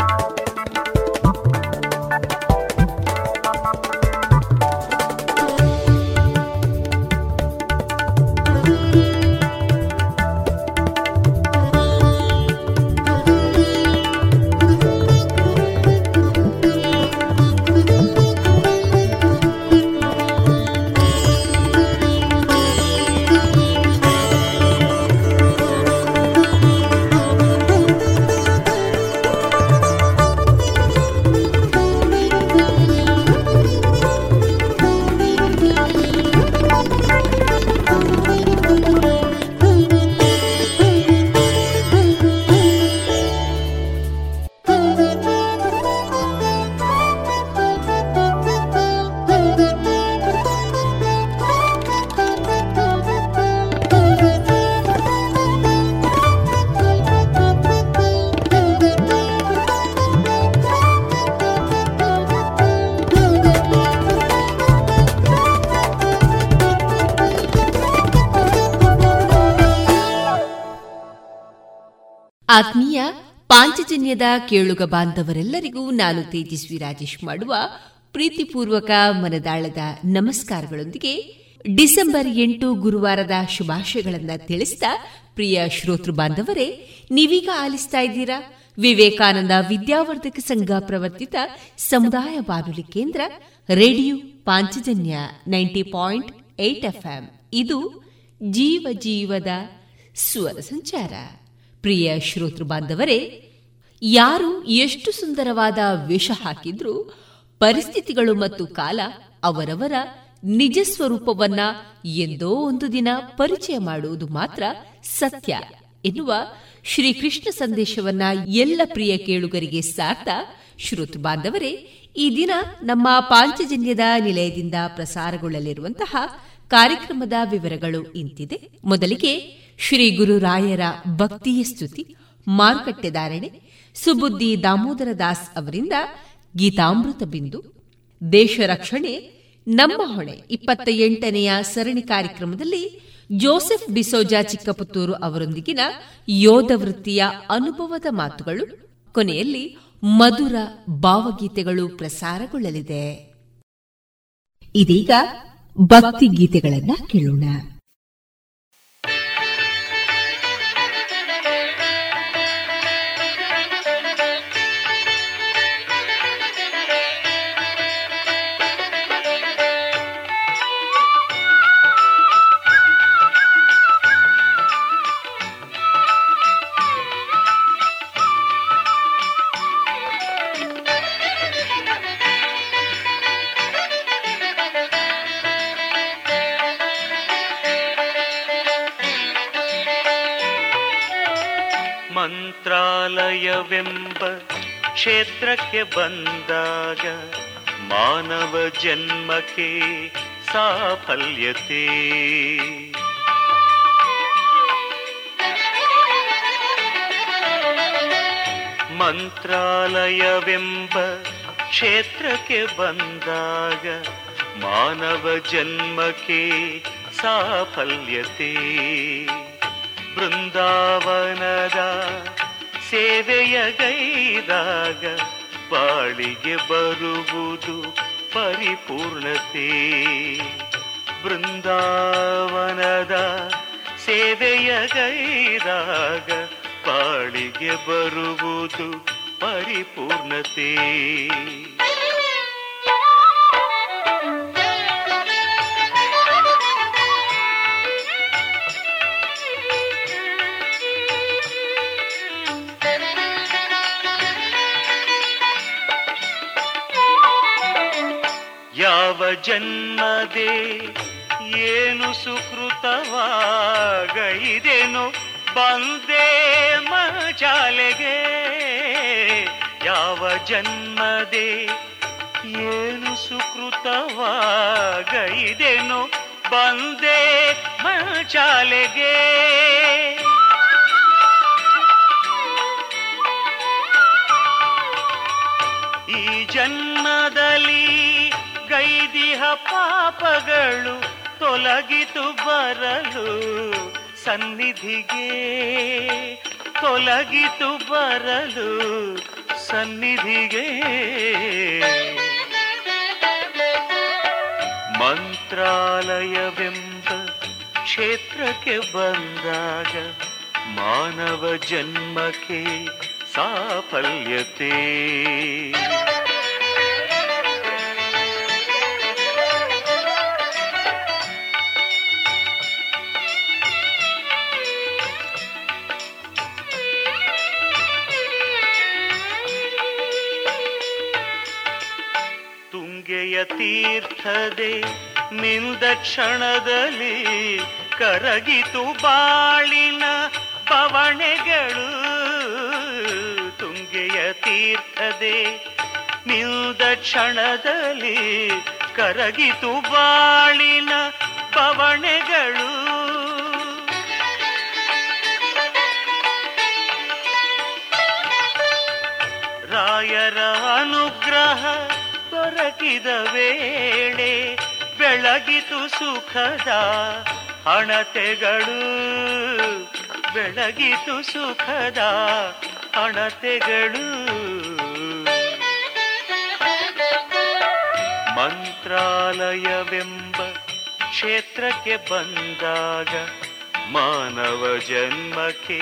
you ಆತ್ಮೀಯ ಪಾಂಚಜನ್ಯದ ಕೇಳುಗ ಬಾಂಧವರೆಲ್ಲರಿಗೂ ನಾನು ತೇಜಸ್ವಿ ರಾಜೇಶ್ ಮಾಡುವ ಪ್ರೀತಿಪೂರ್ವಕ ಮನದಾಳದ ನಮಸ್ಕಾರಗಳೊಂದಿಗೆ ಡಿಸೆಂಬರ್ ಎಂಟು ಗುರುವಾರದ ಶುಭಾಶಯಗಳನ್ನು ತಿಳಿಸಿದ ಪ್ರಿಯ ಶ್ರೋತೃ ಬಾಂಧವರೇ, ನೀವೀಗ ಆಲಿಸ್ತಾ ಇದ್ದೀರಾ? ವಿವೇಕಾನಂದ ವಿದ್ಯಾವರ್ಧಕ ಸಂಘ ಪ್ರವರ್ತಿತ ಸಮುದಾಯ ಬಾನುಲಿ ಕೇಂದ್ರ, radio Panchajanya ninety point eight FM. ಇದು ಜೀವ ಜೀವದ ಸ್ವರ ಸಂಚಾರ. ಪ್ರಿಯ ಶ್ರೋತೃ ಬಾಂಧವರೇ, ಯಾರು ಎಷ್ಟು ಸುಂದರವಾದ ವೇಷ ಹಾಕಿದ್ರೂ ಪರಿಸ್ಥಿತಿಗಳು ಮತ್ತು ಕಾಲ ಅವರವರ ನಿಜ ಸ್ವರೂಪವನ್ನ ಎಂದೋ ಒಂದು ದಿನ ಪರಿಚಯ ಮಾಡುವುದು ಮಾತ್ರ ಸತ್ಯ ಎನ್ನುವ ಶ್ರೀಕೃಷ್ಣ ಸಂದೇಶವನ್ನ ಎಲ್ಲ ಪ್ರಿಯ ಕೇಳುಗರಿಗೆ ಸಾರ್ತ ಶ್ರೋತೃ ಬಾಂಧವರೇ, ಈ ದಿನ ನಮ್ಮ ಪಾಂಚಜನ್ಯದ ನಿಲಯದಿಂದ ಪ್ರಸಾರಗೊಳ್ಳಲಿರುವಂತಹ ಕಾರ್ಯಕ್ರಮದ ವಿವರಗಳು ಇಂತಿದೆ. ಮೊದಲಿಗೆ ಶ್ರೀ ಗುರುರಾಯರ ಭಕ್ತಿಯ ಸ್ತುತಿ ಮಾರುಕಟ್ಟೆದಾರಣೆ ಸುಬುದ್ದಿ ದಾಮೋದರ ದಾಸ್ ಅವರಿಂದ ಗೀತಾಮೃತ ಬಿಂದು, ದೇಶ ರಕ್ಷಣೆ, ನಮ್ಮ ಹೊಣೆ ಇಪ್ಪತ್ತ ಎಂಟನೆಯ ಸರಣಿ ಕಾರ್ಯಕ್ರಮದಲ್ಲಿ ಜೋಸೆಫ್ ಡಿಸೋಜಾ ಚಿಕ್ಕಪುತ್ತೂರು ಅವರೊಂದಿಗಿನ ಯೋಧ ವೃತ್ತಿಯ ಅನುಭವದ ಮಾತುಗಳು, ಕೊನೆಯಲ್ಲಿ ಮಧುರ ಭಾವಗೀತೆಗಳು ಪ್ರಸಾರಗೊಳ್ಳಲಿದೆ. ಇದೀಗ ಭಕ್ತಿ ಗೀತೆಗಳನ್ನ ಕೇಳೋಣ. ಕ್ಷೇತ್ರಕ್ಕೆ ಬಂದಾಗ ಮಾನವ ಜನ್ಮಕ್ಕೆ ಸಾಫಲ್ಯತೆ. ಮಂತ್ರಾಲಯವೆಂಬ ಕ್ಷೇತ್ರಕ್ಕೆ ಬಂದಾಗ ಮಾನವ ಜನ್ಮಕ್ಕೆ ಸಾಫಲ್ಯತೆ. ಬೃಂದಾವನದ ಸೇವೆಯ ಗೈದಾಗ ಬಾಳಿಗೆ ಬರುವುದು ಪರಿಪೂರ್ಣತೆ. ಬೃಂದಾವನದ ಸೇವೆಯ ಗೈದಾಗ ಬಾಳಿಗೆ ಬರುವುದು ಪರಿಪೂರ್ಣತೆ. ಜನ್ಮದೆ ಏನು ಸುಕೃತವಾಗೈದೇನು ಬಂದೇ ಮಚಾಲೆಗೆ ಯಾವ ಜನ್ಮದೆ ಏನು ಸುಕೃತವಾಗೈದೇನು ಬಂದೇ ಮಚಾಲೆಗೆ ಈ ಜನ್ಮದಲ್ಲಿ ಗೈದಿಹ ಪಾಪಗಳು ತೊಲಗಿತು ಬರಲು ಸನ್ನಿಧಿಗೆ ತೊಲಗಿತು ಬರಲು ಸನ್ನಿಧಿಗೆ. ಮಂತ್ರಾಲಯವೆಂಬ ಕ್ಷೇತ್ರಕ್ಕೆ ಬಂದಾಗ ಮಾನವ ಜನ್ಮಕ್ಕೆ ಸಾಫಲ್ಯತೆ. ತೀರ್ಥದೆ ನಿಂದ ಕ್ಷಣದಲ್ಲಿ ಕರಗಿತು ಬಾಳಿನ ಪವಣೆಗಳು. ತುಂಗೆಯ ತೀರ್ಥದೆ ನಿಂದ ಕ್ಷಣದಲ್ಲಿ ಕರಗಿತು ಬಾಳಿನ ಪವಣೆಗಳು. ರಾಯರ ಅನುಗ್ರಹ ದೊರಕಿದ ವೇಳೆ ಬೆಳಗಿತು ಸುಖದ ಹಣತೆಗಳು ಬೆಳಗಿತು ಸುಖದ ಹಣತೆಗಳು ಮಂತ್ರಾಲಯವೆಂಬ ಕ್ಷೇತ್ರಕ್ಕೆ ಬಂದಾಗ ಮಾನವ ಜನ್ಮಕ್ಕೆ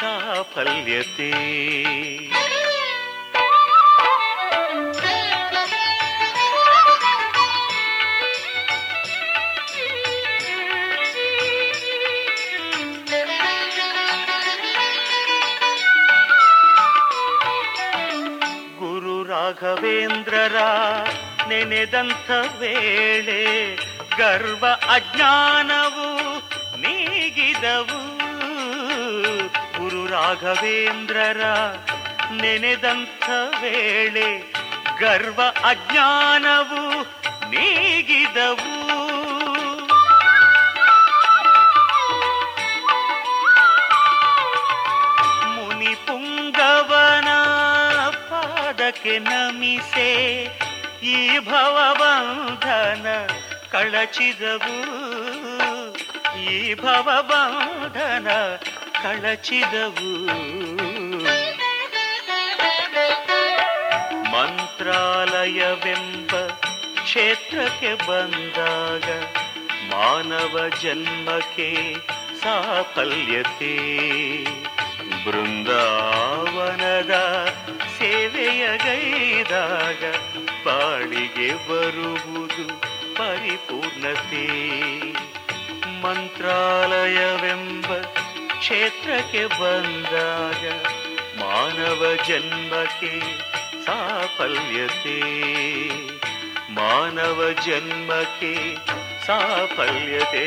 ಸಾಫಲ್ಯತೆ. ರಾಘವೇಂದ್ರರ ನೆನೆದಂಥ ವೇಳೆ ಗರ್ವ ಅಜ್ಞಾನವು ನೀಗಿದವು. ಗುರು ರಾಘವೇಂದ್ರರ ನೆನೆದಂಥ ವೇಳೆ ಗರ್ವ ಅಜ್ಞಾನವು ನೀಗಿದವು. ಪಾದಕ್ಕೆ ನಮಿಸೆ, ಈ ಭವಬಂಧನ ಕಳಚಿದವು. ಈ ಭವಬಂಧನ ಕಳಚಿದವು. ಮಂತ್ರಾಲಯವೆಂಬ ಕ್ಷೇತ್ರಕ್ಕೆ ಬಂದಾಗ ಮಾನವ ಜನ್ಮಕ್ಕೆ ಸಾಫಲ್ಯತೆ ಬೃಂದಾವನದ ಸೇವೆಯ ಗೈದಾಗ ಬಾಳಿಗೆ ಬರುವುದು ಪರಿಪೂರ್ಣತೆ ಮಂತ್ರಾಲಯವೆಂಬ ಕ್ಷೇತ್ರಕ್ಕೆ ಬಂದಾಗ ಮಾನವ ಜನ್ಮಕ್ಕೆ ಸಾಫಲ್ಯತೆ ಮಾನವ ಜನ್ಮಕ್ಕೆ ಸಾಫಲ್ಯತೆ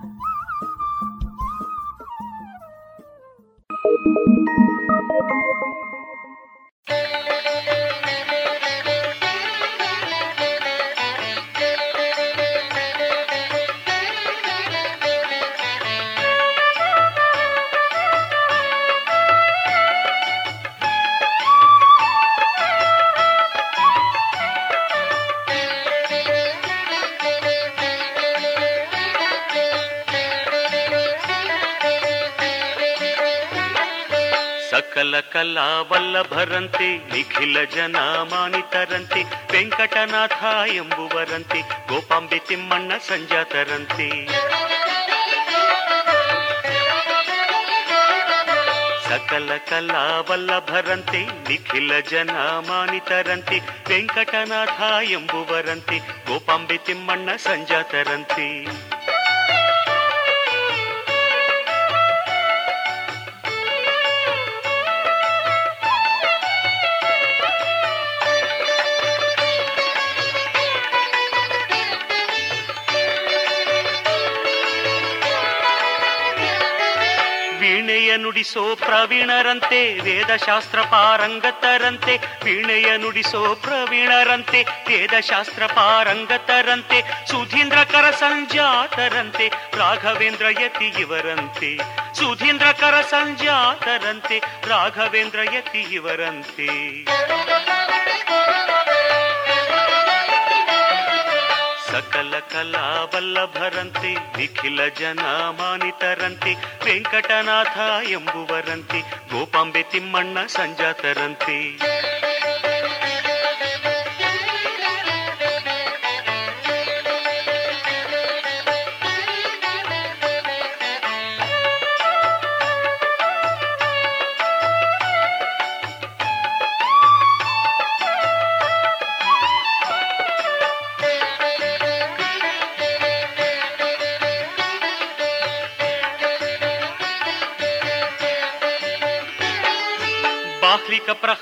ವಲ್ಲಭರಂತೆ ನಿಖಿಲ ಜನ ಮಾನಿತರಂತೆ ವೆಂಕಟನಾಥ ಎಂಬುವರಂತೆ ಗೋಪಾಂಬೆ ತಿಮ್ಮಣ್ಣ ಸಂಜಾತರಂತೆ ಸಕಲ ಕಲಾ ವಲ್ಲಭರಂತೆ ನಿಖಿಲ ಜನ ಮಾನಿತರಂತೆ ವೆಂಕಟನಾಥ ಎಂಬುವರಂತೆ ಗೋಪಾಂಬೆ ತಿಮ್ಮಣ್ಣ ಸಂಜಾತರಂತೆ ನುಡಿಸೋ ಪ್ರವೀಣರಂತೆ, ವೇದಶಾಸ್ತ್ರ ಪಾರಂಗತರಂತೆ, ವೀಣೆಯ ನುಡಿಸೋ ಪ್ರವೀಣರಂತೆ, ವೇದಶಾಸ್ತ್ರ ಪಾರಂಗತರಂತೆ, ಸುಧೀಂದ್ರ ಕರ ಸಂಜಾತರಂತೆ, ರಾಘವೇಂದ್ರ ಯತಿ ಇವರಂತೆ, ಸುಧೀಂದ್ರ ಕರ ಸಂಜಾತರಂತೆ, ರಾಘವೇಂದ್ರ ಯತಿ ಇವರಂತೆ. ಸಕಲ ಕಲಾ ವಲ್ಲಭರಂತೆ ನಿಖಿಲ ಜನ ಮಾನಿತರಂತೆ ವೆಂಕಟನಾಥ ಎಂಬುವರಂತೆ ಗೋಪಾಂಬೆ ತಿಮ್ಮಣ್ಣ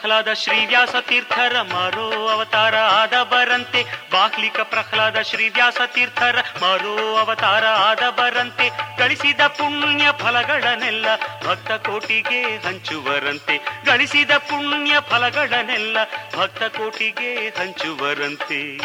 ಪ್ರಹ್ಲಾದ ಶ್ರೀವ್ಯಾಸ ತೀರ್ಥರ ಮರೋ ಅವತಾರ ಆದ ಬರಂತೆ. ಬಾಹ್ಲಿಕ ಪ್ರಹ್ಲಾದ ಶ್ರೀವ್ಯಾಸ ತೀರ್ಥರ ಮರೋ ಅವತಾರ ಆದ ಬರಂತೆ. ಗಳಿಸಿದ ಪುಣ್ಯ ಫಲಗಳನ್ನೆಲ್ಲ ಭಕ್ತ ಕೋಟಿಗೆ ಹಂಚುವರಂತೆ. ಗಳಿಸಿದ ಪುಣ್ಯ ಫಲಗಳನ್ನೆಲ್ಲ ಭಕ್ತ ಕೋಟಿಗೆ ಹಂಚುವರಂತೆ.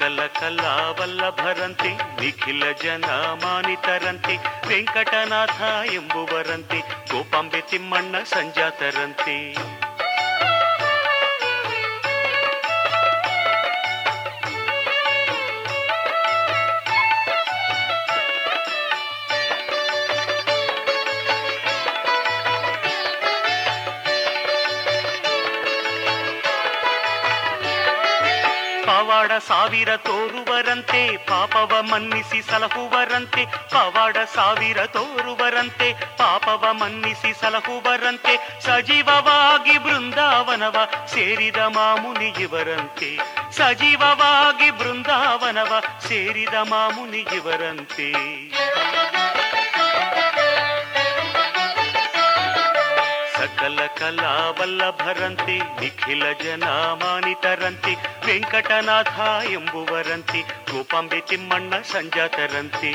ಸಕಲ ಕಲಾ ವಲ್ಲಭರಂತೆ ನಿಖಿಲ ಜನ ಮಾನಿತರಂತೆ ವೆಂಕಟನಾಥ ಎಂಬುವರಂತೆ ಗೋಪಾಂಬೆ ತಿಮ್ಮಣ್ಣ ಸಂಜಾತರಂತೆ. ಪವಾಡ ಸಾವಿರ ತೋರುವರಂತೆ, ಪಾಪವ ಮನ್ನಿಸಿ ಸಲಹುವರಂತೆ, ಪವಾಡ ಸಾವಿರ ತೋರುವರಂತೆ, ಪಾಪವ ಮನ್ನಿಸಿ ಸಲಹುವರಂತೆ, ಸಜೀವವಾಗಿ ಬೃಂದಾವನವ ಸೇರಿದ ಮಾಮುನಿ ಇವರಂತೆ. ಸಜೀವವಾಗಿ ಬೃಂದಾವನವ ಸೇರಿದ ಮಾಮುನಿ ಇವರಂತೆ ಸಕಲ ಕಲಾ ವಲ್ಲಭರಂತೆ ನಿಖಿಲ ಜನ ಮಾನಿತರಂತೆ ವೆಂಕಟನಾಥ ಎಂಬುವರಂತೆ ಗೋಪಾಂಬೆ ತಿಮ್ಮಣ್ಣ ಸಂಜಾತರಂತೆ.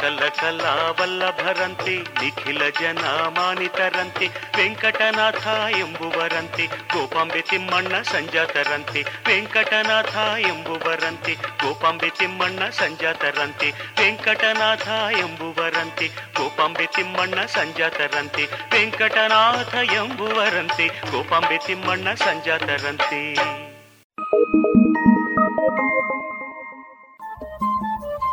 ಸಕಲ ಕಲಾ ವಲ್ಲಭರಂತೆ ನಿಖಿಲ ಜನ ಮಾನಿತರಂತೆ ವೆಂಕಟನಾಥ ಎಂಬುವರಂತೆ ಗೋಪಾಂಬೆ ತಿಮ್ಮಣ್ಣ ಸಂಜಾತರಂತೆ ವೆಂಕಟನಾಥ ಎಂಬುವರಂತೆ ಗೋಪಾಂಬೆ ತಿಮ್ಮಣ್ಣ ಸಂಜಾತರಂತೆ ವೆಂಕಟನಾಥ ಎಂಬುವರಂತೆ ಗೋಪಾಂಬೆ ತಿಮ್ಮಣ್ಣ ಸಂಜಾತರಂತೆ ವೆಂಕಟನಾಥ ಎಂಬುವರಂತೆ ಗೋಪಾಂಬೆ ತಿಮ್ಮಣ್ಣ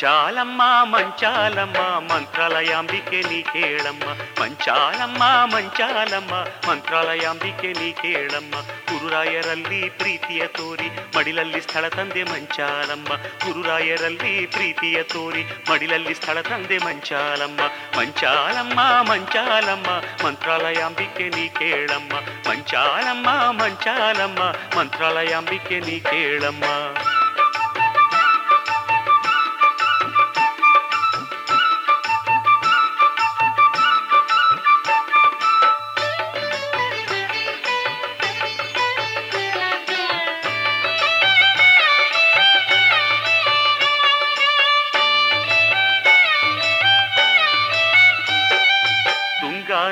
ಮಂಚಾಲಮ್ಮ ಮಂಚಾಲಮ್ಮ, ಮಂತ್ರಾಲಯಾಂಬಿಕೆ ನೀ ಕೇಳಮ್ಮ. ಮಂಚಾಲಮ್ಮ ಮಂಚಾಲಮ್ಮ, ಮಂತ್ರಾಲಯಾಂಬಿಕೆ ನೀ ಕೇಳಮ್ಮ. ಗುರುರಾಯರಲ್ಲಿ ಪ್ರೀತಿಯ ತೋರಿ, ಮಡಿಲಲ್ಲಿ ಸ್ಥಳ ತಂದೆ ಮಂಚಾಲಮ್ಮ. ಗುರುರಾಯರಲ್ಲಿ ಪ್ರೀತಿಯ ತೋರಿ, ಮಡಿಲಲ್ಲಿ ಸ್ಥಳ ತಂದೆ ಮಂಚಾಲಮ್ಮ. ಮಂಚಾಲಮ್ಮ ಮಂಚಾಲಮ್ಮ, ಮಂತ್ರಾಲಯಾಂಬಿಕೆ ನೀ ಕೇಳಮ್ಮ. ಮಂಚಾಲಮ್ಮ ಮಂಚಾಲಮ್ಮ, ಮಂತ್ರಾಲಯಾಂಬಿಕೆ ನೀ ಕೇಳಮ್ಮ.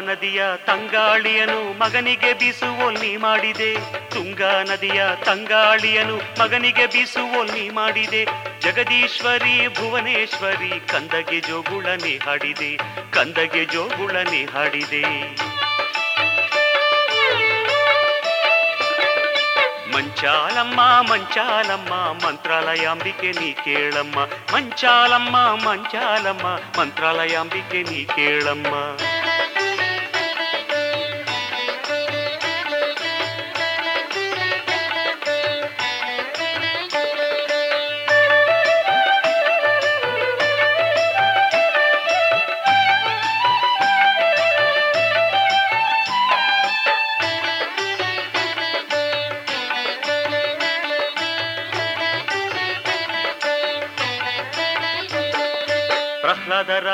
ನದಿಯ ತಂಗಾಳಿಯನು ಮಗನಿಗೆ ಬೀಸುವೊಲ್ಲಿ ಮಾಡಿದೆ. ತುಂಗಾ ನದಿಯ ತಂಗಾಳಿಯನು ಮಗನಿಗೆ ಬೀಸುವೊಲ್ಲಿ ಮಾಡಿದೆ. ಜಗದೀಶ್ವರಿ, ಭುವನೇಶ್ವರಿ, ಕಂದಗೆ ಜೋಗುಳನೆ ಹಾಡಿದೆ. ಕಂದಗೆ ಜೋಗುಳನೆ ಹಾಡಿದೆ. ಮಂಚಾಲಮ್ಮ ಮಂಚಾಲಮ್ಮ, ಮಂತ್ರಾಲಯಾಂಬಿಕೆ ನೀ ಕೇಳಮ್ಮ. ಮಂಚಾಲಮ್ಮ ಮಂಚಾಲಮ್ಮ, ಮಂತ್ರಾಲಯಾಂಬಿಕೆ ನೀ ಕೇಳಮ್ಮ.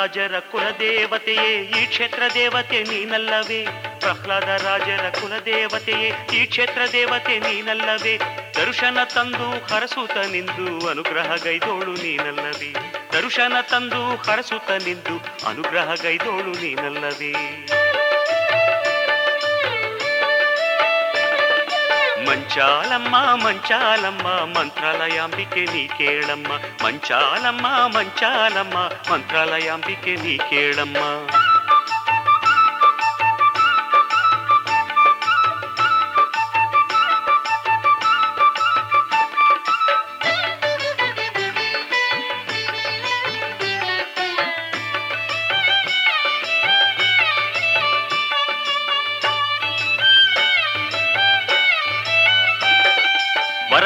ರಾಜರ ಕುಲದೇವತೆಯೇ, ಈ ಕ್ಷೇತ್ರ ದೇವತೆ ನೀನಲ್ಲವೇ. ಪ್ರಹ್ಲಾದ ರಾಜರ ಕುಲದೇವತೆಯೇ, ಈ ಕ್ಷೇತ್ರ ದೇವತೆ ನೀನಲ್ಲವೇ. ದರ್ಶನ ತಂದು ಹರಸುತ ನಿಂದು ಅನುಗ್ರಹ ಗೈದೋಳು ನೀನಲ್ಲವೇ. ದರ್ಶನ ತಂದು ಹರಸುತ ನಿಂದು ಅನುಗ್ರಹ ಗೈದೋಳು ನೀನಲ್ಲವೇ. ಮಂಚಾಲಮ್ಮ ಮಂಚಾಲಮ್ಮ ಮಂತ್ರಾಲಯಾಂಬಿಕೆ ನೀ ಕೇಳಮ್ಮ ಮಂಚಾಲಮ್ಮ ಮಂಚಾಲಮ್ಮ ಮಂತ್ರಾಲಯಾಂಬಿಕೆ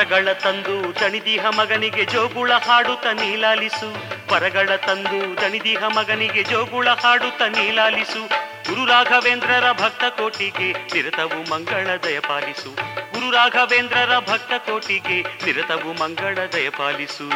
ವರಗಳ ತಂದು ದಣಿದಿಹ ಮಗನಿಗೆ ಜೋಗುಳ ಹಾಡುತ್ತ ನೀಲಾಲಿಸು. ಪರಗಳ ತಂದು ದಣಿದಿಹ ಮಗನಿಗೆ ಜೋಗುಳ ಹಾಡುತ್ತ ನೀಲಾಲಿಸು. ಗುರು ರಾಘವೇಂದ್ರರ ಭಕ್ತ ಕೋಟಿಗೆ ನಿರತವು ಮಂಗಳ ದಯಪಾಲಿಸು ಗುರು ರಾಘವೇಂದ್ರರ ಭಕ್ತ ಕೋಟಿಗೆ ನಿರತವು ಮಂಗಳ ದಯಪಾಲಿಸು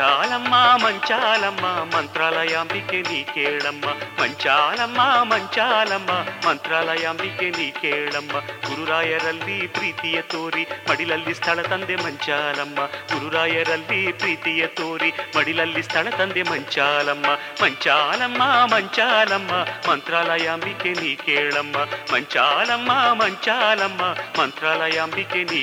ಮಂಚಾಲಮ್ಮ ಮಂಚಾಲಮ್ಮ ಮಂತ್ರಾಲಯಾಂಬಿಕೆ ನೀ ಕೇಳಮ್ಮ ಮಂಚಾಲಮ್ಮ ಮಂಚಾಲಮ್ಮ ಮಂತ್ರಾಲಯಾಂಬಿಕೆ ನೀ ಕೇಳಮ್ಮ ಗುರುರಾಯರಲ್ಲಿ ಪ್ರೀತಿಯ ತೋರಿ ಮಡಿಲಲ್ಲಿ ಸ್ಥಳ ತಂದೆ ಮಂಚಾಲಮ್ಮ ಗುರುರಾಯರಲ್ಲಿ ಪ್ರೀತಿಯ ತೋರಿ ಮಡಿಲಲ್ಲಿ ಸ್ಥಳ ತಂದೆ ಮಂಚಾಲಮ್ಮ ಮಂಚಾಲಮ್ಮ ಮಂಚಾಲಮ್ಮ ಮಂತ್ರಾಲಯಾಂಬಿಕೆ ನೀ ಕೇಳಮ್ಮ ಮಂಚಾಲಮ್ಮ ಮಂಚಾಲಮ್ಮ ಮಂತ್ರಾಲಯಾಂಬಿಕೆ ನೀ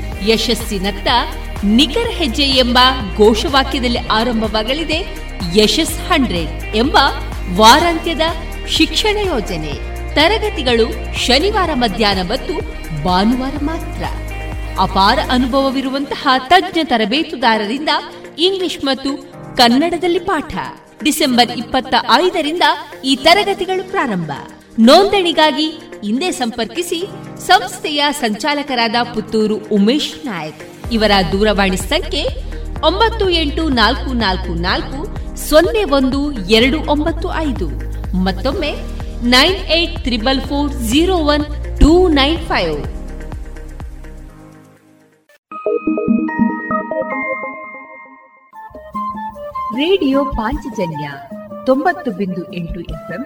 ಯಶಸ್ಸಿನತ್ತ ನಿಖರ ಹೆಜ್ಜೆ ಎಂಬ ಘೋಷವಾಕ್ಯದಲ್ಲಿ ಆರಂಭವಾಗಲಿದೆ ಯಶಸ್ ಹಂಡ್ರೆಡ್ ಎಂಬ ವಾರಾಂತ್ಯದ ಶಿಕ್ಷಣ ಯೋಜನೆ. ತರಗತಿಗಳು ಶನಿವಾರ ಮಧ್ಯಾಹ್ನ ಮತ್ತು ಭಾನುವಾರ ಮಾತ್ರ. ಅಪಾರ ಅನುಭವವಿರುವಂತಹ ತಜ್ಞ ತರಬೇತುದಾರರಿಂದ ಇಂಗ್ಲಿಷ್ ಮತ್ತು ಕನ್ನಡದಲ್ಲಿ ಪಾಠ. ಡಿಸೆಂಬರ್ ಇಪ್ಪತ್ತ ಐದರಿಂದ ಈ ತರಗತಿಗಳು ಪ್ರಾರಂಭ. ನೋಂದಣಿಗಾಗಿ ಹಿಂದೆ ಸಂಪರ್ಕಿಸಿ ಸಂಸ್ಥೆಯ ಸಂಚಾಲಕರಾದ ಪುತ್ತೂರು ಉಮೇಶ್ ನಾಯಕ್. ಇವರ ದೂರವಾಣಿ ಸಂಖ್ಯೆ ಒಂಬತ್ತು ಎಂಟು ನಾಲ್ಕು ನಾಲ್ಕು ನಾಲ್ಕು ಸೊನ್ನೆ ಒಂದು ಎರಡು ಒಂಬತ್ತು ಐದು. ಮತ್ತೊಮ್ಮೆ nine eight triple four zero one two nine five. Radio Panchajanya ತೊಂಬತ್ತು ಬಿಂದು ಎಂಟು ಎಫ್ಎಂ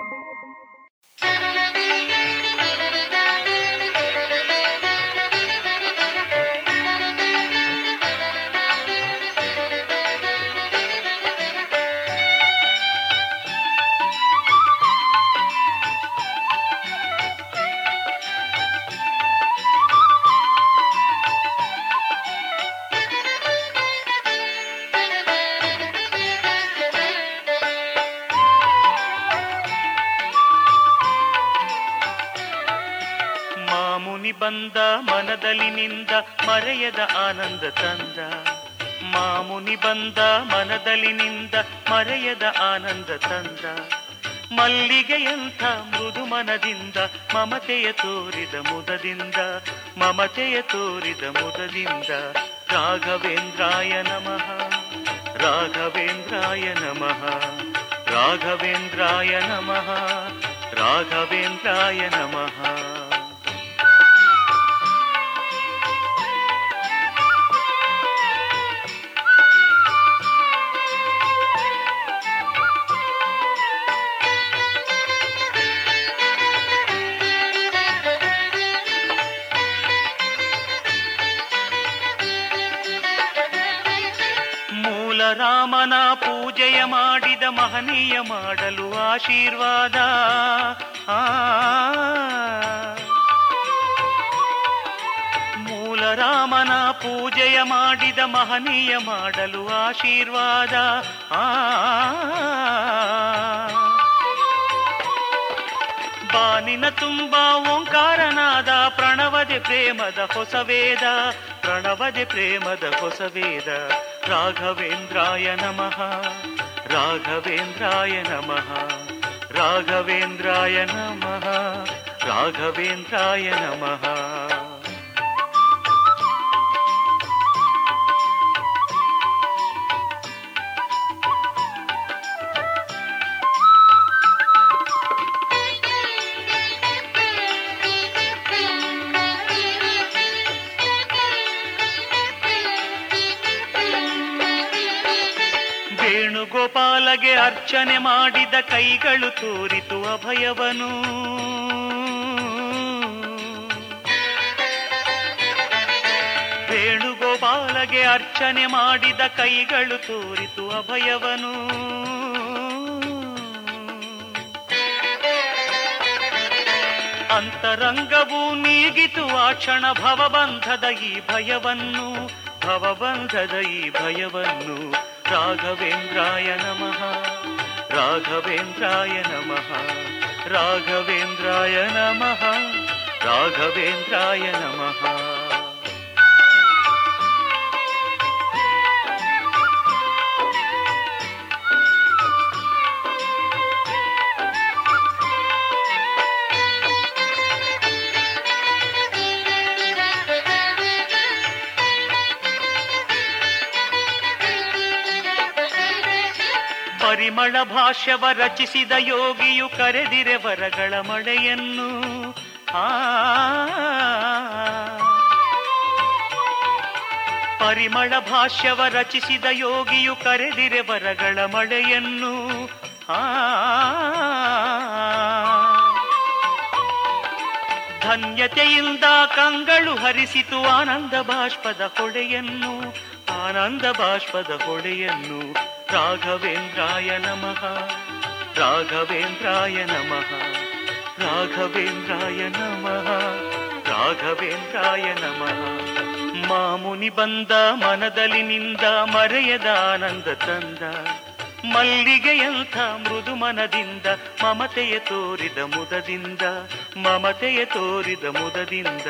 ಬಂದ ಮನದಲ್ಲಿ ನಿಂದ ಮರೆಯದ ಆನಂದ ತಂದ. ಮಾಮುನಿ ಬಂದ, ಮನದಲ್ಲಿ ನಿಂದ ಮರೆಯದ ಆನಂದ ತಂದ. ಮಲ್ಲಿಗೆಯಂತ ಮೃದು ಮನದಿಂದ, ಮಮತೆಯ ತೋರಿದ ಮುದದಿಂದ, ಮಮತೆಯ ತೋರಿದ ಮುದದಿಂದ. ರಾಘವೇಂದ್ರಾಯ ನಮಃ ರಾಘವೇಂದ್ರಾಯ ನಮಃ ರಾಘವೇಂದ್ರಾಯ ನಮಃ ರಾಘವೇಂದ್ರಾಯ ನಮಃ. ರಾಮನ ಪೂಜೆಯ ಮಾಡಿದ ಮಹನೀಯ ಮಾಡಲು ಆಶೀರ್ವಾದ. ಮೂಲ ರಾಮನ ಪೂಜೆಯ ಮಾಡಿದ ಮಹನೀಯ ಮಾಡಲು ಆಶೀರ್ವಾದ. ಆ. ಬಾನಿನ ತುಂಬ ಓಂಕಾರನಾದ ಪ್ರಣವದೆ ಪ್ರೇಮದ ಹೊಸವೇದ. ಪ್ರಣವದೆ ಪ್ರೇಮದ ಹೊಸವೇದ. राघवेन्द्राय नमः। राघवेन्द्राय नमः। राघवेन्द्राय नमः। राघवेन्द्राय नमः। ಅರ್ಚನೆ ಮಾಡಿದ ಕೈಗಳು ತೋರಿತು ಅಭಯವನು. ವೇಣುಗೋಪಾಲಗೆ ಅರ್ಚನೆ ಮಾಡಿದ ಕೈಗಳು ತೋರಿತು ಅಭಯವನು. ಅಂತರಂಗವು ನೀಗಿತು ಆ ಕ್ಷಣ ಭವಬಂಧದ ಈ ಭಯವನ್ನು, ಭವಬಂಧದ ಈ ಭಯವನ್ನು. राघवेन्द्राय नमः। राघवेन्द्राय नमः। राघवेन्द्राय नमः। राघवेन्द्राय नमः। ಪರಿಮಳ ಭಾಷ್ಯವ ರಚಿಸಿದ ಯೋಗಿಯು ಕರೆದಿರೆ ವರಗಳ ಮಳೆಯನ್ನು. ಆ ಪರಿಮಳ ಭಾಷ್ಯವ ರಚಿಸಿದ ಯೋಗಿಯು ಕರೆದಿರೆ ವರಗಳ ಮಳೆಯನ್ನು. ಆ ಧನ್ಯತೆಯಿಂದ ಕಂಗಳು ಹರಿಸಿತು ಆನಂದ ಬಾಷ್ಪದ ಹೊಳೆಯನ್ನು ಆನಂದ ಬಾಷ್ಪದ ಹೊಳೆಯನ್ನು ರಾಘವೇಂದ್ರಾಯ ನಮಃ ರಾಘವೇಂದ್ರಾಯ ನಮಃ ರಾಘವೇಂದ್ರಾಯ ನಮಃ ರಾಘವೇಂದ್ರಾಯ ನಮಃ ಮಾಮುನಿ ಬಂದ ಮನದಲ್ಲಿ ನಿಂದ ಮರೆಯದ ಆನಂದ ತಂದ ಮಲ್ಲಿಗೆಯಂಥ ಮೃದು ಮನದಿಂದ ಮಮತೆಯ ತೋರಿದ ಮುದದಿಂದ। ಮಮತೆಯ ತೋರಿದ ಮುದದಿಂದ।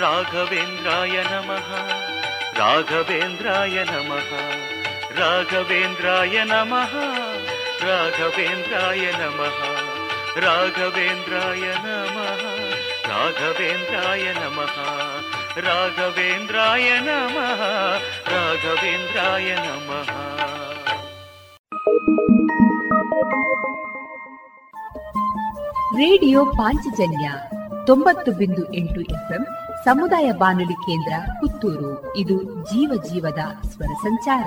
ರಾಘವೇಂದ್ರಾಯ ನಮಃ। ರಾಘವೇಂದ್ರಾಯ ನಮಃ। ರಾಘವೇಂದ್ರಾಯ ನಮಃ. ರಾಘವೇಂದ್ರಾಯ ನಮಃ. ರಾಘವೇಂದ್ರಾಯ ನಮಃ. ರಾಘವೇಂದ್ರಾಯ ನಮಃ. ರಾಘವೇಂದ್ರಾಯ ನಮಃ. ರಾಘವೇಂದ್ರಾಯ ನಮಃ. ರೇಡಿಯೋ ಪಾಂಚಜನ್ಯ ತೊಂಬತ್ತು ಬಿಂದು ಎಂಟು ಸಮುದಾಯ ಬಾನುಲಿ ಕೇಂದ್ರ ಪುತ್ತೂರು. ಇದು ಜೀವ ಜೀವದ ಸ್ವರ ಸಂಚಾರ.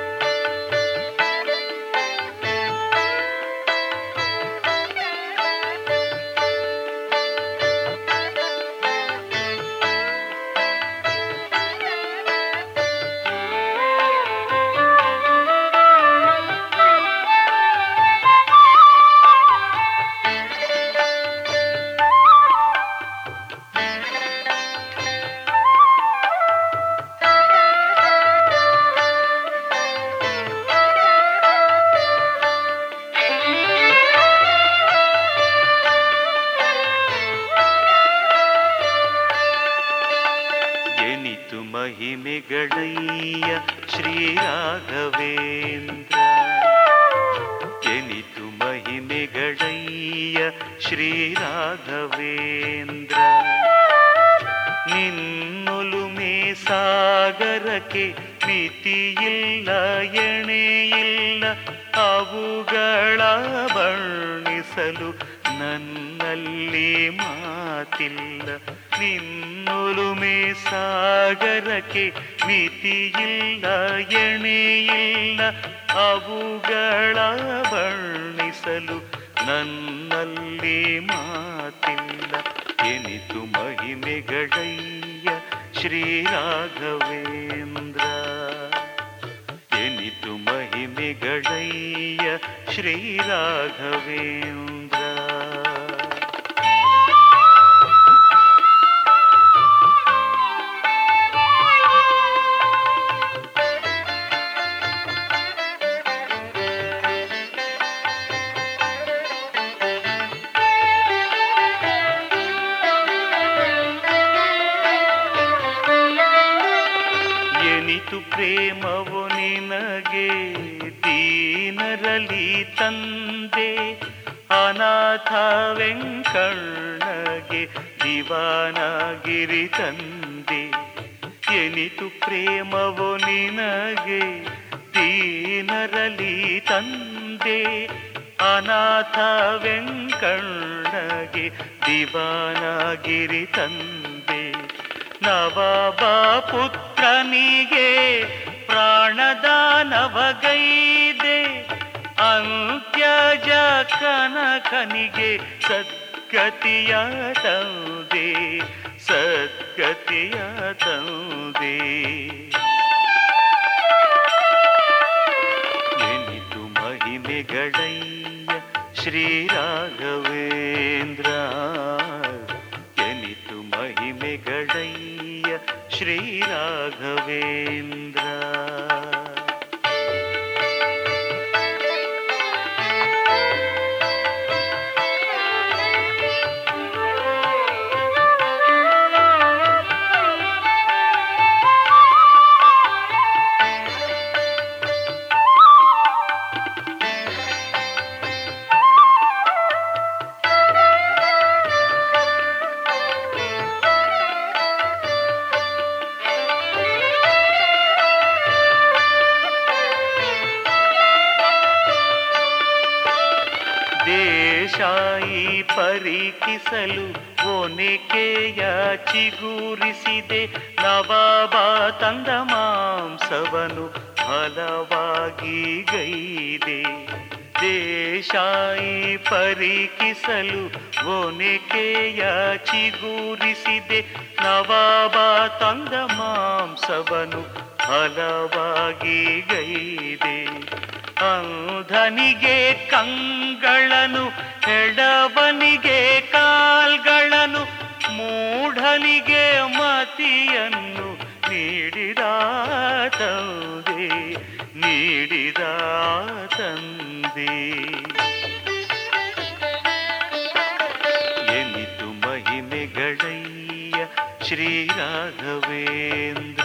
ಶ್ರೀರಾಘವೇಂದ್ರ.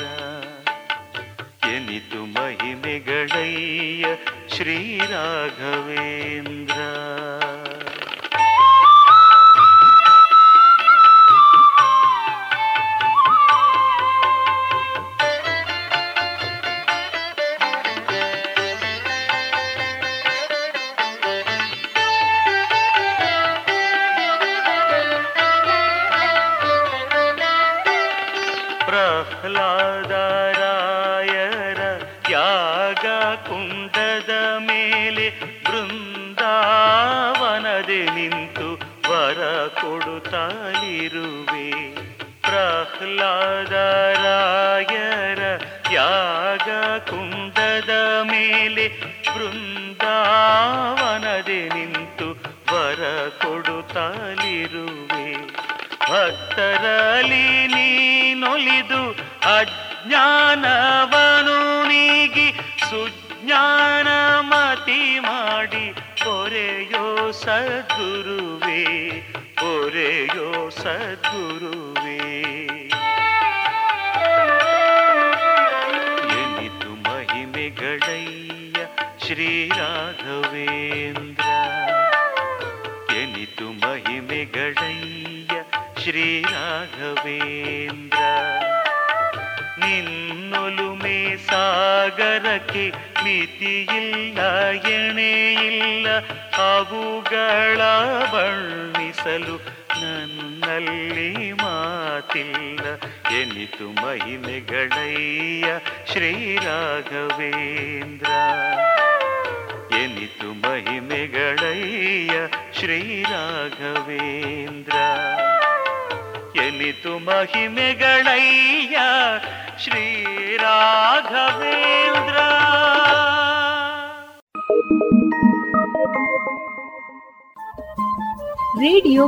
ಎನಿತು ಮಹಿಮೆಗಳಯ್ಯ ಶ್ರೀರಾಘವೇಂದ್ರ.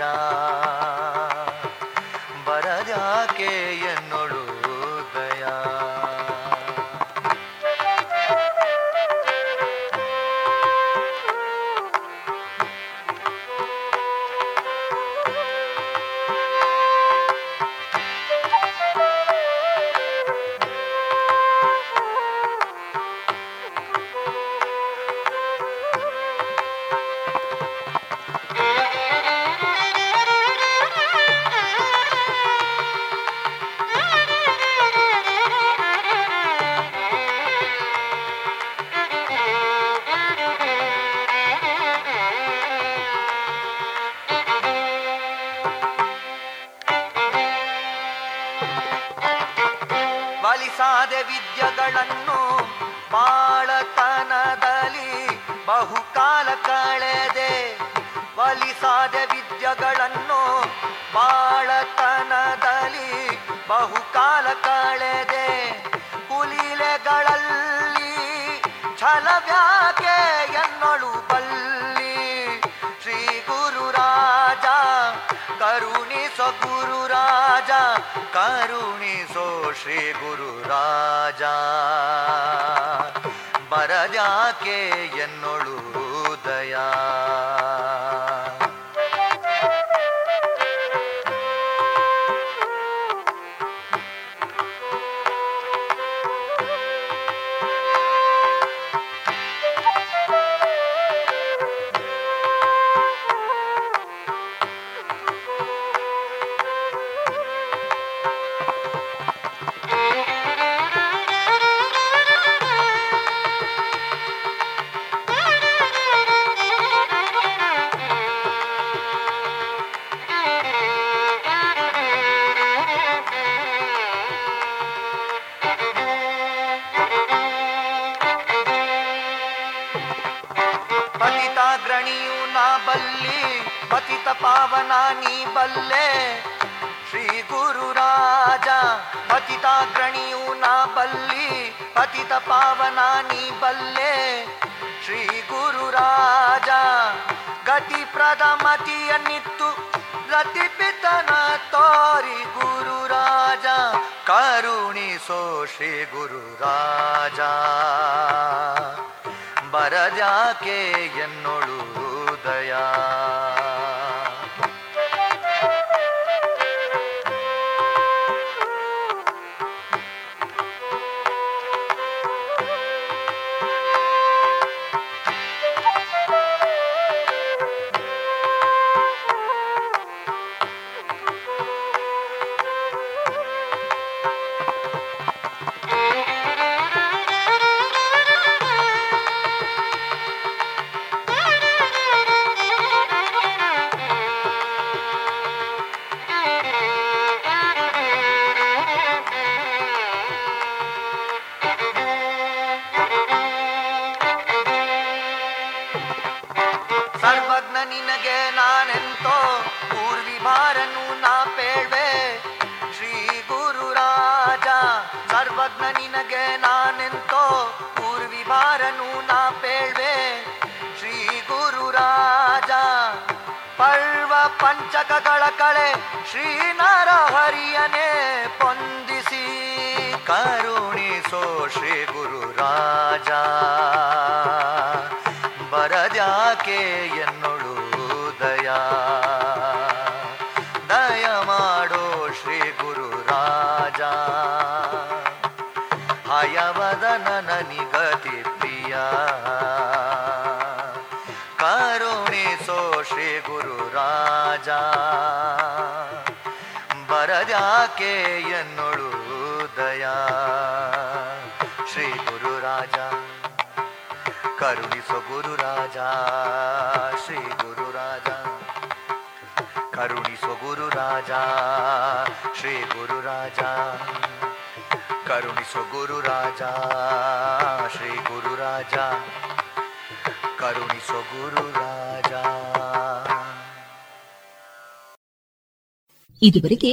ರಾಜ ಎನ್ನೊಳು ದಯಾ ಶ್ರೀ ಗುರು ರಾಜ ಕರುಣಿಸೋ ಗುರು ರಾಜ ಶ್ರೀ ಗುರು ರಾಜ ಕರುಣಿಸೋ ಗುರು ರಾಜ ಶ್ರೀ ಗುರು ರಾಜ ಕರುಣಿಸೋ ಗುರು ರಾಜ ಶ್ರೀ ಗುರು ರಾಜ ಕರುಣಿಸೋ ಗುರು ರಾಜ ಇದುವರೆಗೆ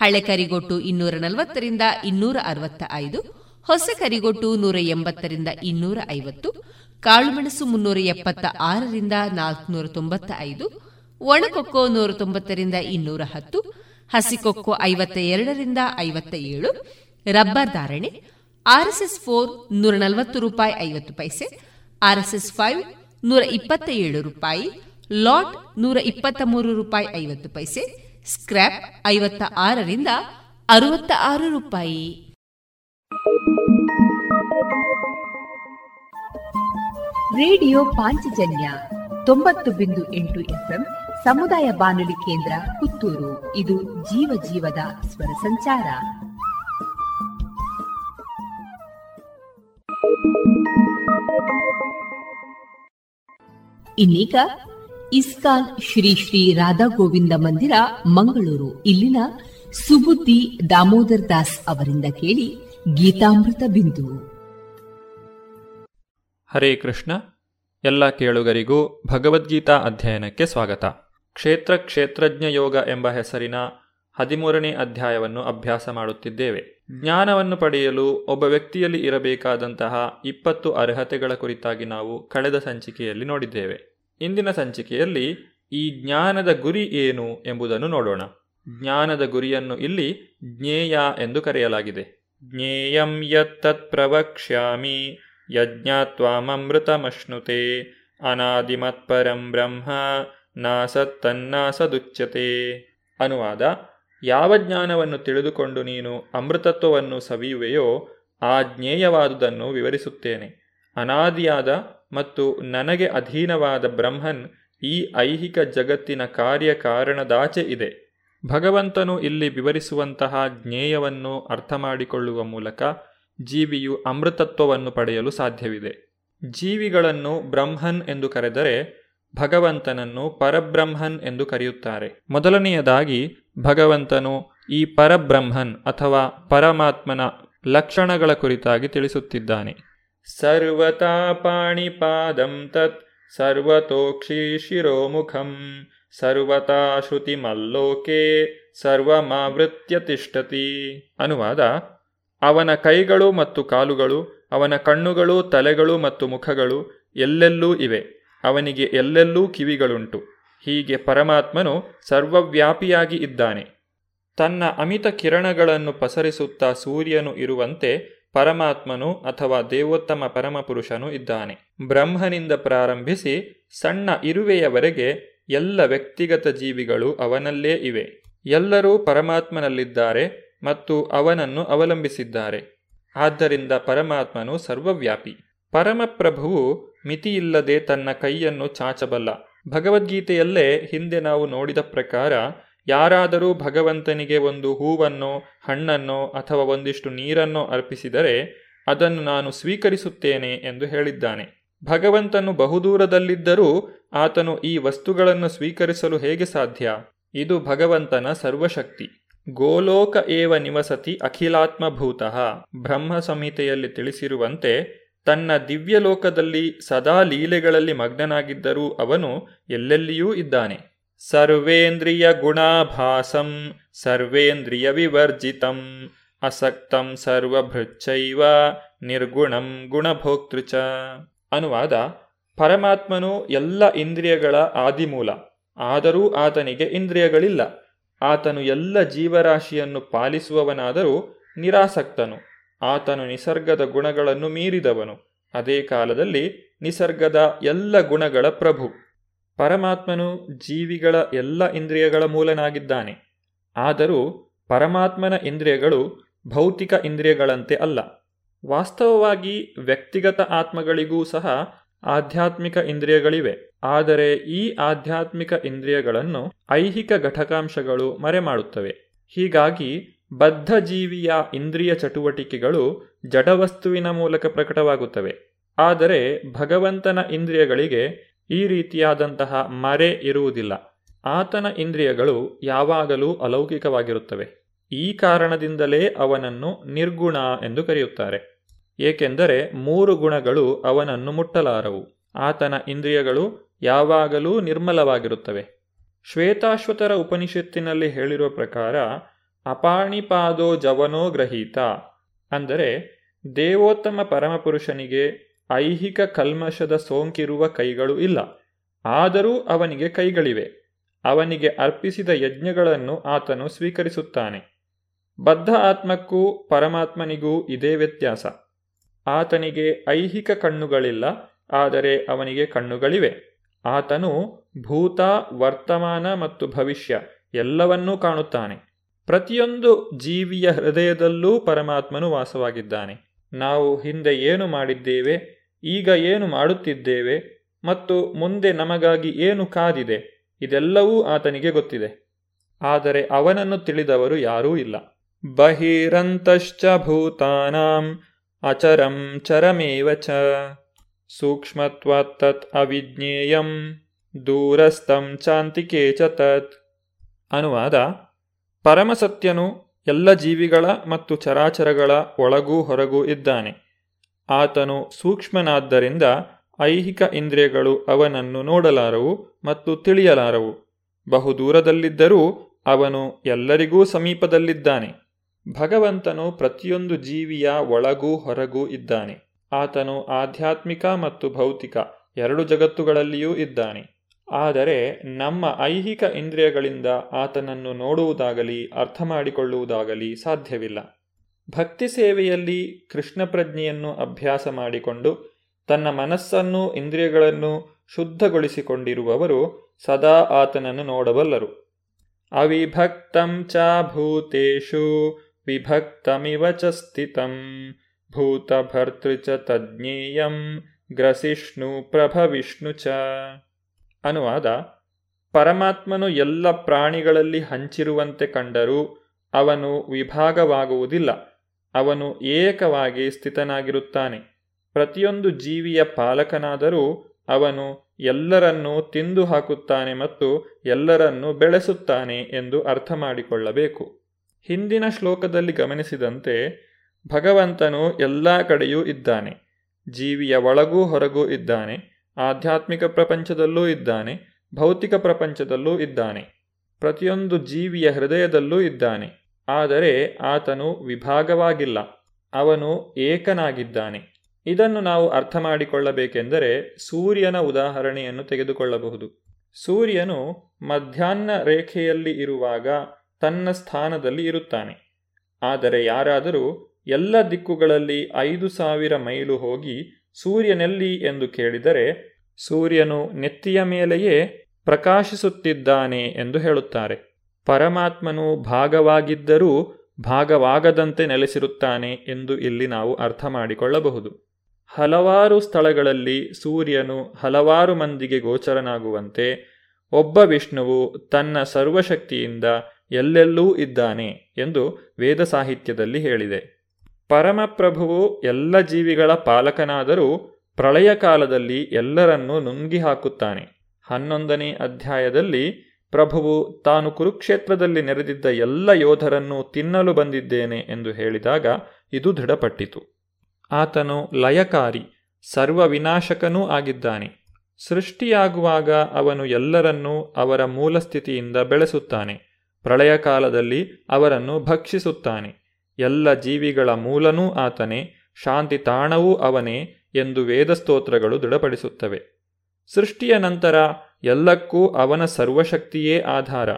ಹಳೆ ಕರಿಗೊಟ್ಟು ಇನ್ನೂರ ನಲವತ್ತರಿಂದ ಇನ್ನೂರ ಅರವತ್ತ ಐದು ಹೊಸ ಕರಿಗೊಟ್ಟು ನೂರ ಎಂಬತ್ತರಿಂದ ಇನ್ನೂರ ಐವತ್ತು ಕಾಳುಮೆಣಸು ಮುನ್ನೂರ ಎಪ್ಪತ್ತ ಆರರಿಂದ ನಾಲ್ಕುನೂರ ತೊಂಬತ್ತ ಐದು ಒಣಕೊಕ್ಕೋ ನೂರ ತೊಂಬತ್ತರಿಂದ ಇನ್ನೂರ ಹತ್ತು ಹಸಿಕೊಕ್ಕೋ ಐವತ್ತ ಎರಡರಿಂದ ಐವತ್ತ ಏಳು ರಬ್ಬರ್ ಧಾರಣೆ, ಆರ್ಎಸ್ಎಸ್ ಫೋರ್ ನೂರ ನಲವತ್ತು ರೂಪಾಯಿ ಐವತ್ತು ಪೈಸೆ, ಆರ್ಎಸ್ಎಸ್ ಫೈವ್ ನೂರ ಇಪ್ಪತ್ತ ಏಳು ರೂಪಾಯಿ, ಲಾಟ್ ನೂರ ಇಪ್ಪತ್ತ ಮೂರು ರೂಪಾಯಿ ಐವತ್ತು ಪೈಸೆ ಸ್ಕ್ರಾಪ್ ಐವತ್ತ ಆರರಿಂದ ಅರವತ್ತ ಆರು ರೂಪಾಯಿ. ರೇಡಿಯೋ ಪಾಂಚಜನ್ಯ ತೊಂಬತ್ತು ಬಿಂದು ಎಂಟು ಎಫ್ಎಂ ಸಮುದಾಯ ಬಾನುಲಿ ಕೇಂದ್ರ ಪುತ್ತೂರು. ಇದು ಜೀವ ಜೀವದ ಸ್ವರ ಸಂಚಾರ. ಇನ್ನೀಗ ಇಸ್ಕಾನ್ ಶ್ರೀ ಶ್ರೀ ರಾಧಾ ಗೋವಿಂದ ಮಂದಿರ, ಮಂಗಳೂರು. ಇಲ್ಲಿನ ಸುಬುದ್ದಿ ದಾಮೋದರ್ ದಾಸ್ ಅವರಿಂದ ಕೇಳಿ ಗೀತಾಮೃತ ಬಿಂದು. ಹರೇ ಕೃಷ್ಣ. ಎಲ್ಲ ಕೇಳುಗರಿಗೂ ಭಗವದ್ಗೀತಾ ಅಧ್ಯಯನಕ್ಕೆ ಸ್ವಾಗತ. ಕ್ಷೇತ್ರ ಕ್ಷೇತ್ರಜ್ಞ ಯೋಗ ಎಂಬ ಹೆಸರಿನ ಹದಿಮೂರನೇ ಅಧ್ಯಾಯವನ್ನು ಅಭ್ಯಾಸ ಮಾಡುತ್ತಿದ್ದೇವೆ. ಜ್ಞಾನವನ್ನು ಪಡೆಯಲು ಒಬ್ಬ ವ್ಯಕ್ತಿಯಲ್ಲಿ ಇರಬೇಕಾದಂತಹ ಇಪ್ಪತ್ತು ಅರ್ಹತೆಗಳ ಕುರಿತಾಗಿ ನಾವು ಕಳೆದ ಸಂಚಿಕೆಯಲ್ಲಿ ನೋಡಿದ್ದೇವೆ. ಇಂದಿನ ಸಂಚಿಕೆಯಲ್ಲಿ ಈ ಜ್ಞಾನದ ಗುರಿ ಏನು ಎಂಬುದನ್ನು ನೋಡೋಣ. ಜ್ಞಾನದ ಗುರಿಯನ್ನು ಇಲ್ಲಿ ಜ್ಞೇಯ ಎಂದು ಕರೆಯಲಾಗಿದೆ. ಜ್ಞೇಯಂ ಯತ್ತತ್ ಪ್ರವಕ್ಷ್ಯಾಮಿ ಯಜ್ಞಾತ್ವಾಮೃತಮಶ್ನುತೆ ಅನಾದಿಮತ್ಪರಂ ಬ್ರಹ್ಮ ನಾಸತ್ತನ್ನಾಸದುಚ್ಯತೆ. ಅನುವಾದ, ಯಾವ ಜ್ಞಾನವನ್ನು ತಿಳಿದುಕೊಂಡು ನೀನು ಅಮೃತತ್ವವನ್ನು ಸವಿಯುವೆಯೋ ಆ ಜ್ಞೇಯವಾದುದನ್ನು ವಿವರಿಸುತ್ತೇನೆ. ಅನಾದಿಯಾದ ಮತ್ತು ನನಗೆ ಅಧೀನವಾದ ಬ್ರಹ್ಮನ್ ಈ ಐಹಿಕ ಜಗತ್ತಿನ ಕಾರ್ಯಕಾರಣದಾಚೆ ಇದೆ. ಭಗವಂತನು ಇಲ್ಲಿ ವಿವರಿಸುವಂತಹ ಜ್ಞೇಯವನ್ನು ಅರ್ಥ ಮಾಡಿಕೊಳ್ಳುವ ಮೂಲಕ ಜೀವಿಯು ಅಮೃತತ್ವವನ್ನು ಪಡೆಯಲು ಸಾಧ್ಯವಿದೆ. ಜೀವಿಗಳನ್ನು ಬ್ರಹ್ಮನ್ ಎಂದು ಕರೆದರೆ ಭಗವಂತನನ್ನು ಪರಬ್ರಹ್ಮನ್ ಎಂದು ಕರೆಯುತ್ತಾರೆ. ಮೊದಲನೆಯದಾಗಿ, ಭಗವಂತನು ಈ ಪರಬ್ರಹ್ಮನ್ ಅಥವಾ ಪರಮಾತ್ಮನ ಲಕ್ಷಣಗಳ ಕುರಿತಾಗಿ ತಿಳಿಸುತ್ತಿದ್ದಾನೆ. ಪಾಣಿಪಾದಂ ತತ್ ಸರ್ವತೋಕ್ಷಿ ಶಿರೋಮುಖಂ ಸರ್ವತಾ ಶ್ರುತಿಮಲ್ಲೋಕೆ ಸರ್ವಮಾವೃತ್ಯ ತಿಷ್ಟತಿ ಅನುವಾದ ಅವನ ಕೈಗಳು ಮತ್ತು ಕಾಲುಗಳು, ಅವನ ಕಣ್ಣುಗಳು, ತಲೆಗಳು ಮತ್ತು ಮುಖಗಳು ಎಲ್ಲೆಲ್ಲೂ ಇವೆ. ಅವನಿಗೆ ಎಲ್ಲೆಲ್ಲೂ ಕಿವಿಗಳುಂಟು. ಹೀಗೆ ಪರಮಾತ್ಮನು ಸರ್ವವ್ಯಾಪಿಯಾಗಿ ಇದ್ದಾನೆ. ತನ್ನ ಅಮಿತ ಕಿರಣಗಳನ್ನು ಪಸರಿಸುತ್ತಾ ಸೂರ್ಯನು ಇರುವಂತೆ ಪರಮಾತ್ಮನು ಅಥವಾ ದೇವೋತ್ತಮ ಪರಮಪುರುಷನು ಇದ್ದಾನೆ. ಬ್ರಹ್ಮನಿಂದ ಪ್ರಾರಂಭಿಸಿ ಸಣ್ಣ ಇರುವೆಯವರೆಗೆ ಎಲ್ಲ ವ್ಯಕ್ತಿಗತ ಜೀವಿಗಳು ಅವನಲ್ಲೇ ಇವೆ. ಎಲ್ಲರೂ ಪರಮಾತ್ಮನಲ್ಲಿದ್ದಾರೆ ಮತ್ತು ಅವನನ್ನು ಅವಲಂಬಿಸಿದ್ದಾರೆ. ಆದ್ದರಿಂದ ಪರಮಾತ್ಮನು ಸರ್ವವ್ಯಾಪಿ. ಪರಮಪ್ರಭುವು ಮಿತಿಯಿಲ್ಲದೆ ತನ್ನ ಕೈಯನ್ನು ಚಾಚಬಲ್ಲ. ಭಗವದ್ಗೀತೆಯಲ್ಲೇ ಹಿಂದೆ ನಾವು ನೋಡಿದ ಪ್ರಕಾರ ಯಾರಾದರೂ ಭಗವಂತನಿಗೆ ಒಂದು ಹೂವನ್ನು, ಹಣ್ಣನ್ನೋ ಅಥವಾ ಒಂದಿಷ್ಟು ನೀರನ್ನೋ ಅರ್ಪಿಸಿದರೆ ಅದನ್ನು ನಾನು ಸ್ವೀಕರಿಸುತ್ತೇನೆ ಎಂದು ಹೇಳಿದ್ದಾನೆ. ಭಗವಂತನು ಬಹುದೂರದಲ್ಲಿದ್ದರೂ ಆತನು ಈ ವಸ್ತುಗಳನ್ನು ಸ್ವೀಕರಿಸಲು ಹೇಗೆ ಸಾಧ್ಯ? ಇದು ಭಗವಂತನ ಸರ್ವಶಕ್ತಿ. ಗೋಲೋಕ ಏವ ನಿವಸತಿ ಅಖಿಲಾತ್ಮಭೂತಃ. ಬ್ರಹ್ಮ ಸಂಹಿತೆಯಲ್ಲಿ ತಿಳಿಸಿರುವಂತೆ ತನ್ನ ದಿವ್ಯಲೋಕದಲ್ಲಿ ಸದಾ ಲೀಲೆಗಳಲ್ಲಿ ಮಗ್ನನಾಗಿದ್ದರೂ ಅವನು ಎಲ್ಲೆಲ್ಲಿಯೂ ಇದ್ದಾನೆ. ಸರ್ವೇಂದ್ರಿಯ ಗುಣಾಭಾಸಂ ಸರ್ವೇಂದ್ರಿಯ ವಿವರ್ಜಿತಂ ಅಸಕ್ತಂ ಸರ್ವಭೃಚ್ಚೈವ ನಿರ್ಗುಣಂ ಗುಣಭೋಕ್ತೃಚ ಅನುವಾದ, ಪರಮಾತ್ಮನು ಎಲ್ಲ ಇಂದ್ರಿಯಗಳ ಆದಿಮೂಲ, ಆದರೂ ಆತನಿಗೆ ಇಂದ್ರಿಯಗಳಿಲ್ಲ. ಆತನು ಎಲ್ಲ ಜೀವರಾಶಿಯನ್ನು ಪಾಲಿಸುವವನಾದರೂ ನಿರಾಸಕ್ತನು. ಆತನು ನಿಸರ್ಗದ ಗುಣಗಳನ್ನು ಮೀರಿದವನು. ಅದೇ ಕಾಲದಲ್ಲಿ ನಿಸರ್ಗದ ಎಲ್ಲ ಗುಣಗಳ ಪ್ರಭು. ಪರಮಾತ್ಮನು ಜೀವಿಗಳ ಎಲ್ಲ ಇಂದ್ರಿಯಗಳ ಮೂಲನಾಗಿದ್ದಾನೆ. ಆದರೂ ಪರಮಾತ್ಮನ ಇಂದ್ರಿಯಗಳು ಭೌತಿಕ ಇಂದ್ರಿಯಗಳಂತೆ ಅಲ್ಲ. ವಾಸ್ತವವಾಗಿ ವ್ಯಕ್ತಿಗತ ಆತ್ಮಗಳಿಗೂ ಸಹ ಆಧ್ಯಾತ್ಮಿಕ ಇಂದ್ರಿಯಗಳಿವೆ. ಆದರೆ ಈ ಆಧ್ಯಾತ್ಮಿಕ ಇಂದ್ರಿಯಗಳನ್ನು ಐಹಿಕ ಘಟಕಾಂಶಗಳು ಮರೆಮಾಡುತ್ತವೆ. ಹೀಗಾಗಿ ಬದ್ಧ ಜೀವಿಯ ಇಂದ್ರಿಯ ಚಟುವಟಿಕೆಗಳು ಜಡವಸ್ತುವಿನ ಮೂಲಕ ಪ್ರಕಟವಾಗುತ್ತವೆ. ಆದರೆ ಭಗವಂತನ ಇಂದ್ರಿಯಗಳಿಗೆ ಈ ರೀತಿಯಾದಂತಹ ಮರೆ ಇರುವುದಿಲ್ಲ. ಆತನ ಇಂದ್ರಿಯಗಳು ಯಾವಾಗಲೂ ಅಲೌಕಿಕವಾಗಿರುತ್ತವೆ. ಈ ಕಾರಣದಿಂದಲೇ ಅವನನ್ನು ನಿರ್ಗುಣ ಎಂದು ಕರೆಯುತ್ತಾರೆ. ಏಕೆಂದರೆ ಮೂರು ಗುಣಗಳು ಅವನನ್ನು ಮುಟ್ಟಲಾರವು. ಆತನ ಇಂದ್ರಿಯಗಳು ಯಾವಾಗಲೂ ನಿರ್ಮಲವಾಗಿರುತ್ತವೆ. ಶ್ವೇತಾಶ್ವತರ ಉಪನಿಷತ್ತಿನಲ್ಲಿ ಹೇಳಿರುವ ಪ್ರಕಾರ, ಅಪಾಣಿಪಾದೋ ಜವನೋ ಗ್ರಹೀತ. ಅಂದರೆ ದೇವೋತ್ತಮ ಪರಮಪುರುಷನಿಗೆ ಐಹಿಕ ಕಲ್ಮಶದ ಸೋಂಕಿರುವ ಕೈಗಳು ಇಲ್ಲ. ಆದರೂ ಅವನಿಗೆ ಕೈಗಳಿವೆ. ಅವನಿಗೆ ಅರ್ಪಿಸಿದ ಯಜ್ಞಗಳನ್ನು ಆತನು ಸ್ವೀಕರಿಸುತ್ತಾನೆ. ಬದ್ಧ ಆತ್ಮಕ್ಕೂ ಪರಮಾತ್ಮನಿಗೂ ಇದೇ ವ್ಯತ್ಯಾಸ. ಆತನಿಗೆ ಐಹಿಕ ಕಣ್ಣುಗಳಿಲ್ಲ, ಆದರೆ ಅವನಿಗೆ ಕಣ್ಣುಗಳಿವೆ. ಆತನು ಭೂತ, ವರ್ತಮಾನ ಮತ್ತು ಭವಿಷ್ಯ ಎಲ್ಲವನ್ನೂ ಕಾಣುತ್ತಾನೆ. ಪ್ರತಿಯೊಂದು ಜೀವಿಯ ಹೃದಯದಲ್ಲೂ ಪರಮಾತ್ಮನು ವಾಸವಾಗಿದ್ದಾನೆ. ನಾವು ಹಿಂದೆ ಏನು ಮಾಡಿದ್ದೇವೆ, ಈಗ ಏನು ಮಾಡುತ್ತಿದ್ದೇವೆ ಮತ್ತು ಮುಂದೆ ನಮಗಾಗಿ ಏನು ಕಾದಿದೆ, ಇದೆಲ್ಲವೂ ಆತನಿಗೆ ಗೊತ್ತಿದೆ. ಆದರೆ ಅವನನ್ನು ತಿಳಿದವರು ಯಾರೂ ಇಲ್ಲ. ಬಹಿರಂತಶ್ಚ ಭೂತಾನಾಂ ಅಚರಂ ಚರಮೇವ ಚ ಸೂಕ್ಷ್ಮತ್ವತ್ತತ್ ಅವಿಜ್ಞೇಯಂ ದೂರಸ್ಥಂ ಚಾಂತಿಕೆ ಚ ತತ್. ಅನುವಾದ, ಪರಮಸತ್ಯನು ಎಲ್ಲ ಜೀವಿಗಳ ಮತ್ತು ಚರಾಚರಗಳ ಒಳಗೂ ಹೊರಗೂ ಇದ್ದಾನೆ. ಆತನು ಸೂಕ್ಷ್ಮನಾದ್ದರಿಂದ ಐಹಿಕ ಇಂದ್ರಿಯಗಳು ಅವನನ್ನು ನೋಡಲಾರವು ಮತ್ತು ತಿಳಿಯಲಾರವು. ಬಹುದೂರದಲ್ಲಿದ್ದರೂ ಅವನು ಎಲ್ಲರಿಗೂ ಸಮೀಪದಲ್ಲಿದ್ದಾನೆ. ಭಗವಂತನು ಪ್ರತಿಯೊಂದು ಜೀವಿಯ ಒಳಗೂ ಹೊರಗೂ ಇದ್ದಾನೆ. ಆತನು ಆಧ್ಯಾತ್ಮಿಕ ಮತ್ತು ಭೌತಿಕ ಎರಡು ಜಗತ್ತುಗಳಲ್ಲಿಯೂ ಇದ್ದಾನೆ. ಆದರೆ ನಮ್ಮ ಐಹಿಕ ಇಂದ್ರಿಯಗಳಿಂದ ಆತನನ್ನು ನೋಡುವುದಾಗಲಿ ಅರ್ಥ ಮಾಡಿಕೊಳ್ಳುವುದಾಗಲಿ ಸಾಧ್ಯವಿಲ್ಲ. ಭಕ್ತಿ ಸೇವೆಯಲ್ಲಿ ಕೃಷ್ಣ ಪ್ರಜ್ಞೆಯನ್ನು ಅಭ್ಯಾಸ ಮಾಡಿಕೊಂಡು ತನ್ನ ಮನಸ್ಸನ್ನು, ಇಂದ್ರಿಯಗಳನ್ನು ಶುದ್ಧಗೊಳಿಸಿಕೊಂಡಿರುವವರು ಸದಾ ಆತನನ್ನು ನೋಡಬಲ್ಲರು. ಅವಿಭಕ್ತಂ ಚ ಭೂತೇಷು, ವಿಭಕ್ತಮಿವ ಚ ಸ್ಥಿತಂ ಭೂತಭರ್ತೃ ಚ ತಜ್ಞೇಯಂ, ಗ್ರಸಿಷ್ಣು ಪ್ರಭವಿಷ್ಣು ಚ. ಅನುವಾದ, ಪರಮಾತ್ಮನು ಎಲ್ಲ ಪ್ರಾಣಿಗಳಲ್ಲಿ ಹಂಚಿರುವಂತೆ ಕಂಡರೂ ಅವನು ವಿಭಾಗವಾಗುವುದಿಲ್ಲ. ಅವನು ಏಕವಾಗಿ ಸ್ಥಿತನಾಗಿರುತ್ತಾನೆ. ಪ್ರತಿಯೊಂದು ಜೀವಿಯ ಪಾಲಕನಾದರೂ ಅವನು ಎಲ್ಲರನ್ನೂ ತಿಂದು ಹಾಕುತ್ತಾನೆ ಮತ್ತು ಎಲ್ಲರನ್ನೂ ಬೆಳೆಸುತ್ತಾನೆ ಎಂದು ಅರ್ಥ ಮಾಡಿಕೊಳ್ಳಬೇಕು ಹಿಂದಿನ ಶ್ಲೋಕದಲ್ಲಿ ಗಮನಿಸಿದಂತೆ ಭಗವಂತನು ಎಲ್ಲ ಕಡೆಯೂ ಇದ್ದಾನೆ. ಜೀವಿಯ ಒಳಗೂ ಹೊರಗೂ ಇದ್ದಾನೆ. ಆಧ್ಯಾತ್ಮಿಕ ಪ್ರಪಂಚದಲ್ಲೂ ಇದ್ದಾನೆ, ಭೌತಿಕ ಪ್ರಪಂಚದಲ್ಲೂ ಇದ್ದಾನೆ, ಪ್ರತಿಯೊಂದು ಜೀವಿಯ ಹೃದಯದಲ್ಲೂ ಇದ್ದಾನೆ, ಆದರೆ ಆತನು ವಿಭಾಗವಾಗಿಲ್ಲ, ಅವನು ಏಕನಾಗಿದ್ದಾನೆ. ಇದನ್ನು ನಾವು ಅರ್ಥ ಮಾಡಿಕೊಳ್ಳಬೇಕೆಂದರೆ ಸೂರ್ಯನ ಉದಾಹರಣೆಯನ್ನು ತೆಗೆದುಕೊಳ್ಳಬಹುದು. ಸೂರ್ಯನು ಮಧ್ಯಾಹ್ನ ರೇಖೆಯಲ್ಲಿ ಇರುವಾಗ ತನ್ನ ಸ್ಥಾನದಲ್ಲಿ ಇರುತ್ತಾನೆ. ಆದರೆ ಯಾರಾದರೂ ಎಲ್ಲ ದಿಕ್ಕುಗಳಲ್ಲಿ ಐದು ಸಾವಿರ ಮೈಲು ಹೋಗಿ ಸೂರ್ಯನೆಲ್ಲಿ ಎಂದು ಕೇಳಿದರೆ, ಸೂರ್ಯನು ನೆತ್ತಿಯ ಮೇಲೆಯೇ ಪ್ರಕಾಶಿಸುತ್ತಿದ್ದಾನೆ ಎಂದು ಹೇಳುತ್ತಾರೆ. ಪರಮಾತ್ಮನು ಭಾಗವಾಗಿದ್ದರೂ ಭಾಗವಾಗದಂತೆ ನೆಲೆಸಿರುತ್ತಾನೆ ಎಂದು ಇಲ್ಲಿ ನಾವು ಅರ್ಥ ಮಾಡಿಕೊಳ್ಳಬಹುದು. ಹಲವಾರು ಸ್ಥಳಗಳಲ್ಲಿ ಸೂರ್ಯನು ಹಲವಾರು ಮಂದಿಗೆ ಗೋಚರನಾಗುವಂತೆ ಒಬ್ಬ ವಿಷ್ಣುವು ತನ್ನ ಸರ್ವಶಕ್ತಿಯಿಂದ ಎಲ್ಲೆಲ್ಲೂ ಇದ್ದಾನೆ ಎಂದು ವೇದ ಸಾಹಿತ್ಯದಲ್ಲಿ ಹೇಳಿದೆ. ಪರಮಪ್ರಭುವು ಎಲ್ಲ ಜೀವಿಗಳ ಪಾಲಕನಾದರೂ ಪ್ರಳಯ ಕಾಲದಲ್ಲಿ ಎಲ್ಲರನ್ನೂ ನುಂಗಿ ಹಾಕುತ್ತಾನೆ. ಹನ್ನೊಂದನೇ ಅಧ್ಯಾಯದಲ್ಲಿ ಪ್ರಭುವು ತಾನು ಕುರುಕ್ಷೇತ್ರದಲ್ಲಿ ನೆರೆದಿದ್ದ ಎಲ್ಲ ಯೋಧರನ್ನು ತಿನ್ನಲು ಬಂದಿದ್ದೇನೆ ಎಂದು ಹೇಳಿದಾಗ ಇದು ದೃಢಪಟ್ಟಿತು. ಆತನು ಲಯಕಾರಿ ಸರ್ವ ವಿನಾಶಕನೂ ಆಗಿದ್ದಾನೆ. ಸೃಷ್ಟಿಯಾಗುವಾಗ ಅವನು ಎಲ್ಲರನ್ನೂ ಅವರ ಮೂಲಸ್ಥಿತಿಯಿಂದ ಬೆಳೆಸುತ್ತಾನೆ. ಪ್ರಳಯ ಕಾಲದಲ್ಲಿ ಅವರನ್ನು ಭಕ್ಷಿಸುತ್ತಾನೆ. ಎಲ್ಲ ಜೀವಿಗಳ ಮೂಲನೂ ಆತನೇ, ಶಾಂತಿ ತಾಣವೂ ಅವನೇ ಎಂದು ವೇದಸ್ತೋತ್ರಗಳು ದೃಢಪಡಿಸುತ್ತವೆ. ಸೃಷ್ಟಿಯ ನಂತರ ಎಲ್ಲಕ್ಕೂ ಅವನ ಸರ್ವಶಕ್ತಿಯೇ ಆಧಾರ.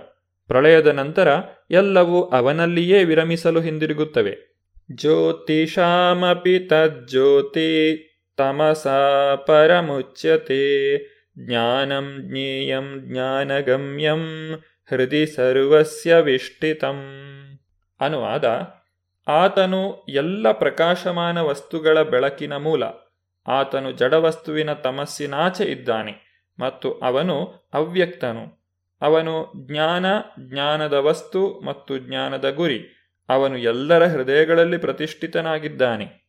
ಪ್ರಳಯದ ನಂತರ ಎಲ್ಲವೂ ಅವನಲ್ಲಿಯೇ ವಿರಮಿಸಲು ಹಿಂದಿರುಗುತ್ತವೆ. ಜ್ಯೋತಿಷಾಮಪಿ ತಜ್ಜ್ಯೋತಿ ತಮಸಾ ಪರಮುಚ್ಯತೆ ಜ್ಞಾನಂ ಜ್ಞೇಯಂ ಜ್ಞಾನಗಮ್ಯಂ ಹೃದಯ ಸರ್ವಸ್ಯ ವಿಷ್ಟಿತಂ ಅನುವಾದ ಆತನು ಎಲ್ಲ ಪ್ರಕಾಶಮಾನ ವಸ್ತುಗಳ ಬೆಳಕಿನ ಮೂಲ. ಆತನು ಜಡವಸ್ತುವಿನ ತಮಸ್ಸಿನಾಚೆ ಇದ್ದಾನೆ ಮತ್ತು ಅವನು ಅವ್ಯಕ್ತನು. ಅವನು ಜ್ಞಾನ, ಜ್ಞಾನದ ವಸ್ತು ಮತ್ತು ಜ್ಞಾನದ ಗುರಿ. ಅವನು ಎಲ್ಲರ ಹೃದಯಗಳಲ್ಲಿ ಪ್ರತಿಷ್ಠಿತನಾಗಿದ್ದಾನೆ.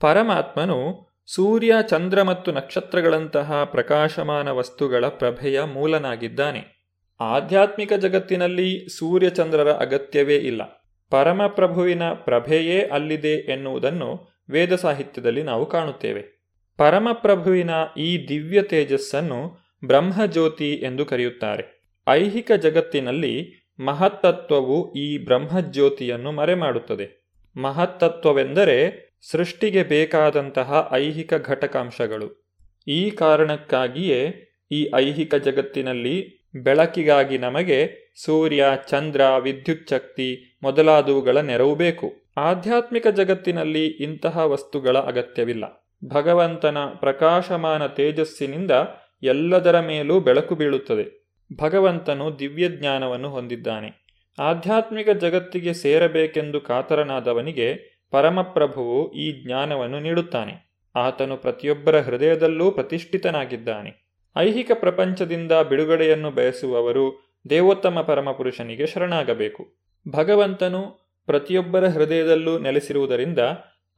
ಪರಮಾತ್ಮನು ಸೂರ್ಯ, ಚಂದ್ರ ಮತ್ತು ನಕ್ಷತ್ರಗಳಂತಹ ಪ್ರಕಾಶಮಾನ ವಸ್ತುಗಳ ಪ್ರಭೆಯ ಮೂಲನಾಗಿದ್ದಾನೆ. ಆಧ್ಯಾತ್ಮಿಕ ಜಗತ್ತಿನಲ್ಲಿ ಸೂರ್ಯಚಂದ್ರರ ಅಗತ್ಯವೇ ಇಲ್ಲ. ಪರಮಪ್ರಭುವಿನ ಪ್ರಭೆಯೇ ಅಲ್ಲಿದೆ ಎನ್ನುವುದನ್ನು ವೇದ ಸಾಹಿತ್ಯದಲ್ಲಿ ನಾವು ಕಾಣುತ್ತೇವೆ. ಪರಮಪ್ರಭುವಿನ ಈ ದಿವ್ಯ ತೇಜಸ್ಸನ್ನು ಬ್ರಹ್ಮಜ್ಯೋತಿ ಎಂದು ಕರೆಯುತ್ತಾರೆ. ಐಹಿಕ ಜಗತ್ತಿನಲ್ಲಿ ಮಹತ್ತತ್ವವು ಈ ಬ್ರಹ್ಮಜ್ಯೋತಿಯನ್ನು ಮರೆಮಾಡುತ್ತದೆ. ಮಹತ್ತತ್ವವೆಂದರೆ ಸೃಷ್ಟಿಗೆ ಬೇಕಾದಂತಹ ಐಹಿಕ ಘಟಕಾಂಶಗಳು. ಈ ಕಾರಣಕ್ಕಾಗಿಯೇ ಈ ಐಹಿಕ ಜಗತ್ತಿನಲ್ಲಿ ಬೆಳಕಿಗಾಗಿ ನಮಗೆ ಸೂರ್ಯ, ಚಂದ್ರ, ವಿದ್ಯುತ್ ಶಕ್ತಿ ಮೊದಲಾದವುಗಳ ನೆರವು ಬೇಕು. ಆಧ್ಯಾತ್ಮಿಕ ಜಗತ್ತಿನಲ್ಲಿ ಇಂತಹ ವಸ್ತುಗಳ ಅಗತ್ಯವಿಲ್ಲ. ಭಗವಂತನ ಪ್ರಕಾಶಮಾನ ತೇಜಸ್ಸಿನಿಂದ ಎಲ್ಲದರ ಮೇಲೂ ಬೆಳಕು ಬೀಳುತ್ತದೆ. ಭಗವಂತನು ದಿವ್ಯ ಜ್ಞಾನವನ್ನು ಹೊಂದಿದ್ದಾನೆ. ಆಧ್ಯಾತ್ಮಿಕ ಜಗತ್ತಿಗೆ ಸೇರಬೇಕೆಂದು ಕಾತರನಾದವನಿಗೆ ಪರಮಪ್ರಭುವು ಈ ಜ್ಞಾನವನ್ನು ನೀಡುತ್ತಾನೆ. ಆತನು ಪ್ರತಿಯೊಬ್ಬರ ಹೃದಯದಲ್ಲೂ ಪ್ರತಿಷ್ಠಿತನಾಗಿದ್ದಾನೆ. ಐಹಿಕ ಪ್ರಪಂಚದಿಂದ ಬಿಡುಗಡೆಯನ್ನು ಬಯಸುವವರು ದೇವೋತ್ತಮ ಪರಮಪುರುಷನಿಗೆ ಶರಣಾಗಬೇಕು. ಭಗವಂತನು ಪ್ರತಿಯೊಬ್ಬರ ಹೃದಯದಲ್ಲೂ ನೆಲೆಸಿರುವುದರಿಂದ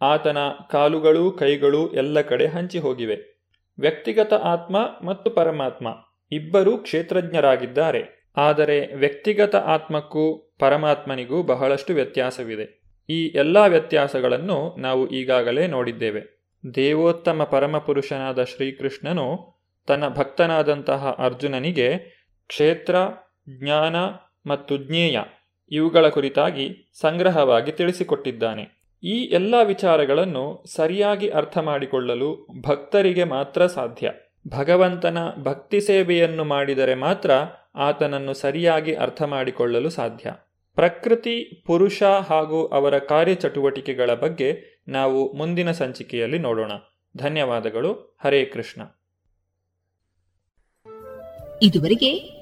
ಆತನ ಕಾಲುಗಳು ಕೈಗಳು ಎಲ್ಲ ಕಡೆ ಹಂಚಿ ಹೋಗಿವೆ. ವ್ಯಕ್ತಿಗತ ಆತ್ಮ ಮತ್ತು ಪರಮಾತ್ಮ ಇಬ್ಬರೂ ಕ್ಷೇತ್ರಜ್ಞರಾಗಿದ್ದಾರೆ. ಆದರೆ ವ್ಯಕ್ತಿಗತ ಆತ್ಮಕ್ಕೂ ಪರಮಾತ್ಮನಿಗೂ ಬಹಳಷ್ಟು ವ್ಯತ್ಯಾಸವಿದೆ. ಈ ಎಲ್ಲ ವ್ಯತ್ಯಾಸಗಳನ್ನು ನಾವು ಈಗಾಗಲೇ ನೋಡಿದ್ದೇವೆ. ದೇವೋತ್ತಮ ಪರಮಪುರುಷನಾದ ಶ್ರೀಕೃಷ್ಣನು ತನ್ನ ಭಕ್ತನಾದಂತಹ ಅರ್ಜುನನಿಗೆ ಕ್ಷೇತ್ರ, ಜ್ಞಾನ ಮತ್ತು ಜ್ಞೇಯ ಇವುಗಳ ಕುರಿತಾಗಿ ಸಂಗ್ರಹವಾಗಿ ತಿಳಿಸಿಕೊಟ್ಟಿದ್ದಾನೆ. ಈ ಎಲ್ಲ ವಿಚಾರಗಳನ್ನು ಸರಿಯಾಗಿ ಅರ್ಥ ಮಾಡಿಕೊಳ್ಳಲು ಭಕ್ತರಿಗೆ ಮಾತ್ರ ಸಾಧ್ಯ. ಭಗವಂತನ ಭಕ್ತಿ ಸೇವೆಯನ್ನು ಮಾಡಿದರೆ ಮಾತ್ರ ಆತನನ್ನು ಸರಿಯಾಗಿ ಅರ್ಥ ಮಾಡಿಕೊಳ್ಳಲು ಸಾಧ್ಯ. ಪ್ರಕೃತಿ, ಪುರುಷ ಹಾಗೂ ಅವರ ಕಾರ್ಯಚಟುವಟಿಕೆಗಳ ಬಗ್ಗೆ ನಾವು ಮುಂದಿನ ಸಂಚಿಕೆಯಲ್ಲಿ ನೋಡೋಣ. ಧನ್ಯವಾದಗಳು. ಹರೇ ಕೃಷ್ಣ. ಇದುವರೆಗೆ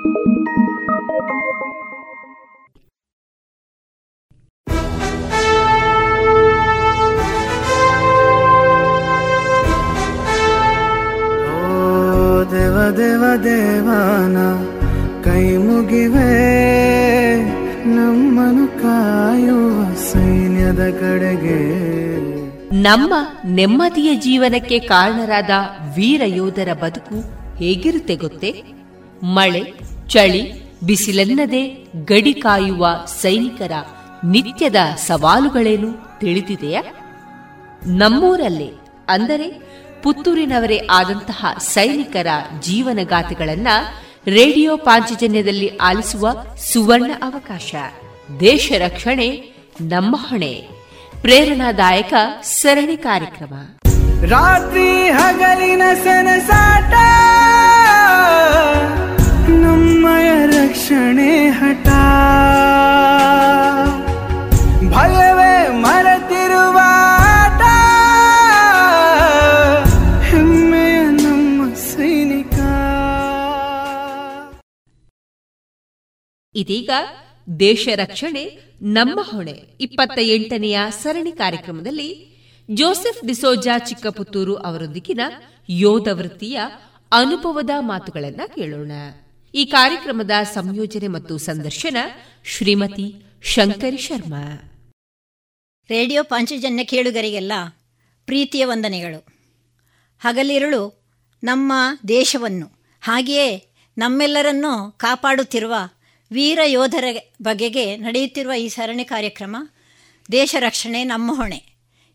ದೇವ ದೇವ, ದೇವಾನ, ಕೈ ಮುಗಿವೆ. ನಮ್ಮನು ಕಾಯುವ ಸೈನ್ಯದ ಕಡೆಗೆ. ನಮ್ಮ ನೆಮ್ಮದಿಯ ಜೀವನಕ್ಕೆ ಕಾರಣರಾದ ವೀರ ಯೋಧರ ಬದುಕು ಹೇಗಿರುತ್ತೆ ಗೊತ್ತೇ? ಮಳೆ, ಚಳಿ, ಬಿಸಿಲೆನ್ನದೆ ಗಡಿ ಕಾಯುವ ಸೈನಿಕರ ನಿತ್ಯದ ಸವಾಲುಗಳೇನು ತಿಳಿದಿದೆಯಾ? ನಮ್ಮೂರಲ್ಲೇ, ಅಂದರೆ ಪುತ್ತೂರಿನವರೇ ಆದಂತಹ ಸೈನಿಕರ ಜೀವನಗಾಥೆಗಳನ್ನ ರೇಡಿಯೋ ಪಾಂಚಜನ್ಯದಲ್ಲಿ ಆಲಿಸುವ ಸುವರ್ಣ ಅವಕಾಶ. ದೇಶ ರಕ್ಷಣೆ, ನಮ್ಮ ಹೊಣೆ. ಪ್ರೇರಣಾದಾಯಕ ಸರಣಿ ಕಾರ್ಯಕ್ರಮ. ರಾತ್ರಿ ಹಗಲಿನ ಸನಸಾಟ ನಮ್ಮಯ ರಕ್ಷಣೆ ಹಠ. ಭಯವೇ ಮರೆತಿರುವ ಹೆಮ್ಮೆಯ ನಮ್ಮ ಸೈನಿಕ. ಇದೀಗ ದೇಶ ರಕ್ಷಣೆ, ನಮ್ಮ ಹೊಣೆ. ಇಪ್ಪತ್ತ ಎಂಟನೆಯ ಸರಣಿ ಕಾರ್ಯಕ್ರಮದಲ್ಲಿ ಜೋಸೆಫ್ ಡಿಸೋಜಾ ಚಿಕ್ಕಪುತ್ತೂರು ಅವರೊಂದಿಗಿನ ಯೋಧ ವೃತ್ತಿಯ ಅನುಭವದ ಮಾತುಗಳನ್ನು ಕೇಳೋಣ. ಈ ಕಾರ್ಯಕ್ರಮದ ಸಂಯೋಜನೆ ಮತ್ತು ಸಂದರ್ಶನ ಶ್ರೀಮತಿ ಶಂಕರಿ ಶರ್ಮಾ. ರೇಡಿಯೋ ಪಾಂಚಜನ್ಯ ಕೇಳುಗರಿಗೆಲ್ಲ ಪ್ರೀತಿಯ ವಂದನೆಗಳು. ಹಗಲಿರುಳು ನಮ್ಮ ದೇಶವನ್ನು, ಹಾಗೆಯೇ ನಮ್ಮೆಲ್ಲರನ್ನು ಕಾಪಾಡುತ್ತಿರುವ ವೀರ ಯೋಧರ ಬಗೆಗೆ ನಡೆಯುತ್ತಿರುವ ಈ ಸರಣಿ ಕಾರ್ಯಕ್ರಮ, ದೇಶ ರಕ್ಷಣೆ ನಮ್ಮ ಹೊಣೆ.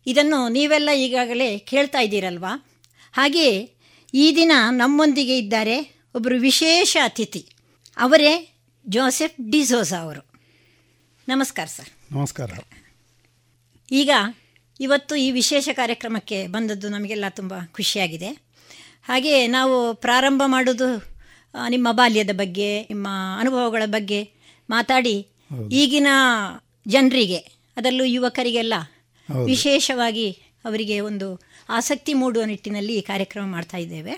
ಇದನ್ನು ನೀವೆಲ್ಲ ಈಗಾಗಲೇ ಕೇಳ್ತಾ ಇದ್ದೀರಲ್ವಾ? ಹಾಗೆಯೇ ಈ ದಿನ ನಮ್ಮೊಂದಿಗೆ ಇದ್ದಾರೆ ಒಬ್ಬರು ವಿಶೇಷ ಅತಿಥಿ. ಅವರೇ ಜೋಸೆಫ್ ಡಿಸೋಸಾ ಅವರು. ನಮಸ್ಕಾರ ಸರ್. ನಮಸ್ಕಾರ. ಈಗ ಇವತ್ತು ಈ ವಿಶೇಷ ಕಾರ್ಯಕ್ರಮಕ್ಕೆ ಬಂದದ್ದು ನಮಗೆಲ್ಲ ತುಂಬ ಖುಷಿಯಾಗಿದೆ. ಹಾಗೆ ನಾವು ಪ್ರಾರಂಭ ಮಾಡೋದು ನಿಮ್ಮ ಬಾಲ್ಯದ ಬಗ್ಗೆ ನಿಮ್ಮ ಅನುಭವಗಳ ಬಗ್ಗೆ ಮಾತಾಡಿ ಈಗಿನ ಜನರಿಗೆ ಅದರಲ್ಲೂ ಯುವಕರಿಗೆಲ್ಲ ವಿಶೇಷವಾಗಿ ಅವರಿಗೆ ಒಂದು ಆಸಕ್ತಿ ಮೂಡುವ ನಿಟ್ಟಿನಲ್ಲಿ ಈ ಕಾರ್ಯಕ್ರಮ ಮಾಡ್ತಾ ಇದ್ದೇವೆ.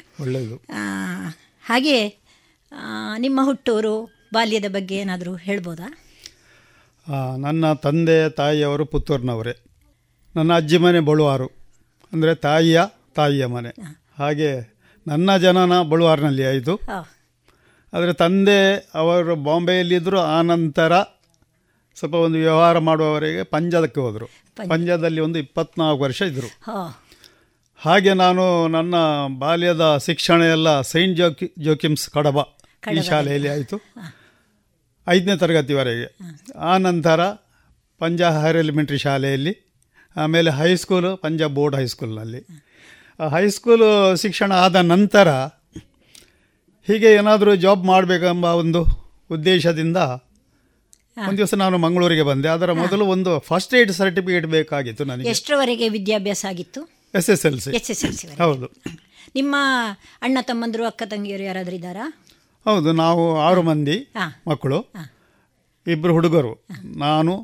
ಹಾಗೆ ನಿಮ್ಮ ಹುಟ್ಟೂರು ಬಾಲ್ಯದ ಬಗ್ಗೆ ಏನಾದರೂ ಹೇಳ್ಬೋದಾ? ನನ್ನ ತಂದೆ ತಾಯಿಯವರು ಪುತ್ತೂರಿನವರೇ. ನನ್ನ ಅಜ್ಜಿ ಮನೆ ಬಳುವಾರು. ಅಂದರೆ ತಾಯಿಯ ತಾಯಿಯ ಮನೆ. ಹಾಗೆ ನನ್ನ ಜನನ ಬಳುವಾರಿನಲ್ಲಿ ಆಯಿತು ಆದರೆ ತಂದೆ ಅವರು ಬಾಂಬೆಯಲ್ಲಿದ್ದರು ಆ ನಂತರ ಸ್ವಲ್ಪ ಒಂದು ವ್ಯವಹಾರ ಮಾಡುವವರೆಗೆ ಪಂಜಾದಕ್ಕೆ ಹೋದರು. ಪಂಜಾದಲ್ಲಿ ಒಂದು ಇಪ್ಪತ್ನಾಲ್ಕು ವರ್ಷ ಇದ್ದರು ಹಾಗೆ ನಾನು ನನ್ನ ಬಾಲ್ಯದ ಶಿಕ್ಷಣ ಎಲ್ಲ ಸೈಂಟ್ ಜೋಕಿ ಜೋಕಿಮ್ಸ್ ಕಡಬ ಈ ಶಾಲೆಯಲ್ಲಿ ಆಯಿತು. ಐದನೇ ತರಗತಿವರೆಗೆ. ಆ ನಂತರ ಪಂಜಾಬ್ ಹೈರ್ ಎಲಿಮೆಂಟ್ರಿ ಶಾಲೆಯಲ್ಲಿ ಆಮೇಲೆ ಹೈಸ್ಕೂಲು ಪಂಜಾಬ್ ಬೋರ್ಡ್ ಹೈಸ್ಕೂಲ್ನಲ್ಲಿ ಹೈಸ್ಕೂಲು ಶಿಕ್ಷಣ ಆದ ನಂತರ ಹೀಗೆ ಏನಾದರೂ ಜಾಬ್ ಮಾಡಬೇಕೆಂಬ ಒಂದು ಉದ್ದೇಶದಿಂದ ಒಂದು ದಿವಸ ನಾನು ಮಂಗಳೂರಿಗೆ ಬಂದೆ. ಅದರ ಮೊದಲು ಒಂದು ಫಸ್ಟ್ ಏಡ್ ಸರ್ಟಿಫಿಕೇಟ್ ಬೇಕಾಗಿತ್ತು ನನಗೆ. ಎಷ್ಟರವರೆಗೆ ವಿದ್ಯಾಭ್ಯಾಸ ಆಗಿತ್ತು? S S L C S S L C ಹೌದು. ನಿಮ್ಮ ಅಣ್ಣ ತಮ್ಮಂದರು ಅಕ್ಕ ತಂಗಿಯರು ಯಾರಾದರೂ ಇದ್ದಾರಾ? ಹೌದು ನಾವು ಆರು ಮಂದಿ ಮಕ್ಕಳು. ಇಬ್ಬರು ಹುಡುಗರು. ನಾನು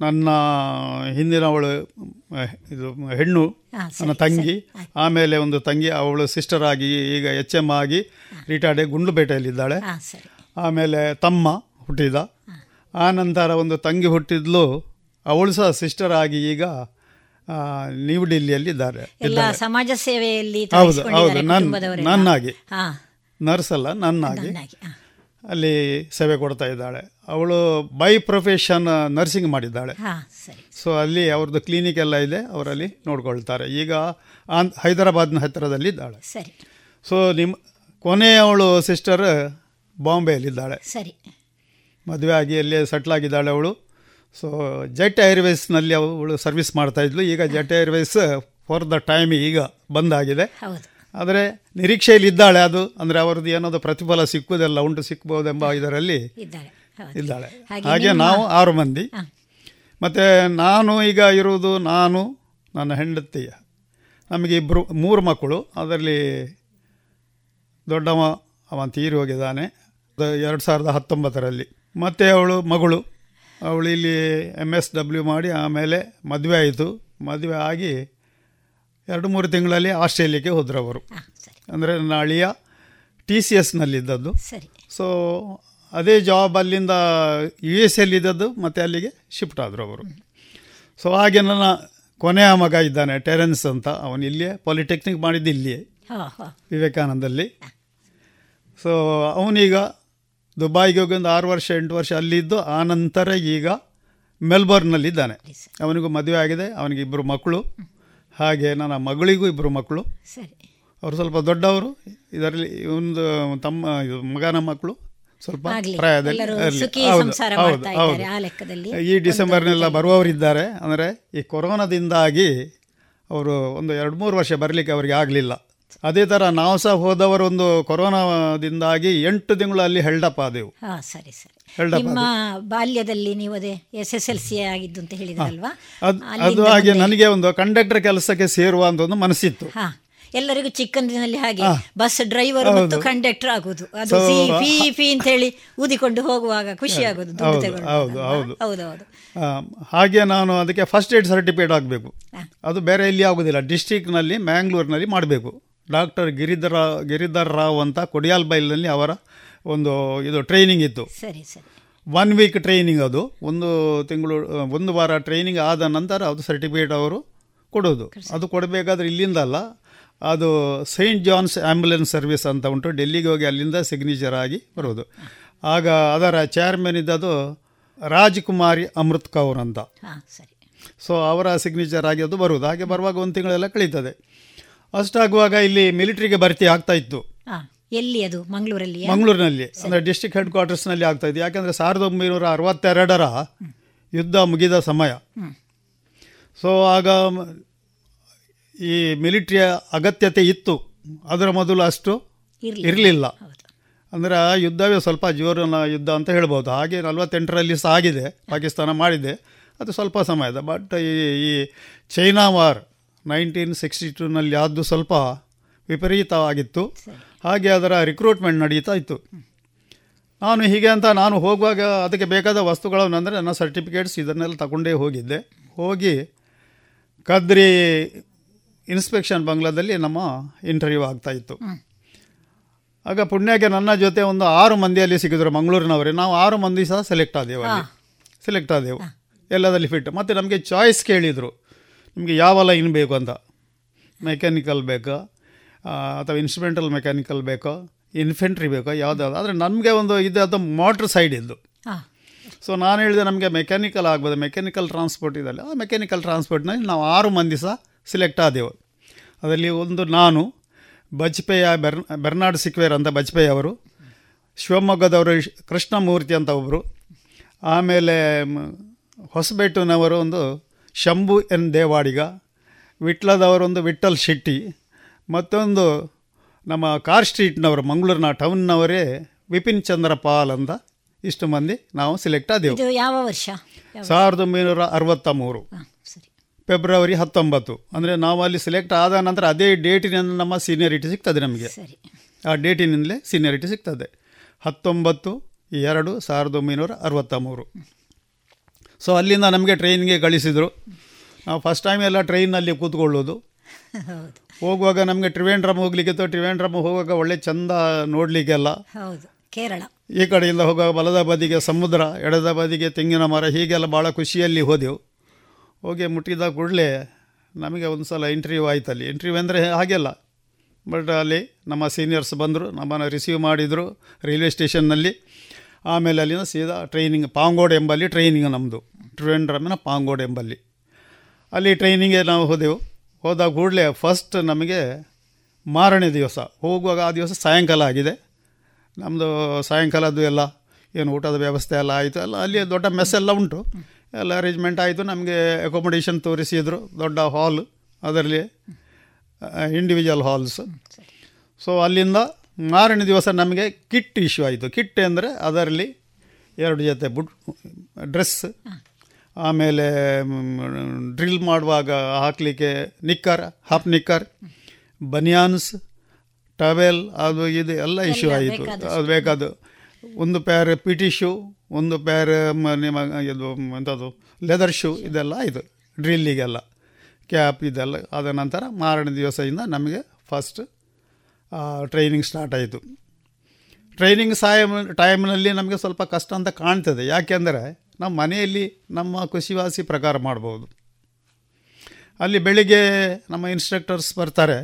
ನನ್ನ ಹಿಂದಿನವಳು ಇದು ಹೆಣ್ಣು ನನ್ನ ತಂಗಿ ಆಮೇಲೆ ಒಂದು ತಂಗಿ ಅವಳು ಸಿಸ್ಟರ್ ಆಗಿ ಈಗ ಎಚ್ ಎಂ ಆಗಿ ರಿಟೈರ್ಡ್ ಗುಂಡ್ಲುಪೇಟೆಯಲ್ಲಿದ್ದಾಳೆ ಆಮೇಲೆ ತಮ್ಮ ಹುಟ್ಟಿದ. ಆ ನಂತರ ಒಂದು ತಂಗಿ ಹುಟ್ಟಿದ್ಲು ಅವಳು ಸಹ ಸಿಸ್ಟರ್ ಆಗಿ ಈಗ ನ್ಯೂ ಡೆಲ್ಲಿಯಲ್ಲಿ ಇದ್ದಾರೆ. ಸಮಾಜ ಸೇವೆಯಲ್ಲಿ ಹೌದು ಹೌದು ನನ್ನ ನನ್ನಾಗಿ. ನರ್ಸ್ ಅಲ್ಲ ನನ್ನಾಗಿ. ಅಲ್ಲಿ ಸೇವೆ ಕೊಡ್ತಾ ಇದ್ದಾಳೆ. ಅವಳು ಬೈ ಪ್ರೊಫೆಷನ್ ನರ್ಸಿಂಗ್ ಮಾಡಿದ್ದಾಳೆ. ಸೊ ಅಲ್ಲಿ ಅವ್ರದ್ದು ಕ್ಲಿನಿಕ್ ಎಲ್ಲ ಇದೆ ಅವರಲ್ಲಿ ನೋಡ್ಕೊಳ್ತಾರೆ. ಈಗ ಆನ್ ಹೈದರಾಬಾದ್ನ ಹತ್ತಿರದಲ್ಲಿ ಇದ್ದಾಳೆ ಸರಿ. ಸೊ ನಿಮ್ಮ ಕೊನೆಯವಳು ಸಿಸ್ಟರ್ ಬಾಂಬೆಯಲ್ಲಿದ್ದಾಳೆ. ಸರಿ. ಮದುವೆ ಆಗಿ ಅಲ್ಲಿ ಸೆಟ್ಲ್ ಆಗಿದ್ದಾಳೆ ಅವಳು. ಸೊ ಜೆಟ್ ಏರ್ವೇಸ್ನಲ್ಲಿ ಅವಳು ಸರ್ವಿಸ್ ಮಾಡ್ತಾ ಇದ್ಲು. ಈಗ Jet Airways for the time ಈಗ ಬಂದಾಗಿದೆ ಆದರೆ ನಿರೀಕ್ಷೆಯಲ್ಲಿ ಇದ್ದಾಳೆ ಅದು. ಅಂದರೆ ಅವರದ್ದು ಏನಾದರೂ ಪ್ರತಿಫಲ ಸಿಕ್ಕುವುದೆಲ್ಲ ಉಂಟು ಸಿಕ್ಬೋದೆಂಬ ಇದರಲ್ಲಿ ಇದ್ದಾಳೆ. ಹಾಗೆ ನಾವು ಆರು ಮಂದಿ. ಮತ್ತು ನಾನು ಈಗ ಇರುವುದು ನಾನು ನನ್ನ ಹೆಂಡತಿಯ ನಮಗೆ ಇಬ್ಬರು ಮೂರು ಮಕ್ಕಳು. ಅದರಲ್ಲಿ ದೊಡ್ಡವ ಅವ ತೀರಿ ಹೋಗಿದ್ದಾನೆ ಎರಡು ಸಾವಿರದ ಹತ್ತೊಂಬತ್ತರಲ್ಲಿ. ಮತ್ತು ಅವಳು ಮಗಳು. ಅವಳು ಇಲ್ಲಿ ಎಂ ಎಸ್ ಡಬ್ಲ್ಯೂ ಮಾಡಿ ಆಮೇಲೆ ಮದುವೆ ಆಯಿತು. ಮದುವೆ ಆಗಿ ಎರಡು ಮೂರು ತಿಂಗಳಲ್ಲಿ ಆಸ್ಟ್ರೇಲಿಯಾಕ್ಕೆ ಹೋದರು ಅವರು ಅಂದರೆ ನನ್ನ ಅಳಿಯ ಟಿ ಸಿ ಎಸ್ನಲ್ಲಿದ್ದದ್ದು ಸರಿ. ಸೊ ಅದೇ ಜಾಬ್ ಅಲ್ಲಿಂದ ಯು ಎಸ್ ಎಲ್ಲಿದ್ದದ್ದು ಮತ್ತು ಅಲ್ಲಿಗೆ ಶಿಫ್ಟ್ ಆದರು ಅವರು ಸೊ ಹಾಗೆ ನನ್ನ ಕೊನೆಯ ಮಗ ಇದ್ದಾನೆ ಟೆರೆನ್ಸ್ ಅಂತ. ಅವನು ಇಲ್ಲಿಯೇ ಪಾಲಿಟೆಕ್ನಿಕ್ ಮಾಡಿದ್ದು ಇಲ್ಲಿಯೇ ವಿವೇಕಾನಂದಲ್ಲಿ. ಸೊ ಅವನೀಗ ದುಬೈಗೆ ಹೋಗಿ ಒಂದು ಆರು ವರ್ಷ ಎಂಟು ವರ್ಷ ಅಲ್ಲಿದ್ದು ಆನಂತರ ನಂತರ ಈಗ ಮೆಲ್ಬರ್ನಲ್ಲಿದ್ದಾನೆ ಅವನಿಗೂ ಮದುವೆ ಆಗಿದೆ ಅವನಿಗೆ ಇಬ್ಬರು ಮಕ್ಕಳು. ಹಾಗೆ ನನ್ನ ಮಗಳಿಗೂ ಇಬ್ಬರು ಮಕ್ಕಳು. ಅವರು ಸ್ವಲ್ಪ ದೊಡ್ಡವರು ಇದರಲ್ಲಿ ಒಂದು ತಮ್ಮ ಮಗನ ಮಕ್ಕಳು ಸ್ವಲ್ಪ. ಪ್ರಾಯದಲ್ಲಿ. ಈ ಡಿಸೆಂಬರ್ನೆಲ್ಲ ಬರುವವರಿದ್ದಾರೆ. ಅಂದರೆ ಈ ಕೊರೋನಾದಿಂದಾಗಿ ಅವರು ಒಂದು ಎರಡು ಮೂರು ವರ್ಷ ಬರಲಿಕ್ಕೆ ಅವರಿಗೆ ಆಗಲಿಲ್ಲ. ಅದೇ ತರ ನಾವು ಸಹ ಹೋದವರು ಒಂದು ಕೊರೋನಾದಿಂದಾಗಿ ಎಂಟು ತಿಂಗಳು ಅಲ್ಲಿ ಹೆಲ್ಡಪ್ ಆದೆವು. ಹಾ ಸರಿ ಸರಿ. ನಿಮ್ಮ ಬಾಲ್ಯದಲ್ಲಿ ನೀವು ಅದೇ ಎಸ್ ಎಸ್ ಎಲ್ ಸಿ ಆಗಿದ್ದು ಅಂತ ಹೇಳಿದ್ರಲ್ವಾ? ಅದು ಹಾಗೆ ನನಗೆ ಒಂದು ಕಂಡಕ್ಟರ್ ಕೆಲಸಕ್ಕೆ ಸೇರುವ ಅಂತ ಒಂದು ಮನಸ್ಸಿತ್ತು. ಎಲ್ಲರಿಗೂ ಚಿಕ್ಕಂದಿನಲ್ಲಿ ಹಾಗೆ ಬಸ್ ಡ್ರೈವರ್ ಮತ್ತು ಕಂಡಕ್ಟರ್ ಆಗುದು ಅದು ಪಿ ಫೀ ಫೀ ಅಂತ ಹೇಳಿ ಊದಿಕೊಂಡು ಹೋಗುವಾಗ ಖುಷಿ ಆಗುದು ಹೌದು. ಹೌದೌದು. ಹಾಗೆ ನಾನು ಅದಕ್ಕೆ ಫಸ್ಟ್ ಏಡ್ ಸರ್ಟಿಫಿಕೇಟ್ ಆಗಬೇಕು ಅದು ಬೇರೆ ಎಲ್ಲಿ ಆಗೋದಿಲ್ಲ. ಡಿಸ್ಟಿಕ್ನಲ್ಲಿ ಮ್ಯಾಂಗ್ಳೂರಿನಲ್ಲಿ ಮಾಡಬೇಕು. ಡಾಕ್ಟರ್ ಗಿರಿಧರ ಗಿರಿಧರ್ ರಾವ್ ಅಂತ ಕೊಡಿಯಾಲ್ ಬೈಲ್ನಲ್ಲಿ ಅವರ ಒಂದು ಇದು ಟ್ರೈನಿಂಗ್ ಇತ್ತು. ಸರಿ ಸರಿ. ಒನ್ ವೀಕ್ ಟ್ರೈನಿಂಗ್ ಅದು. ಒಂದು ತಿಂಗಳು ಒಂದು ವಾರ ಟ್ರೈನಿಂಗ್ ಆದ ನಂತರ ಅದು ಸರ್ಟಿಫಿಕೇಟ್ ಅವರು ಕೊಡೋದು. ಅದು ಕೊಡಬೇಕಾದ್ರೆ ಇಲ್ಲಿಂದ ಅಲ್ಲ ಅದು ಸೈಂಟ್ ಜಾನ್ಸ್ ಆ್ಯಂಬುಲೆನ್ಸ್ ಸರ್ವಿಸ್ ಅಂತ ಉಂಟು. ಡೆಲ್ಲಿಗೆ ಹೋಗಿ ಅಲ್ಲಿಂದ ಸಿಗ್ನೇಚರ್ ಆಗಿ ಬರೋದು. ಆಗ ಅದರ ಚೇರ್ಮನ್ ಇದ್ದದು ರಾಜ್ಕುಮಾರಿ ಅಮೃತ್ ಕೌರ್ ಅಂತ. ಸೊ ಅವರ ಸಿಗ್ನೇಚರ್ ಆಗಿ ಅದು ಬರುವುದು ಹಾಗೆ ಬರುವಾಗ ಒಂದು ತಿಂಗಳೆಲ್ಲ ಕಳೀತದೆ. ಅಷ್ಟಾಗುವಾಗ ಇಲ್ಲಿ ಮಿಲಿಟರಿಗೆ ಭರ್ತಿ ಆಗ್ತಾ ಇತ್ತು. ಎಲ್ಲಿ ಅದು? ಮಂಗಳೂರಲ್ಲಿ ಮಂಗಳೂರಿನಲ್ಲಿ ಅಂದರೆ ಡಿಸ್ಟ್ರಿಕ್ಟ್ ಹೆಡ್ ಕ್ವಾರ್ಟರ್ಸ್ನಲ್ಲಿ ಆಗ್ತಾ ಇತ್ತು. ಯಾಕಂದ್ರೆ ಸಾವಿರದ ಒಂಬೈನೂರ ಅರವತ್ತೆರಡರ ಯುದ್ಧ ಮುಗಿದ ಸಮಯ. ಸೊ ಆಗ ಈ ಮಿಲಿಟ್ರಿಯ ಅಗತ್ಯತೆ ಇತ್ತು. ಅದರ ಮೊದಲು ಅಷ್ಟು ಇರಲಿಲ್ಲ. ಅಂದರೆ ಆ ಯುದ್ಧವೇ ಸ್ವಲ್ಪ ಜೀವನ ಯುದ್ಧ ಅಂತ ಹೇಳ್ಬೋದು. ಹಾಗೆ ನಲವತ್ತೆಂಟರಲ್ಲಿ ಸಹ ಆಗಿದೆ ಪಾಕಿಸ್ತಾನ ಮಾಡಿದೆ. ಅದು ಸ್ವಲ್ಪ ಸಮಯದ ಬಟ್ ಈ ಈ ಚೈನಾ ವಾರ್ ನೈನ್ಟೀನ್ ಸಿಕ್ಸ್ಟಿ ಟೂನಲ್ಲಿ ಅದು ಸ್ವಲ್ಪ ವಿಪರೀತವಾಗಿತ್ತು. ಹಾಗೆ ಅದರ ರಿಕ್ರೂಟ್ಮೆಂಟ್ ನಡೀತಾ ಇತ್ತು. ನಾನು ಹೀಗೆ ಅಂತ ನಾನು ಹೋಗುವಾಗ ಅದಕ್ಕೆ ಬೇಕಾದ ವಸ್ತುಗಳನ್ನು ಅಂದರೆ ನನ್ನ ಸರ್ಟಿಫಿಕೇಟ್ಸ್ ಇದನ್ನೆಲ್ಲ ತಗೊಂಡೇ ಹೋಗಿದ್ದೆ. ಹೋಗಿ ಕದ್ರಿ ಇನ್ಸ್ಪೆಕ್ಷನ್ ಬಂಗ್ಲಾದಲ್ಲಿ ನಮ್ಮ ಇಂಟರ್ವ್ಯೂ ಆಗ್ತಾ ಇತ್ತು. ಆಗ ಪುಣ್ಯಕ್ಕೆ ನನ್ನ ಜೊತೆ ಒಂದು ಆರು ಮಂದಿಯಲ್ಲಿ ಸಿಗಿದ್ರು ಮಂಗಳೂರಿನವರೇ. ನಾವು ಆರು ಮಂದಿ ಸಹ ಸೆಲೆಕ್ಟ್ ಆದೇವು ಅಲ್ಲಿ. ಸೆಲೆಕ್ಟ್ ಆದೆವು. ಎಲ್ಲದಲ್ಲಿ ಫಿಟ್ ಮತ್ತು ನಮಗೆ ಚಾಯ್ಸ್ ಕೇಳಿದರು. ನಿಮಗೆ ಯಾವ ಲೈನ್ ಬೇಕು ಅಂತ? ಮೆಕ್ಯಾನಿಕಲ್ ಬೇಕಾ? ಅಥವಾ ಇನ್ಸ್ಟ್ರುಮೆಂಟಲ್ ಮೆಕ್ಯಾನಿಕಲ್ ಬೇಕೋ? ಇನ್ಫೆಂಟ್ರಿ ಬೇಕೋ? ಯಾವುದಾದ್ರು. ಆದರೆ ನಮಗೆ ಒಂದು ಇದು ಅದು ಮೋಟ್ರ್ ಸೈಡ್ ಇದ್ದು. ಸೊ ನಾನು ಹೇಳಿದೆ ನಮಗೆ ಮೆಕ್ಯಾನಿಕಲ್ ಆಗ್ಬೋದು. ಮೆಕ್ಯಾನಿಕಲ್ ಟ್ರಾನ್ಸ್ಪೋರ್ಟ್ ಇದೆಲ್ಲ. ಆ ಮೆಕ್ಯಾನಿಕಲ್ ಟ್ರಾನ್ಸ್ಪೋರ್ಟ್ನಲ್ಲಿ ನಾವು ಆರು ಮಂದಿ ಸಹ ಸೆಲೆಕ್ಟ್ ಆದೆವು. ಅದರಲ್ಲಿ ಒಂದು ನಾನು ಬಜ್ಪೇಯ ಬೆರ್ ಬೆರ್ನಾಡ್ ಸಿಕ್ವೇರ್ ಅಂತ ಬಜ್ಪೇಯಿ ಅವರು ಶಿವಮೊಗ್ಗದವರು ಕೃಷ್ಣಮೂರ್ತಿ ಅಂತ ಒಬ್ಬರು ಆಮೇಲೆ ಹೊಸಬೆಟ್ಟುನವರು ಒಂದು ಶಂಭು ಎನ್ ದೇವಾಡಿಗ ವಿಟ್ಲದವರೊಂದು ವಿಠಲ್ ಶೆಟ್ಟಿ ಮತ್ತೊಂದು ನಮ್ಮ ಕಾರ್ ಸ್ಟ್ರೀಟ್ನವರು ಮಂಗಳೂರಿನ ಟೌನ್ನವರೇ ವಿಪಿನ್ ಚಂದ್ರ ಪಾಲ್ ಅಂತ ಇಷ್ಟು ಮಂದಿ ನಾವು ಸೆಲೆಕ್ಟ್ ಆದೆವು. ಯಾವ ವರ್ಷ? ಸಾವಿರದ ಒಂಬೈನೂರ ಅರವತ್ತ ಮೂರು ಫೆಬ್ರವರಿ ಹತ್ತೊಂಬತ್ತು. ಅಂದರೆ ನಾವು ಅಲ್ಲಿ ಸೆಲೆಕ್ಟ್ ಆದ ನಂತರ ಅದೇ ಡೇಟಿನಿಂದ ನಮ್ಮ ಸೀನಿಯರಿಟಿ ಸಿಗ್ತದೆ ನಮಗೆ. ಆ ಡೇಟಿನಿಂದಲೇ ಸೀನಿಯರಿಟಿ ಸಿಗ್ತದೆ. ಹತ್ತೊಂಬತ್ತು ಎರಡು ಸಾವಿರದ ಒಂಬೈನೂರ ಅರವತ್ತ ಮೂರು ಸೊ ಅಲ್ಲಿಂದ ನಮಗೆ ಟ್ರೈನ್ಗೆ ಕಳಿಸಿದರು. ನಾವು ಫಸ್ಟ್ ಟೈಮ್ ಎಲ್ಲ ಟ್ರೈನಲ್ಲಿ ಕೂತ್ಕೊಳ್ಳೋದು. ಹೋಗುವಾಗ ನಮಗೆ ಟ್ರಿವೇಂಡ್ರಮ್ ಹೋಗ್ಲಿಕ್ಕಿತ್ತು ಟ್ರಿವೇಂಡ್ರಮ್ ಹೋಗುವಾಗ ಒಳ್ಳೆ ಚಂದ ನೋಡಲಿಕ್ಕೆಲ್ಲ. ಹೌದು. ಕೇರಳ. ಈ ಕಡೆಯಿಂದ ಹೋಗುವಾಗ ಬಲದ ಬದಿಗೆ ಸಮುದ್ರ ಎಡದ ಬದಿಗೆ ತೆಂಗಿನ ಮರ ಹೀಗೆಲ್ಲ ಭಾಳ ಖುಷಿಯಲ್ಲಿ ಹೋದೆವು. ಹೋಗಿ ಮುಟ್ಟಿದ ಕೂಡಲೇ ನಮಗೆ ಒಂದು ಸಲ ಇಂಟರ್ವ್ಯೂ ಆಯ್ತಲ್ಲಿ ಇಂಟರ್ವ್ಯೂ ಅಂದರೆ ಹಾಗೆಲ್ಲ. ಬಟ್ ಅಲ್ಲಿ ನಮ್ಮ ಸೀನಿಯರ್ಸ್ ಬಂದರು ನಮ್ಮನ್ನು ರಿಸೀವ್ ಮಾಡಿದರು ರೈಲ್ವೆ ಸ್ಟೇಷನ್ನಲ್ಲಿ ಆಮೇಲೆ ಅಲ್ಲಿನ ಸೀದಾ ಟ್ರೈನಿಂಗ್ ಪಾಂಗೋಡ್ ಎಂಬಲ್ಲಿ ಟ್ರೈನಿಂಗ್ ನಮ್ಮದು ಟ್ರಿವೆಂಡ್ರಮ್ಮಿನ ಪಾಂಗೋಡ್ ಎಂಬಲ್ಲಿ. ಅಲ್ಲಿ ಟ್ರೈನಿಂಗೇ ನಾವು ಹೋದೆವು. ಹೋದಾಗ ಕೂಡಲೇ ಫಸ್ಟ್ ನಮಗೆ ಮಾರನೇ ದಿವಸ ಹೋಗುವಾಗ ಆ ದಿವಸ ಸಾಯಂಕಾಲ ಆಗಿದೆ. ನಮ್ಮದು ಸಾಯಂಕಾಲದ್ದು ಎಲ್ಲ ಏನು ಊಟದ ವ್ಯವಸ್ಥೆ ಎಲ್ಲ ಆಯಿತು. ಎಲ್ಲ ಅಲ್ಲಿ ದೊಡ್ಡ ಮೆಸ್ ಎಲ್ಲ ಉಂಟು. ಎಲ್ಲ ಅರೇಂಜ್ಮೆಂಟ್ ಆಯಿತು. ನಮಗೆ ಅಕೊಮಡೇಷನ್ ತೋರಿಸಿದ್ರು ದೊಡ್ಡ ಹಾಲ್ ಅದರಲ್ಲಿ ಇಂಡಿವಿಜುವಲ್ ಹಾಲ್ಸ್ ಸೊ ಅಲ್ಲಿಂದ ಮಾರನೇ ದಿವಸ ನಮಗೆ ಕಿಟ್ ಇಶ್ಯೂ ಆಯಿತು. ಕಿಟ್ ಅಂದರೆ ಅದರಲ್ಲಿ ಎರಡು ಜೊತೆ ಬುಡ್ ಡ್ರೆಸ್ ಆಮೇಲೆ ಡ್ರಿಲ್ ಮಾಡುವಾಗ ಹಾಕಲಿಕ್ಕೆ knicker half knicker banians towel ಅದು ಇದು ಎಲ್ಲ ಇಶ್ಯೂ ಆಯಿತು. ಅದು ಬೇಕಾದ ಒಂದು ಪ್ಯಾರ್ ಪಿ ಟಿ ಶೂ ಒಂದು ಪ್ಯಾರ್ ನಿಮ್ಮ ಇದು ಎಂಥದ್ದು ಲೆದರ್ ಶೂ ಇದೆಲ್ಲ ಆಯಿತು ಡ್ರಿಲ್ಲಿಗೆಲ್ಲ ಕ್ಯಾಪ್ ಇದೆಲ್ಲ ಆದ ನಂತರ ಮಾರನೇ ದಿವಸದಿಂದ ನಮಗೆ ಫಸ್ಟ್ ಟ್ರೈನಿಂಗ್ ಸ್ಟಾರ್ಟ್ ಆಯಿತು. ಟ್ರೈನಿಂಗ್ ಸಾಯಮ್ ಟೈಮ್ನಲ್ಲಿ ನಮಗೆ ಸ್ವಲ್ಪ ಕಷ್ಟ ಅಂತ ಕಾಣ್ತದೆ. ಯಾಕೆಂದರೆ ನಮ್ಮ ಮನೆಯಲ್ಲಿ ನಮ್ಮ ಖುಷಿವಾಸಿ ಪ್ರಕಾರ ಮಾಡ್ಬೋದು. ಅಲ್ಲಿ ಬೆಳಿಗ್ಗೆ ನಮ್ಮ ಇನ್ಸ್ಟ್ರಕ್ಟರ್ಸ್ ಬರ್ತಾರೆ.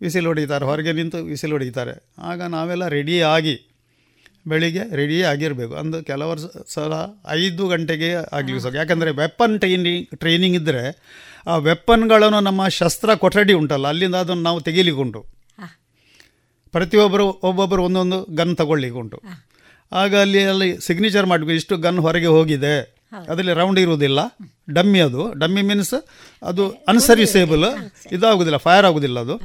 ವಿಸಿಲ್ ಹೊಡಿತಾರೆ. ಹೊರಗೆ ನಿಂತು ವಿಸಿಲ್ ಹೊಡಿತಾರೆ. ಆಗ ನಾವೆಲ್ಲ ರೆಡಿ ಆಗಿ ಬೆಳಿಗ್ಗೆ ರೆಡಿ ಆಗಿರಬೇಕು. ಅಂದು ಕೆಲವರು ಸಲ ಐದು ಗಂಟೆಗೆ ಆಗಲಿ ಸಾಕು ಯಾಕಂದರೆ ವೆಪನ್ ಟ್ರೈನಿಂಗ್ ಟ್ರೈನಿಂಗ್ ಇದ್ದರೆ ಆ ವೆಪನ್ಗಳನ್ನು ನಮ್ಮ ಶಸ್ತ್ರ ಕೊಠಡಿ ಉಂಟಲ್ಲ, ಅಲ್ಲಿಂದ ಅದನ್ನು ನಾವು ತೆಗೀಲಿಕ್ಕುಂಟು ಪ್ರತಿಯೊಬ್ಬರು ಒಬ್ಬೊಬ್ಬರು ಒಂದೊಂದು ಗನ್ ತಗೊಳ್ಳಿಕ್ಕೆ ಉಂಟು. ಆಗ ಅಲ್ಲಿ ಅಲ್ಲಿ ಸಿಗ್ನೇಚರ್ ಮಾಡಬೇಕು ಇಷ್ಟು ಗನ್ ಹೊರಗೆ ಹೋಗಿದೆ. ಅದರಲ್ಲಿ ರೌಂಡ್ ಇರುವುದಿಲ್ಲ. ಡಮ್ಮಿ ಅದು. ಡಮ್ಮಿ ಮೀನ್ಸ್ ಅದು ಅನ್ಸರ್ವಿಸೇಬಲ್ ಇದಾಗುವುದಿಲ್ಲ ಫೈರ್ ಆಗುವುದಿಲ್ಲ ಅದು.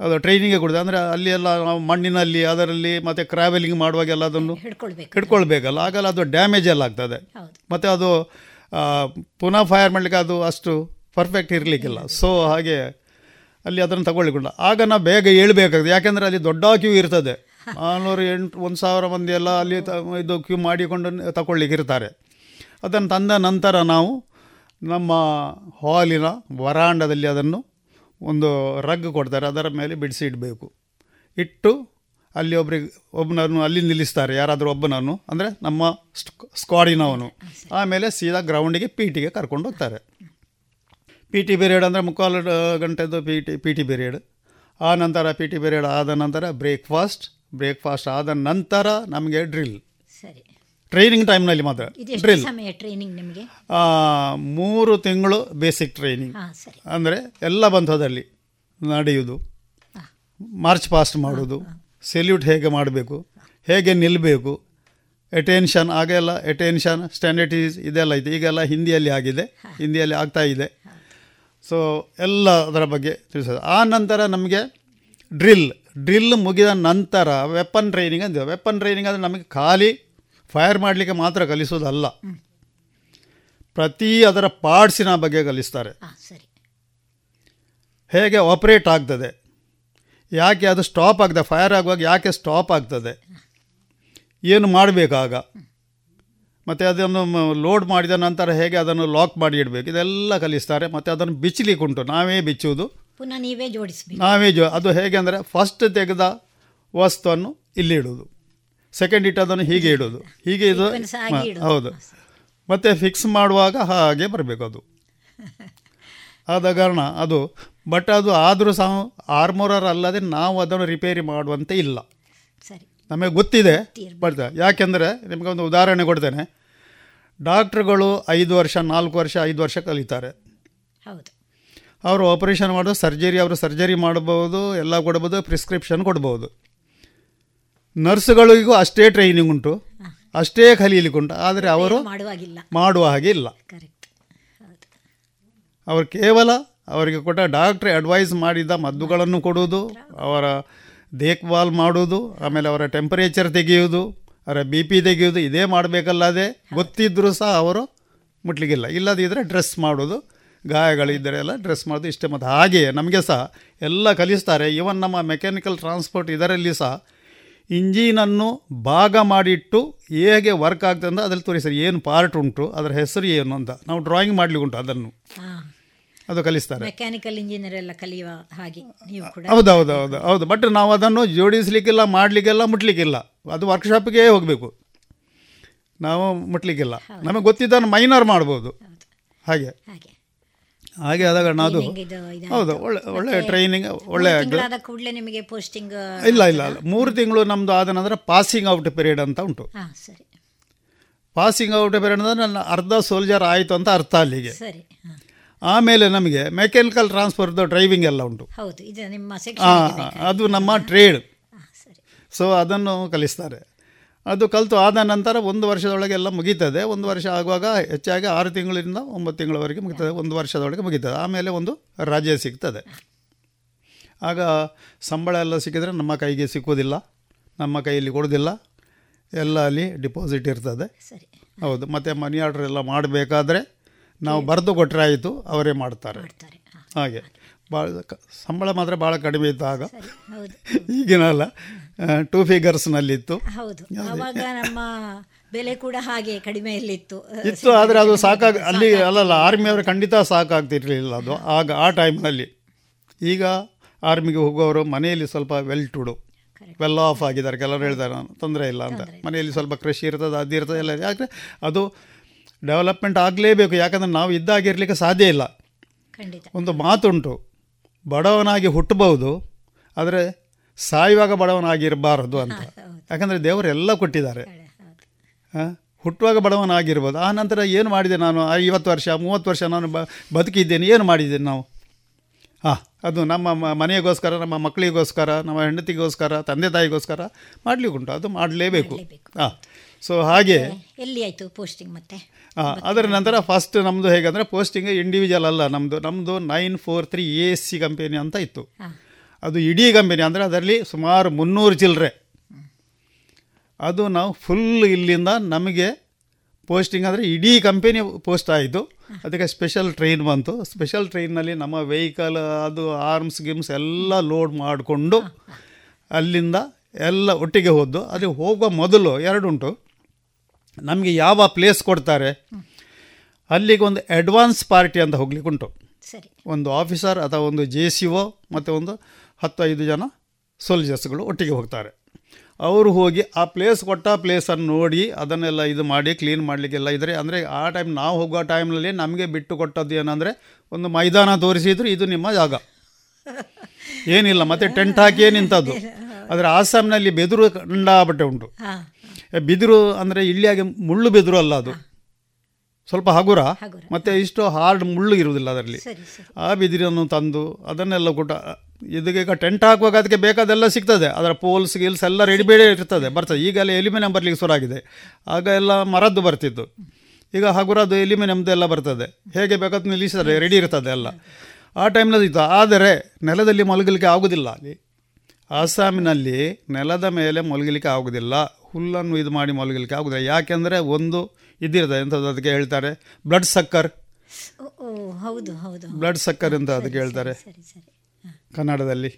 ಅದು ಟ್ರೈನಿಂಗೇ ಕೊಡಿದೆ. ಅಂದರೆ ಅಲ್ಲಿ ಎಲ್ಲ ನಾವು ಮಣ್ಣಿನಲ್ಲಿ ಅದರಲ್ಲಿ ಮತ್ತು ಟ್ರಾವೆಲಿಂಗ್ ಮಾಡುವಾಗೆಲ್ಲ ಅದನ್ನು ಹಿಡ್ಕೊಳ್ಬೇಕಲ್ಲ. ಆಗಲ್ಲ ಅದು ಡ್ಯಾಮೇಜ್ ಎಲ್ಲ ಆಗ್ತದೆ. ಮತ್ತು ಅದು ಪುನಃ ಫೈರ್ ಮಾಡಲಿಕ್ಕೆ ಅದು ಅಷ್ಟು ಪರ್ಫೆಕ್ಟ್ ಇರಲಿಕ್ಕಿಲ್ಲ. ಸೊ ಹಾಗೆ ಅಲ್ಲಿ ಅದನ್ನು ತಗೊಳ್ಳಿಕೊಂಡ ಆಗ ನಾ ಬೇಗ ಹೇಳಬೇಕಾಗ್ತದೆ. ಯಾಕೆಂದರೆ ಅಲ್ಲಿ ದೊಡ್ಡ ಕ್ಯೂ ಇರ್ತದೆ. ನಾನ್ನೂರು ಎಂಟು, ಒಂದು ಸಾವಿರ ಮಂದಿ ಎಲ್ಲ ಅಲ್ಲಿ ತ, ಇದು ಕ್ಯೂ ಮಾಡಿಕೊಂಡು ತಗೊಳ್ಳಿಕ್ಕೆ ಇರ್ತಾರೆ. ಅದನ್ನು ತಂದ ನಂತರ ನಾವು ನಮ್ಮ ಹಾಲಿನ ವರಾಂಡದಲ್ಲಿ ಅದನ್ನು ಒಂದು ರಗ್ ಕೊಡ್ತಾರೆ. ಅದರ ಮೇಲೆ ಬಿಡಿಸಿ ಇಡಬೇಕು. ಇಟ್ಟು ಅಲ್ಲಿ ಒಬ್ರಿಗೆ, ಒಬ್ಬನನ್ನು ಅಲ್ಲಿ ನಿಲ್ಲಿಸ್ತಾರೆ. ಯಾರಾದರೂ ಒಬ್ಬನನ್ನು. ಅಂದರೆ ನಮ್ಮ ಸ್ಕ್ವಾಡಿನವನು ಆಮೇಲೆ ಸೀದಾ ಗ್ರೌಂಡಿಗೆ ಪೀಟಿಗೆ ಕರ್ಕೊಂಡು ಹೋಗ್ತಾರೆ. ಪಿ ಟಿ ಪಿರಿಯಡ್ ಅಂದರೆ ಮುಕ್ಕಾಲು ಗಂಟೆದು P T P T period ಆ ನಂತರ ಪಿ ಟಿ ಪಿರಿಯಡ್ ಆದ ನಂತರ ಬ್ರೇಕ್ಫಾಸ್ಟ್ ಬ್ರೇಕ್ಫಾಸ್ಟ್ ಆದ ನಂತರ ನಮಗೆ ಡ್ರಿಲ್ ಸರಿ. ಟ್ರೈನಿಂಗ್ ಟೈಮ್ನಲ್ಲಿ ಮಾತ್ರ. ಡ್ರಿಲ್ ಸಮಯ ಟ್ರೈನಿಂಗ್ ನಿಮಗೆ? ಮೂರು ತಿಂಗಳು ಬೇಸಿಕ್ ಟ್ರೈನಿಂಗ್. ಅಂದರೆ ಎಲ್ಲ ಬಂಧದಲ್ಲಿ ನಡೆಯುವುದು ಮಾರ್ಚ್ ಪಾಸ್ಟ್ ಮಾಡೋದು. ಸೆಲ್ಯೂಟ್ ಹೇಗೆ ಮಾಡಬೇಕು? ಹೇಗೆ ನಿಲ್ಲಬೇಕು ಅಟೆನ್ಷನ್ ಆಗೆಲ್ಲ ಅಟೆನ್ಷನ್ ಸ್ಟ್ಯಾಂಡರ್ಟೀಸ್ ಇದೆಲ್ಲ ಇದೆ. ಈಗೆಲ್ಲ ಹಿಂದಿಯಲ್ಲಿ ಆಗಿದೆ. ಹಿಂದಿಯಲ್ಲಿ ಆಗ್ತಾ ಇದೆ. ಸೊ ಎಲ್ಲ ಅದರ ಬಗ್ಗೆ ತಿಳಿಸೋದು. ಆ ನಂತರ ನಮಗೆ ಡ್ರಿಲ್ ಡ್ರಿಲ್ ಮುಗಿದ ನಂತರ ವೆಪನ್ ಟ್ರೈನಿಂಗ್ ಅಂದ ವೆಪನ್ ಟ್ರೈನಿಂಗ್ ಅಂದರೆ ನಮಗೆ ಖಾಲಿ ಫೈರ್ ಮಾಡಲಿಕ್ಕೆ ಮಾತ್ರ ಕಲಿಸೋದಲ್ಲ. ಪ್ರತಿ ಅದರ ಪಾರ್ಟ್ಸಿನ ಬಗ್ಗೆ ಕಲಿಸ್ತಾರೆ. ಸರಿ. ಹೇಗೆ ಆಪರೇಟ್ ಆಗ್ತದೆ? ಯಾಕೆ ಅದು ಸ್ಟಾಪ್ ಆಗ್ತದೆ? ಫೈರ್ ಆಗುವಾಗ ಯಾಕೆ ಸ್ಟಾಪ್ ಆಗ್ತದೆ? ಏನು ಮಾಡಬೇಕಾಗ? ಮತ್ತು ಅದನ್ನು ಲೋಡ್ ಮಾಡಿದ ನಂತರ ಹೇಗೆ ಅದನ್ನು ಲಾಕ್ ಮಾಡಿ ಇಡಬೇಕು? ಇದೆಲ್ಲ ಕಲಿಸ್ತಾರೆ. ಮತ್ತು ಅದನ್ನು ಬಿಚ್ಚಲಿಕ್ಕೆ ಉಂಟು. ನಾವೇ ಬಿಚ್ಚುವುದು. ಪುನಃ ನೀವೇ ಜೋಡಿಸಬೇಕು. ನಾವೇ ಜೋ ಅದು ಹೇಗೆ ಅಂದರೆ ಫಸ್ಟ್ ತೆಗೆದ ವಸ್ತುವನ್ನು ಇಲ್ಲಿ ಇಡೋದು ಸೆಕೆಂಡ್ ಇಟ್ಟದನ್ನು ಹೀಗೆ ಇಡೋದು ಹೀಗೆ ಇದು. ಹೌದು. ಮತ್ತು ಫಿಕ್ಸ್ ಮಾಡುವಾಗ ಹಾಗೆ ಬರಬೇಕು ಅದು. ಆದ ಕಾರಣ ಅದು ಬಟ್ ಅದು ಆದರೂ ಸಹ ಆರ್ಮೋರರ್ ಅಲ್ಲದೆ ನಾವು ಅದನ್ನು ರಿಪೇರಿ ಮಾಡುವಂತೆ ಇಲ್ಲ. ಸರಿ. ನಮಗೆ ಗೊತ್ತಿದೆ. ಬರ್ತದೆ ಯಾಕೆಂದರೆ ನಿಮಗೆ ಒಂದು ಉದಾಹರಣೆ ಕೊಡ್ತೇನೆ. ಡಾಕ್ಟ್ರುಗಳು ಐದು ವರ್ಷ ನಾಲ್ಕು ವರ್ಷ ಐದು ವರ್ಷ ಕಲಿತಾರೆ. ಹೌದು. ಅವರು ಆಪರೇಷನ್ ಮಾಡೋದು ಸರ್ಜರಿ ಅವರು ಸರ್ಜರಿ ಮಾಡಬಹುದು ಎಲ್ಲ ಕೊಡ್ಬೋದು ಪ್ರಿಸ್ಕ್ರಿಪ್ಷನ್ ಕೊಡ್ಬೋದು. ನರ್ಸ್ಗಳಿಗೂ ಅಷ್ಟೇ ಟ್ರೈನಿಂಗ್ ಉಂಟು. ಅಷ್ಟೇ ಕಲೀಲಿಕ್ಕುಂಟು ಆದರೆ ಅವರು ಮಾಡುವ ಹಾಗೆ ಇಲ್ಲ. ಅವರು ಕೇವಲ ಅವರಿಗೆ ಕೊಟ್ಟ ಡಾಕ್ಟ್ರ್ ಅಡ್ವೈಸ್ ಮಾಡಿದ ಮದ್ದುಗಳನ್ನು ಕೊಡುವುದು ಅವರ ದೇಖ್ಭಾಲ್ ಮಾಡುವುದು, ಆಮೇಲೆ ಅವರ ಟೆಂಪರೇಚರ್ ತೆಗೆಯುವುದು, ಅವರ ಬಿ ಪಿ ತೆಗೆಯುವುದು, ಇದೇ ಮಾಡಬೇಕಲ್ಲದೆ ಗೊತ್ತಿದ್ದರೂ ಸಹ ಅವರು ಮುಟ್ಲಿಕ್ಕಿಲ್ಲ. ಇಲ್ಲದಿದ್ದರೆ ಡ್ರೆಸ್ ಮಾಡೋದು ಗಾಯಗಳಿದ್ದರೆ ಎಲ್ಲ ಡ್ರೆಸ್ ಮಾಡೋದು ಇಷ್ಟೇ. ಮತ್ತು ಹಾಗೆಯೇ ನಮಗೆ ಸಹ ಎಲ್ಲ ಕಲಿಸ್ತಾರೆ. ಇವನ್ ನಮ್ಮ ಮೆಕ್ಯಾನಿಕಲ್ ಟ್ರಾನ್ಸ್ಪೋರ್ಟ್ ಇದರಲ್ಲಿ ಸಹ ಇಂಜಿನನ್ನು ಭಾಗ ಮಾಡಿಟ್ಟು ಹೇಗೆ ವರ್ಕ್ ಆಗ್ತದೆ ಅಂತ ಅದರಲ್ಲಿ ತೋರಿಸಿ ಏನು ಪಾರ್ಟ್ ಉಂಟು, ಅದರ ಹೆಸರು ಏನು ಅಂತ. ನಾವು ಡ್ರಾಯಿಂಗ್ ಮಾಡ್ಲಿಕ್ಕೆ ಉಂಟು ಅದನ್ನು. ಅದು ಕಲಿಸ್ತಾರೆ. ಮೆಕ್ಯಾನಿಕಲ್ ಇಂಜಿನಿಯರ್ ಎಲ್ಲ ಕಲಿಯುವ ಹಾಗೆ ನೀವು ಕೂಡ. ಹೌದು ಹೌದು ಹೌದು ಹೌದು. ಬಟ್ ನಾವು ಅದನ್ನು ಜೋಡಿಸ್ಲಿಕ್ಕಿಲ್ಲ ಮಾಡಲಿಕ್ಕೆಲ್ಲ ಮುಟ್ಲಿಕ್ಕಿಲ್ಲ. ಅದು ವರ್ಕ್ಶಾಪ್ಗೆ ಹೋಗಬೇಕು. ನಾವು ಮುಟ್ಲಿಕ್ಕಿಲ್ಲ. ನಮಗೆ ಗೊತ್ತಿದ್ದನ್ನು ಮೈನರ್ ಮಾಡ್ಬೋದು. ಹಾಗೆ. ಹಾಗೆ. ಹಾಗೆ ಆದ ಕಾರಣ ಅದು ಹೌದು ಒಳ್ಳೆ ಒಳ್ಳೆ ಟ್ರೈನಿಂಗ್ ಒಳ್ಳೆ ಕೂಡಲೇ ನಿಮಗೆ ಪೋಸ್ಟಿಂಗ್ ಇಲ್ಲ ಇಲ್ಲ ಇಲ್ಲ. ಮೂರು ತಿಂಗಳು ನಮ್ಮದು ಆದ ನಂತರ ಪಾಸಿಂಗ್ ಔಟ್ ಪೀರಿಯಡ್ ಅಂತ ಉಂಟು. ಪಾಸಿಂಗ್ ಔಟ್ ಪೀರಿಯಡ್ ಅಂದರೆ ನನ್ನ ಅರ್ಧ ಸೋಲ್ಜರ್ ಆಯಿತು ಅಂತ ಅರ್ಥ ಅಲ್ಲಿಗೆ. ಆಮೇಲೆ ನಮಗೆ ಮೆಕ್ಯಾನಿಕಲ್ ಟ್ರಾನ್ಸ್ಫರ್ದು ಡ್ರೈವಿಂಗ್ ಎಲ್ಲ ಉಂಟು. ಅದು ನಮ್ಮ ಟ್ರೇಡ್ ಸೊ ಅದನ್ನು ಕಲಿಸ್ತಾರೆ. ಅದು ಕಲಿತು ಆದ ನಂತರ ಒಂದು ವರ್ಷದೊಳಗೆ ಎಲ್ಲ ಮುಗೀತದೆ. ಒಂದು ವರ್ಷ ಆಗುವಾಗ ಹೆಚ್ಚಾಗಿ ಆರು ತಿಂಗಳಿಂದ ಒಂಬತ್ತು ತಿಂಗಳವರೆಗೆ ಮುಗಿತದೆ. ಒಂದು ವರ್ಷದೊಳಗೆ ಮುಗೀತದೆ. ಆಮೇಲೆ ಒಂದು ರಜೆ ಸಿಗ್ತದೆ. ಆಗ ಸಂಬಳ ಎಲ್ಲ ಸಿಕ್ಕಿದರೆ ನಮ್ಮ ಕೈಗೆ ಸಿಕ್ಕೋದಿಲ್ಲ ನಮ್ಮ ಕೈಯಲ್ಲಿ ಕೊಡೋದಿಲ್ಲ ಎಲ್ಲ ಅಲ್ಲಿ ಡಿಪಾಸಿಟ್ ಇರ್ತದೆ. ಸರಿ. ಹೌದು. ಮತ್ತು ಮನಿ ಆರ್ಡ್ರ್ ಎಲ್ಲ ಮಾಡಬೇಕಾದ್ರೆ ನಾವು ಬರೆದು ಕೊಟ್ಟರೆ ಆಯಿತು ಅವರೇ ಮಾಡ್ತಾರೆ. ಹಾಗೆ. ಭಾಳ ಸಂಬಳ ಮಾತ್ರ ಭಾಳ ಕಡಿಮೆ ಇತ್ತು ಆಗ. ಹೌದು. ಈಗಿನ ಅಲ್ಲ ಟೂ ಫಿಗರ್ಸ್ನಲ್ಲಿತ್ತು ಹೌದು. ಅವಾಗ ನಮ್ಮ ಬೆಲೆ ಕೂಡ ಹಾಗೆ ಕಡಿಮೆಯಲ್ಲಿತ್ತು. ಇತ್ತು ಆದರೆ ಅದು ಸಾಕಾಗ ಅಲ್ಲಿ ಅಲ್ಲಲ್ಲ ಆರ್ಮಿ ಅವರು ಖಂಡಿತ ಸಾಕಾಗ್ತಿರ್ಲಿಲ್ಲ ಅದು. ಆಗ ಆ ಟೈಮ್ನಲ್ಲಿ ಈಗ ಆರ್ಮಿಗೆ ಹೋಗುವವರು ಮನೆಯಲ್ಲಿ ಸ್ವಲ್ಪ ವೆಲ್ ಟುಡು ವೆಲ್ ಆಫ್ ಆಗಿದ್ದಾರೆ. ಕೆಲವರು ಹೇಳ್ತಾರೆ ನಾನು ತೊಂದರೆ ಇಲ್ಲ ಅಂತ. ಮನೆಯಲ್ಲಿ ಸ್ವಲ್ಪ ಕೃಷಿ ಇರ್ತದೆ ಅದು ಇರ್ತದೆ ಎಲ್ಲ ಯಾಕಂದರೆ ಅದು ಡೆವಲಪ್ಮೆಂಟ್ ಆಗಲೇಬೇಕು ಯಾಕಂದರೆ ನಾವು ಇದ್ದಾಗಿರಲಿಕ್ಕೆ ಸಾಧ್ಯ ಇಲ್ಲ. ಒಂದು ಮಾತುಂಟು ಬಡವನಾಗಿ ಹುಟ್ಟಬಹುದು ಆದರೆ ಸಾಯುವಾಗ ಬಡವನಾಗಿರಬಾರದು ಅಂತ. ಯಾಕಂದರೆ ದೇವರು ಎಲ್ಲ ಕೊಟ್ಟಿದ್ದಾರೆ. ಹುಟ್ಟುವಾಗ ಬಡವನಾಗಿರ್ಬೋದು. ಆ ನಂತರ ಏನು ಮಾಡಿದೆ ನಾನು? ಐವತ್ತು ವರ್ಷ ಮೂವತ್ತು ವರ್ಷ ನಾನು ಬ ಬದುಕಿದ್ದೇನೆ ಏನು ಮಾಡಿದ್ದೇನೆ ನಾವು? ಹಾಂ ಅದು ನಮ್ಮ ಮನೆಗೋಸ್ಕರ ನಮ್ಮ ಮಕ್ಕಳಿಗೋಸ್ಕರ ನಮ್ಮ ಹೆಂಡತಿಗೋಸ್ಕರ ತಂದೆ ತಾಯಿಗೋಸ್ಕರ ಮಾಡಲಿಕ್ಕುಂಟು. ಅದು ಮಾಡಲೇಬೇಕು. ಹಾಂ. ಸೊ ಹಾಗೆ. ಎಲ್ಲಿ ಆಯಿತು ಪೋಸ್ಟಿಂಗ್ ಮತ್ತೆ? ಅದರ ನಂತರ ಫಸ್ಟ್ ನಮ್ಮದು ಹೇಗಂದ್ರೆ ಪೋಸ್ಟಿಂಗ್ ಇಂಡಿವಿಜುವಲ್ ಅಲ್ಲ ನಮ್ಮದು ನಮ್ಮದು nine four three A S C company ಅಂತ ಇತ್ತು. ಅದು ಇಡೀ ಕಂಪೆನಿ ಅಂದರೆ ಅದರಲ್ಲಿ ಸುಮಾರು ಮುನ್ನೂರು ಚಿಲ್ಲರೆ ಅದು ನಾವು ಫುಲ್ ಇಲ್ಲಿಂದ ನಮಗೆ ಪೋಸ್ಟಿಂಗ್ ಅಂದರೆ ಇಡೀ ಕಂಪೆನಿ ಪೋಸ್ಟ್ ಆಯಿತು. ಅದಕ್ಕೆ ಸ್ಪೆಷಲ್ ಟ್ರೈನ್ ಬಂತು. ಸ್ಪೆಷಲ್ ಟ್ರೈನಲ್ಲಿ ನಮ್ಮ ವೆಹಿಕಲ್ ಅದು ಆರ್ಮ್ಸ್ ಗಿಮ್ಸ್ ಎಲ್ಲ ಲೋಡ್ ಮಾಡಿಕೊಂಡು ಅಲ್ಲಿಂದ ಎಲ್ಲ ಒಟ್ಟಿಗೆ ಹೋದ್ದು. ಅದು ಹೋಗುವ ಮೊದಲು ಎರಡುಂಟು ನಮಗೆ ಯಾವ ಪ್ಲೇಸ್ ಕೊಡ್ತಾರೆ? ಅಲ್ಲಿಗೆ ಒಂದು ಅಡ್ವಾನ್ಸ್ ಪಾರ್ಟಿ ಅಂತ ಹೋಗ್ಲಿಕ್ಕೆ ಉಂಟು. ಸರಿ. ಒಂದು ಆಫೀಸರ್ ಅಥವಾ ಒಂದು ಜೆ ಸಿ ಒ ಮತ್ತು ಒಂದು ಹತ್ತು ಐದು ಜನ ಸೋಲ್ಜರ್ಸ್ಗಳು ಒಟ್ಟಿಗೆ ಹೋಗ್ತಾರೆ. ಅವರು ಹೋಗಿ ಆ ಪ್ಲೇಸ್ ಕೊಟ್ಟ ಪ್ಲೇಸನ್ನು ನೋಡಿ ಅದನ್ನೆಲ್ಲ ಇದು ಮಾಡಿ ಕ್ಲೀನ್ ಮಾಡಲಿಕ್ಕೆಲ್ಲ ಇದ್ದರೆ ಅಂದರೆ ಆ ಟೈಮ್ ನಾವು ಹೋಗೋ ಟೈಮ್ನಲ್ಲಿ ನಮಗೆ ಬಿಟ್ಟು ಕೊಟ್ಟದ್ದು ಏನಂದರೆ ಒಂದು ಮೈದಾನ ತೋರಿಸಿದ್ರು ಇದು ನಿಮ್ಮ ಜಾಗ. ಏನಿಲ್ಲ ಮತ್ತೆ ಟೆಂಟ್ ಹಾಕಿಯೇ ನಿಂತದ್ದು. ಆದರೆ ಆಸಾಮ್ನಲ್ಲಿ ಬೆದರು ಕಂಡಾಬಟ್ಟೆ ಉಂಟು. ಬಿದಿರು ಅಂದರೆ ಇಲ್ಲಿಯಾಗೆ ಮುಳ್ಳು ಬಿದಿರು ಅಲ್ಲ ಅದು. ಸ್ವಲ್ಪ ಹಗುರ. ಮತ್ತು ಇಷ್ಟು ಹಾರ್ಡ್ ಮುಳ್ಳು ಇರುವುದಿಲ್ಲ ಅದರಲ್ಲಿ. ಆ ಬಿದಿರನ್ನು ತಂದು ಅದನ್ನೆಲ್ಲ ಕೊಟ್ಟು ಇದೀಗ ಟೆಂಟ್ ಹಾಕುವಾಗ ಅದಕ್ಕೆ ಬೇಕಾದೆಲ್ಲ ಸಿಗ್ತದೆ. ಅದರ ಪೋಲ್ಸ್ ಗಿಲ್ಸ್ ಎಲ್ಲ ರೆಡಿ ಬೇರೆ ಇರ್ತದೆ ಬರ್ತದೆ. ಈಗೆಲ್ಲ ಎಲಿಮಿನಿಯಂ ಬರಲಿಕ್ಕೆ ಶುರುವಾಗಿದೆ. ಆಗ ಎಲ್ಲ ಮರದ್ದು ಬರ್ತಿತ್ತು. ಈಗ ಹಗುರದ್ದು ಎಲಿಮಿನಿಯಮ್ದು ಎಲ್ಲ ಬರ್ತದೆ. ಹೇಗೆ ಬೇಕಾದ ನಿಲ್ಲಿಸಿದರೆ ರೆಡಿ ಇರ್ತದೆ ಎಲ್ಲ. ಆ ಟೈಮ್ನಲ್ಲಿ ಇತ್ತು. ಆದರೆ ನೆಲದಲ್ಲಿ ಮಲಗಲಿಕ್ಕೆ ಆಗೋದಿಲ್ಲ ಅಲ್ಲಿ. ಅಸ್ಸಾಮಿನಲ್ಲಿ ನೆಲದ ಮೇಲೆ ಮಲಗಲಿಕ್ಕೆ ಆಗೋದಿಲ್ಲ. ಹುಲ್ಲನ್ನು ಇದು ಮಾಡಿ ಮಲಗಲಿಕ್ಕೆ ಆಗುದಿಲ್ಲ. ಯಾಕೆಂದರೆ ಒಂದು ಇದಿರ್ತದೆ ಎಂಥದ್ದು ಅದಕ್ಕೆ ಹೇಳ್ತಾರೆ? ಬ್ಲಡ್ ಸಕ್ಕರ್ ಹೌದು ಹೌದು ಬ್ಲಡ್ ಸಕ್ಕರ್ ಅಂತ ಅದಕ್ಕೆ ಹೇಳ್ತಾರೆ. ಕನ್ನಡದಲ್ಲಿ.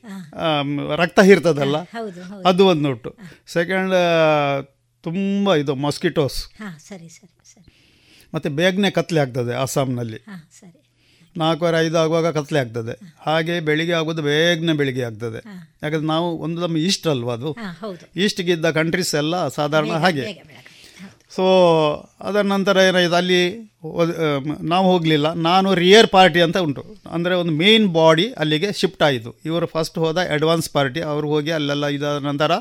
ರಕ್ತ ಹೀರ್ತದಲ್ಲ? ಅದು ಒಂದು ಉಂಟು ಸೆಕೆಂಡ್ ತುಂಬ ಇದು ಮಾಸ್ಕಿಟೋಸ್ ಮತ್ತೆ ಬೇಗನೆ ಕತ್ಲೆ ಆಗ್ತದೆ ಅಸ್ಸಾಂನಲ್ಲಿ. ಸರಿ. ನಾಲ್ಕುವರೆ ಐದು ಆಗುವಾಗ ಕತ್ಲೆ ಆಗ್ತದೆ. ಹಾಗೆ ಬೆಳಿಗ್ಗೆ ಆಗೋದು ಬೇಗನೆ ಬೆಳಿಗ್ಗೆ ಆಗ್ತದೆ. ಯಾಕಂದ್ರೆ ನಾವು ಒಂದು ನಮ್ಮ ಈಸ್ಟ್ ಅಲ್ವಾ ಅದು? ಈಸ್ಟ್ಗಿದ್ದ ಕಂಟ್ರೀಸ್ ಎಲ್ಲ ಸಾಧಾರಣ ಹಾಗೆ. ಸೊ ಅದರ ನಂತರ ಏನಾಯಿತು? ಅಲ್ಲಿ ನಾವು ಹೋಗಲಿಲ್ಲ. ನಾನು ರಿಯರ್ ಪಾರ್ಟಿ ಅಂತ ಉಂಟು. ಅಂದರೆ ಒಂದು ಮೇನ್ ಬಾಡಿ ಅಲ್ಲಿಗೆ ಶಿಫ್ಟ್ ಆಯಿತು. ಇವರು ಫಸ್ಟ್ ಹೋದ ಅಡ್ವಾನ್ಸ್ ಪಾರ್ಟಿ ಅವರು ಹೋಗಿ ಅಲ್ಲೆಲ್ಲ ಇದಾದ ನಂತರ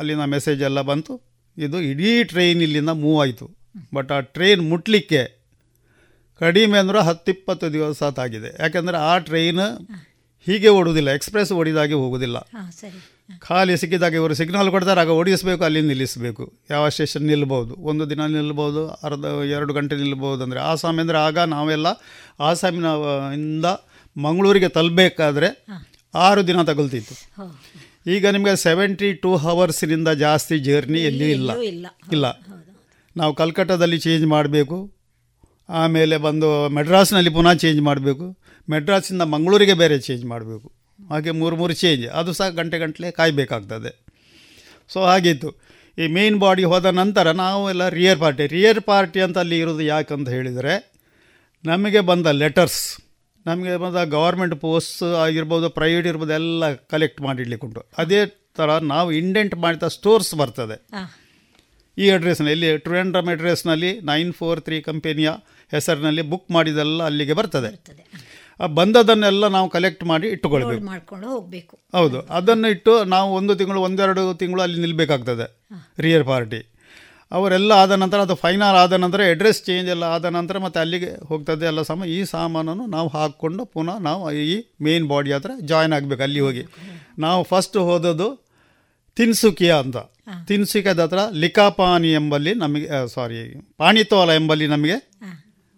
ಅಲ್ಲಿನ ಮೆಸೇಜ್ ಎಲ್ಲ ಬಂತು. ಇದು ಇಡೀ ಟ್ರೈನ್ ಇಲ್ಲಿಂದ ಮೂವ್ ಆಯಿತು. ಬಟ್ ಆ ಟ್ರೈನ್ ಮುಟ್ಲಿಕ್ಕೆ ಕಡಿಮೆ ಅಂದ್ರೆ ಹತ್ತಿಪ್ಪತ್ತು ದಿವಸ ಆಗಿದೆ ಯಾಕೆಂದರೆ ಆ ಟ್ರೈನ್ ಹೀಗೆ ಓಡುವುದಿಲ್ಲ ಎಕ್ಸ್ಪ್ರೆಸ್ ಓಡಿದಾಗೆ ಹೋಗುವುದಿಲ್ಲ. ಹಾಂ ಸರಿ. ಖಾಲಿ ಸಿಕ್ಕಿದಾಗ ಇವರು ಸಿಗ್ನಲ್ ಕೊಡ್ತಾರೆ ಆಗ ಓಡಿಸಬೇಕು ಅಲ್ಲಿ ನಿಲ್ಲಿಸಬೇಕು. ಯಾವ ಸ್ಟೇಷನ್ ನಿಲ್ಬೋದು? ಒಂದು ದಿನ ನಿಲ್ಬೋದು ಅರ್ಧ ಎರಡು ಗಂಟೆ ನಿಲ್ಬೋದು ಅಂದರೆ ಆಸಾಮ್ ಅಂದರೆ ಆಗ ನಾವೆಲ್ಲ ಆಸಾಮಿನ ಇಂದ ಮಂಗಳೂರಿಗೆ ತಲುಪಬೇಕಾದ್ರೆ ಆರು ದಿನ ತಗೊಳ್ತಿತ್ತು. ಈಗ ನಿಮಗೆ ಸೆವೆಂಟಿ ಟೂ ಹವರ್ಸಿನಿಂದ ಜಾಸ್ತಿ ಜರ್ನಿ ಎಲ್ಲಿ ಇಲ್ಲ. ಎಲ್ಲೂ ಇಲ್ಲ. ಇಲ್ಲ ನಾವು ಕಲ್ಕಟ್ಟಾದಲ್ಲಿ ಚೇಂಜ್ ಮಾಡಬೇಕು. ಆಮೇಲೆ ಬಂದು ಮೆಡ್ರಾಸ್ನಲ್ಲಿ ಪುನಃ ಚೇಂಜ್ ಮಾಡಬೇಕು. ಮೆಡ್ರಾಸಿಂದ ಮಂಗಳೂರಿಗೆ ಬೇರೆ ಚೇಂಜ್ ಮಾಡಬೇಕು. ಹಾಗೆ ಮೂರು ಮೂರು ಚೇಂಜ್ ಅದು ಸಹ ಗಂಟೆ ಗಂಟಲೆ ಕಾಯಬೇಕಾಗ್ತದೆ. ಸೊ ಹಾಗಿತ್ತು. ಈ ಮೇನ್ ಬಾಡಿ ಹೋದ ನಂತರ ನಾವು ಎಲ್ಲ ರಿಯರ್ ಪಾರ್ಟಿ ರಿಯರ್ ಪಾರ್ಟಿ ಅಂತ ಅಲ್ಲಿ ಇರೋದು ಯಾಕಂತ ಹೇಳಿದರೆ ನಮಗೆ ಬಂದ ಲೆಟರ್ಸ್ ನಮಗೆ ಬಂದ ಗೌರ್ಮೆಂಟ್ ಪೋಸ್ಟ್ ಆಗಿರ್ಬೋದು ಪ್ರೈವೇಟ್ ಇರ್ಬೋದು ಎಲ್ಲ ಕಲೆಕ್ಟ್ ಮಾಡಿಡ್ಲಿಕ್ಕೆ ಉಂಟು. ಅದೇ ಥರ ನಾವು ಇಂಡೆಂಟ್ ಮಾಡಿದ ಸ್ಟೋರ್ಸ್ ಬರ್ತದೆ. ಈ ಅಡ್ರೆಸ್ನಲ್ಲಿ ಇಲ್ಲಿ ಟ್ರಿವೆಂಡ್ರಮ್ ಅಡ್ರೆಸ್ನಲ್ಲಿ ನೈನ್ ಫೋರ್ ತ್ರೀ ಕಂಪೆನಿಯ ಹೆಸರಿನಲ್ಲಿ ಬುಕ್ ಮಾಡಿದೆಲ್ಲ ಅಲ್ಲಿಗೆ ಬರ್ತದೆ. ಆ ಬಂದದನ್ನೆಲ್ಲ ನಾವು ಕಲೆಕ್ಟ್ ಮಾಡಿ ಇಟ್ಟುಕೊಳ್ಬೇಕು. ಮಾಡ್ಕೊಂಡು ಹೋಗಬೇಕು. ಹೌದು. ಅದನ್ನು ಇಟ್ಟು ನಾವು ಒಂದು ತಿಂಗಳು ಒಂದೆರಡು ತಿಂಗಳು ಅಲ್ಲಿ ನಿಲ್ಲಬೇಕಾಗ್ತದೆ ರಿಯರ್ ಪಾರ್ಟಿ ಅವರೆಲ್ಲ ಆದ ನಂತರ ಅದು ಫೈನಲ್ ಆದ ನಂತರ ಅಡ್ರೆಸ್ ಚೇಂಜ್ ಎಲ್ಲ ಆದ ನಂತರ ಮತ್ತೆ ಅಲ್ಲಿಗೆ ಹೋಗ್ತದೆ ಎಲ್ಲ ಸಮ ಈ ಸಾಮಾನನ್ನು ನಾವು ಹಾಕ್ಕೊಂಡು ಪುನಃ ನಾವು ಈ ಮೇನ್ ಬಾಡಿ ಹತ್ರ ಜಾಯ್ನ್ ಆಗಬೇಕು ಅಲ್ಲಿ ಹೋಗಿ. ನಾವು ಫಸ್ಟ್ ಹೋದದ್ದು ತಿನ್ಸುಕಿಯಾ ಅಂತ. ತಿನ್ಸುಕಿಯದ ಹತ್ರ ಲಿಕಾಪಾನಿ ಎಂಬಲ್ಲಿ ನಮಗೆ ಸಾರಿ ಪಾಣಿತೋಲ ಎಂಬಲ್ಲಿ ನಮಗೆ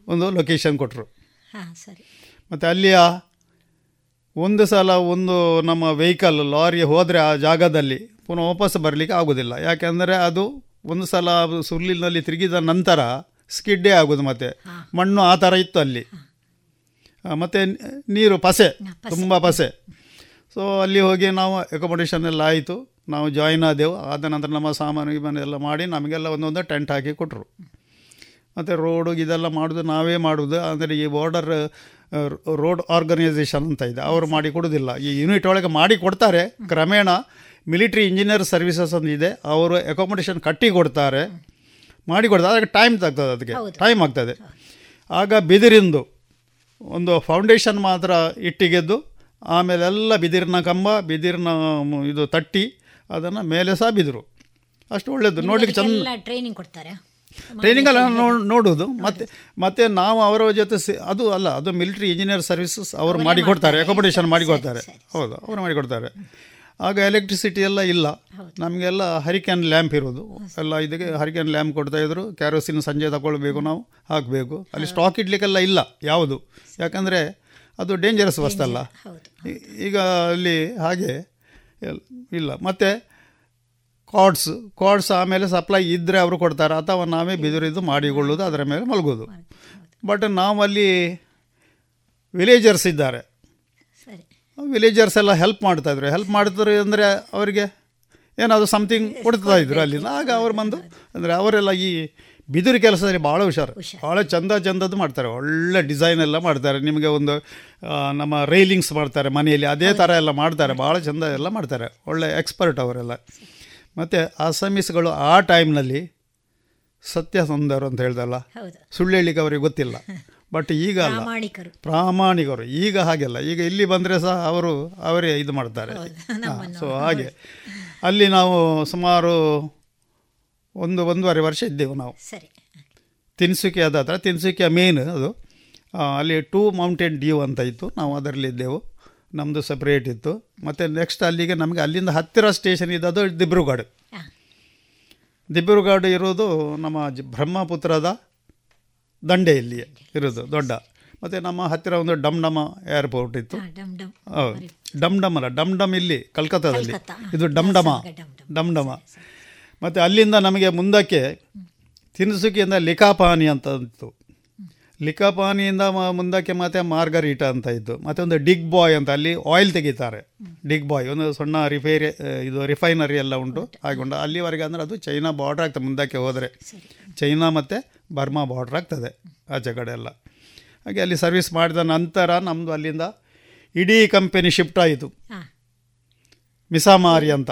ಒಂದು ಲೊಕೇಶನ್ ಕೊಟ್ಟರು ಹಾ ಸರಿ. ಮತ್ತು ಅಲ್ಲಿಯ ಒಂದು ಸಲ ಒಂದು ನಮ್ಮ ವೆಹಿಕಲ್ ಲಾರಿ ಹೋದರೆ ಆ ಜಾಗದಲ್ಲಿ ಪುನಃ ವಾಪಸ್ ಬರಲಿಕ್ಕೆ ಆಗೋದಿಲ್ಲ. ಯಾಕೆಂದರೆ ಅದು ಒಂದು ಸಲ ಅದು ಸುರುಳಿನಲ್ಲಿ ತಿರುಗಿದ ನಂತರ ಸ್ಕಿಡ್ಡೇ ಆಗೋದು ಮತ್ತೆ. ಮಣ್ಣು ಆ ಥರ ಇತ್ತು ಅಲ್ಲಿ. ಮತ್ತು ಮತ್ತೆ ನೀರು ಪಸೆ ತುಂಬ ಪಸೆ. ಸೊ ಅಲ್ಲಿ ಹೋಗಿ ನಾವು ಅಕೊಮಡೇಷನ್ ಎಲ್ಲ ಆಯಿತು. ನಾವು ಜಾಯಿನ್ ಆದೆವು. ಆದ ನಂತರ ನಮ್ಮ ಸಾಮಾನು ಗೀಮಾನು ಎಲ್ಲ ಮಾಡಿ ನಮಗೆಲ್ಲ ಒಂದೊಂದು ಟೆಂಟ್ ಹಾಕಿ ಕೊಟ್ಟರು ಮತ್ತು ರೋಡು ಇದೆಲ್ಲ ಮಾಡೋದು ನಾವೇ ಮಾಡೋದು. ಅಂದರೆ ಈ ಬಾರ್ಡರ್ ರೋಡ್ ಆರ್ಗನೈಸೇಷನ್ ಅಂತ ಇದೆ. ಅವರು ಮಾಡಿ ಕೊಡೋದಿಲ್ಲ. ಈ ಯೂನಿಟ್ ಒಳಗೆ ಮಾಡಿ ಕೊಡ್ತಾರೆ. ಕ್ರಮೇಣ ಮಿಲಿಟ್ರಿ ಇಂಜಿನಿಯರ್ ಸರ್ವಿಸಸ್ ಅಂತ ಇದೆ. ಅವರು ಅಕೊಮಡೇಷನ್ ಕಟ್ಟಿ ಕೊಡ್ತಾರೆ. ಮಾಡಿ ಕೊಡ್ತಾರೆ. ಅದಕ್ಕೆ ಟೈಮ್ ತಗ್ತದೆ ಅದಕ್ಕೆ. ಟೈಮ್ ಆಗ್ತದೆ. ಆಗ ಬಿದಿರಿಂದು ಒಂದು ಫೌಂಡೇಶನ್ ಮಾತ್ರ ಇಟ್ಟಿಗೆದ್ದು ಆಮೇಲೆ ಎಲ್ಲ ಬಿದಿರಿನ ಕಂಬ ಬಿದಿರಿನ ಇದು ತಟ್ಟಿ ಅದನ್ನು ಮೇಲೆ ಸಹ ಬಿದಿರು. ಅಷ್ಟು ಒಳ್ಳೆಯದು ನೋಡಲಿಕ್ಕೆ ಚೆಂದ. ಟ್ರೈನಿಂಗ್ ಕೊಡ್ತಾರೆ? ಟ್ರೈನಿಂಗ್ ಅಲ್ಲ ನೋ- ನೋಡೋದು. ಮತ್ತೆ ಮತ್ತೆ ನಾವು ಅವರ ಜೊತೆ ಸೇ- ಅದು ಅಲ್ಲ ಅದು ಮಿಲಿಟರಿ ಇಂಜಿನಿಯರ್ ಸರ್ವಿಸಸ್ ಅವರು ಮಾಡಿಕೊಡ್ತಾರೆ ಅಕೊಮಡೇಷನ್ ಮಾಡಿ ಕೊಡ್ತಾರೆ ಹೌದು ಅವರು ಮಾಡಿಕೊಡ್ತಾರೆ. ಆಗ ಎಲೆಕ್ಟ್ರಿಸಿಟಿ ಎಲ್ಲ ಇಲ್ಲ. ನಮಗೆಲ್ಲ ಹರಿಕ್ಯಾನ್ ಲ್ಯಾಂಪ್ ಇರೋದು. ಎಲ್ಲ ಇದಕ್ಕೆ ಹರಿಕ್ಯಾನ್ ಲ್ಯಾಂಪ್ ಕೊಡ್ತಾಯಿದ್ರು ಕ್ಯಾರೋಸಿನ್ ಸಂಜೆ ತಗೊಳ್ಬೇಕು ನಾವು ಹಾಕಬೇಕು. ಅಲ್ಲಿ ಸ್ಟಾಕ್ ಇಡ್ಲಿಕ್ಕೆಲ್ಲ ಇಲ್ಲ ಯಾವುದು. ಯಾಕಂದರೆ ಅದು ಡೇಂಜರಸ್ ವಸ್ತಲ್ಲ ಈಗ ಅಲ್ಲಿ ಹಾಗೆ ಇಲ್ಲ. ಮತ್ತು ಕಾರ್ಡ್ಸ್ ಕಾರ್ಡ್ಸ್ ಆಮೇಲೆ ಸಪ್ಲೈ ಇದ್ದರೆ ಅವರು ಕೊಡ್ತಾರೆ. ಅಥವಾ ನಾವೇ ಬಿದಿರಿದು ಮಾಡಿಕೊಳ್ಳೋದು ಅದರ ಮೇಲೆ ಮಲಗೋದು. ಬಟ್ ನಾವಲ್ಲಿ ವಿಲೇಜರ್ಸ್ ಇದ್ದಾರೆ. ವಿಲೇಜರ್ಸ್ ಎಲ್ಲ ಹೆಲ್ಪ್ ಮಾಡ್ತಾಯಿದ್ರು ಹೆಲ್ಪ್ ಮಾಡ್ತಾರೆ ಅಂದರೆ ಅವರಿಗೆ ಏನಾದರೂ ಸಮಥಿಂಗ್ ಕೊಡ್ತಾ ಇದ್ರು ಅಲ್ಲಿ ಆಗ ಅವ್ರು ಬಂದು ಅಂದರೆ ಅವರೆಲ್ಲ ಈ ಬಿದಿರು ಕೆಲಸದಲ್ಲಿ ಭಾಳ ಹುಷಾರು. ಭಾಳ ಚಂದ ಚಂದದ್ದು ಮಾಡ್ತಾರೆ. ಒಳ್ಳೆ ಡಿಸೈನ್ ಎಲ್ಲ ಮಾಡ್ತಾರೆ. ನಿಮಗೆ ಒಂದು ನಮ್ಮ ರೈಲಿಂಗ್ಸ್ ಮಾಡ್ತಾರೆ ಮನೆಯಲ್ಲಿ. ಅದೇ ಥರ ಎಲ್ಲ ಮಾಡ್ತಾರೆ. ಭಾಳ ಚಂದ ಎಲ್ಲ ಮಾಡ್ತಾರೆ. ಒಳ್ಳೆ ಎಕ್ಸ್ಪರ್ಟ್ ಅವರೆಲ್ಲ. ಮತ್ತು ಅಸಮೀಸ್ಗಳು ಆ ಟೈಮ್ನಲ್ಲಿ ಸತ್ಯಸಂಧರು ಅಂತ ಹೇಳ್ದಲ್ಲ? ಸುಳ್ಳು ಹೇಳಿಕ್ಕೆ ಅವರಿಗೆ ಗೊತ್ತಿಲ್ಲ. ಬಟ್ ಈಗ ಅಲ್ಲ. ಪ್ರಾಮಾಣಿಕರು. ಈಗ ಹಾಗೆಲ್ಲ. ಈಗ ಇಲ್ಲಿ ಬಂದರೆ ಸಹ ಅವರು ಅವರೇ ಇದು ಮಾಡ್ತಾರೆ. ಸೊ ಹಾಗೆ. ಅಲ್ಲಿ ನಾವು ಸುಮಾರು ಒಂದು ಒಂದೂವರೆ ವರ್ಷ ಇದ್ದೆವು ನಾವು. ಸರಿ. ಅದಾದ್ರೆ ಹತ್ರ ತಿನ್ಸುಕಿಯ ಮೇನ್ ಅದು. ಅಲ್ಲಿ ಟೂ ಮೌಂಟೇನ್ ಡ್ಯೂ ಅಂತ ಇತ್ತು. ನಾವು ಅದರಲ್ಲಿ ಇದ್ದೆವು. ನಮ್ಮದು ಸಪ್ರೇಟ್ ಇತ್ತು. ಮತ್ತು ನೆಕ್ಸ್ಟ್ ಅಲ್ಲಿಗೆ ನಮಗೆ ಅಲ್ಲಿಂದ ಹತ್ತಿರ ಸ್ಟೇಷನ್ ಇದ್ದದ್ದು ದಿಬ್ರುಗಢ ದಿಬ್ರುಗಾಡು ದಿಬ್ರುಗಢ ಇರೋದು ನಮ್ಮ ಜ- ಬ್ರಹ್ಮಪುತ್ರದ ದಂಡೆಯಲ್ಲಿ ಇರೋದು ದೊಡ್ಡ. ಮತ್ತು ನಮ್ಮ ಹತ್ತಿರ ಒಂದು ಡಮ್ ಡಮ ಏರ್ಪೋರ್ಟ್ ಇತ್ತು. ಡಮ್ ಡಮ್ ಹೌದು. ಡಮ್ ಡಮ್ ಅಲ್ಲ ಡಮ್ ಡಮ್ ಇಲ್ಲಿ ಕಲ್ಕತ್ತಾದಲ್ಲಿ. ಇದು ಡಮ್ ಡಮ ಡಮ್ ಡಮ್ ಡಮ ಮತ್ತು ಅಲ್ಲಿಂದ ನಮಗೆ ಮುಂದಕ್ಕೆ ತಿನಿಸುಕಿಯಿಂದ ಲಿಖಾಪಾನಿ ಅಂತ ಇತ್ತು. ಲಿಕಾಪಾನಿಯಿಂದ ಮ- ಮುಂದಕ್ಕೆ ಮತ್ತೆ ಮಾರ್ಗರೀಟ ಅಂತ ಇತ್ತು ಮತ್ತೆ ಒಂದು ಡಿಗ್ ಬಾಯ್ ಅಂತ ಅಲ್ಲಿ ಆಯಿಲ್ ತೆಗಿತಾರೆ. ಡಿಗ್ ಬಾಯ್ ಒಂದು ಸಣ್ಣ ರಿಫೈರಿ ಇದು ರಿಫೈನರಿ ಎಲ್ಲ ಉಂಟು ಹಾಗೊಂಡು ಅಲ್ಲಿವರೆಗೆ ಅಂದರೆ ಅದು ಚೈನಾ ಬಾರ್ಡ್ರ್ ಆಗ್ತದೆ ಮುಂದಕ್ಕೆ ಹೋದರೆ. ಚೈನಾ ಮತ್ತು ಬರ್ಮಾ ಬಾರ್ಡ್ರ್ ಆಗ್ತದೆ ಆಚೆ ಕಡೆ ಎಲ್ಲ. ಹಾಗೆ ಅಲ್ಲಿ ಸರ್ವಿಸ್ ಮಾಡಿದ ನಂತರ ನಮ್ಮದು ಅಲ್ಲಿಂದ ಇಡೀ ಕಂಪೆನಿ ಶಿಫ್ಟ್ ಆಯಿತು. ಮಿಸಾಮಾರಿ ಅಂತ.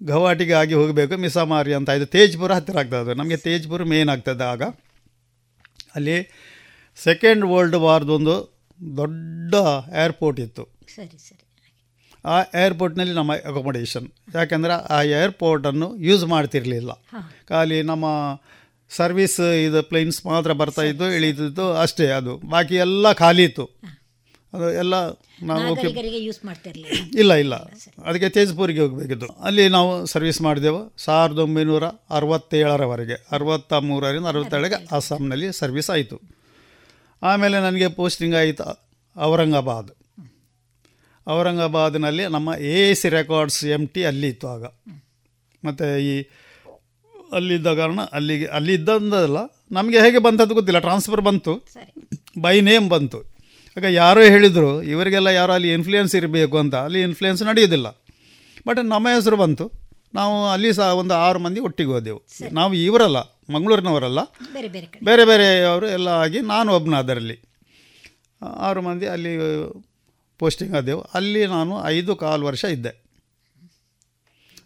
ಗೌಹಾಟಿಗೆ ಆಗಿ ಹೋಗಬೇಕು ಮಿಸಾಮಾರಿ ಅಂತ. ಇದು ತೇಜ್ಪುರ ಹತ್ತಿರ ಆಗ್ತದೆ ನಮಗೆ ತೇಜ್ಪುರ ಮೇನ್ ಆಗ್ತದೆ ಆಗ. ಅಲ್ಲಿ ಸೆಕೆಂಡ್ ವರ್ಲ್ಡ್ ವಾರ್ದೊಂದು ದೊಡ್ಡ ಏರ್ಪೋರ್ಟ್ ಇತ್ತು. ಸರಿ ಸರಿ. ಆ ಏರ್ಪೋರ್ಟ್ನಲ್ಲಿ ನಮ್ಮ ಅಕೊಮಡೇಷನ್ ಯಾಕೆಂದರೆ ಆ ಏರ್ಪೋರ್ಟನ್ನು ಯೂಸ್ ಮಾಡ್ತಿರಲಿಲ್ಲ. ಖಾಲಿ ನಮ್ಮ ಸರ್ವಿಸ್ ಇದು ಪ್ಲೇನ್ಸ್ ಮಾತ್ರ ಬರ್ತಾ ಇತ್ತು ಇಳಿತಿತ್ತು ಅಷ್ಟೇ ಅದು. ಬಾಕಿ ಎಲ್ಲ ಖಾಲಿ ಇತ್ತು. ಅದು ಎಲ್ಲ ನಾವು ಯೂಸ್ ಇಲ್ಲ ಇಲ್ಲ. ಅದಕ್ಕೆ ತೇಜ್ಪುರಿಗೆ ಹೋಗಬೇಕಿತ್ತು. ಅಲ್ಲಿ ನಾವು ಸರ್ವಿಸ್ ಮಾಡಿದೆವು. ಸಾವಿರದ ಒಂಬೈನೂರ ಅರವತ್ತೇಳರವರೆಗೆ ಅರವತ್ತ ಮೂರರಿಂದ ಅರವತ್ತೇಳಗೆ ಅಸ್ಸಾಂನಲ್ಲಿ ಸರ್ವಿಸ್ ಆಯಿತು. ಆಮೇಲೆ ನನಗೆ ಪೋಸ್ಟಿಂಗ್ ಆಯಿತು ಔರಂಗಾಬಾದ್. ಔರಂಗಾಬಾದ್ನಲ್ಲಿ ನಮ್ಮ A C records M T ಅಲ್ಲಿ ಇತ್ತು ಆಗ. ಮತ್ತು ಈ ಅಲ್ಲಿದ್ದ ಕಾರಣ ಅಲ್ಲಿಗೆ ಅಲ್ಲಿ ಇದ್ದಂದಲ್ಲ ನಮಗೆ ಹೇಗೆ ಬಂತದ್ದು ಗೊತ್ತಿಲ್ಲ. ಟ್ರಾನ್ಸ್ಫರ್ ಬಂತು. ಬೈ ನೇಮ್ ಬಂತು. ಆಗ ಯಾರೋ ಹೇಳಿದರು ಇವರಿಗೆಲ್ಲ ಯಾರೋ ಅಲ್ಲಿ ಇನ್ಫ್ಲುಯೆನ್ಸ್ ಇರಬೇಕು ಅಂತ. ಅಲ್ಲಿ ಇನ್ಫ್ಲುಯೆನ್ಸ್ ನಡೆಯೋದಿಲ್ಲ. ಬಟ್ ನಮ್ಮ ಹೆಸರು ಬಂತು. ನಾವು ಅಲ್ಲಿ ಸಹ ಒಂದು ಆರು ಮಂದಿ ಒಟ್ಟಿಗೆ ಹೋದೆವು. ನಾವು ಇವರಲ್ಲ ಮಂಗಳೂರಿನವರಲ್ಲ. ಬೇರೆ ಬೇರೆ ಅವರು ಎಲ್ಲ ಆಗಿ ನಾನು ಒಬ್ಬನ ಅದರಲ್ಲಿ. ಆರು ಮಂದಿ ಅಲ್ಲಿ ಪೋಸ್ಟಿಂಗ್ ಆದೆವು. ಅಲ್ಲಿ ನಾನು ಐದು ಕಾಲು ವರ್ಷ ಇದ್ದೆ.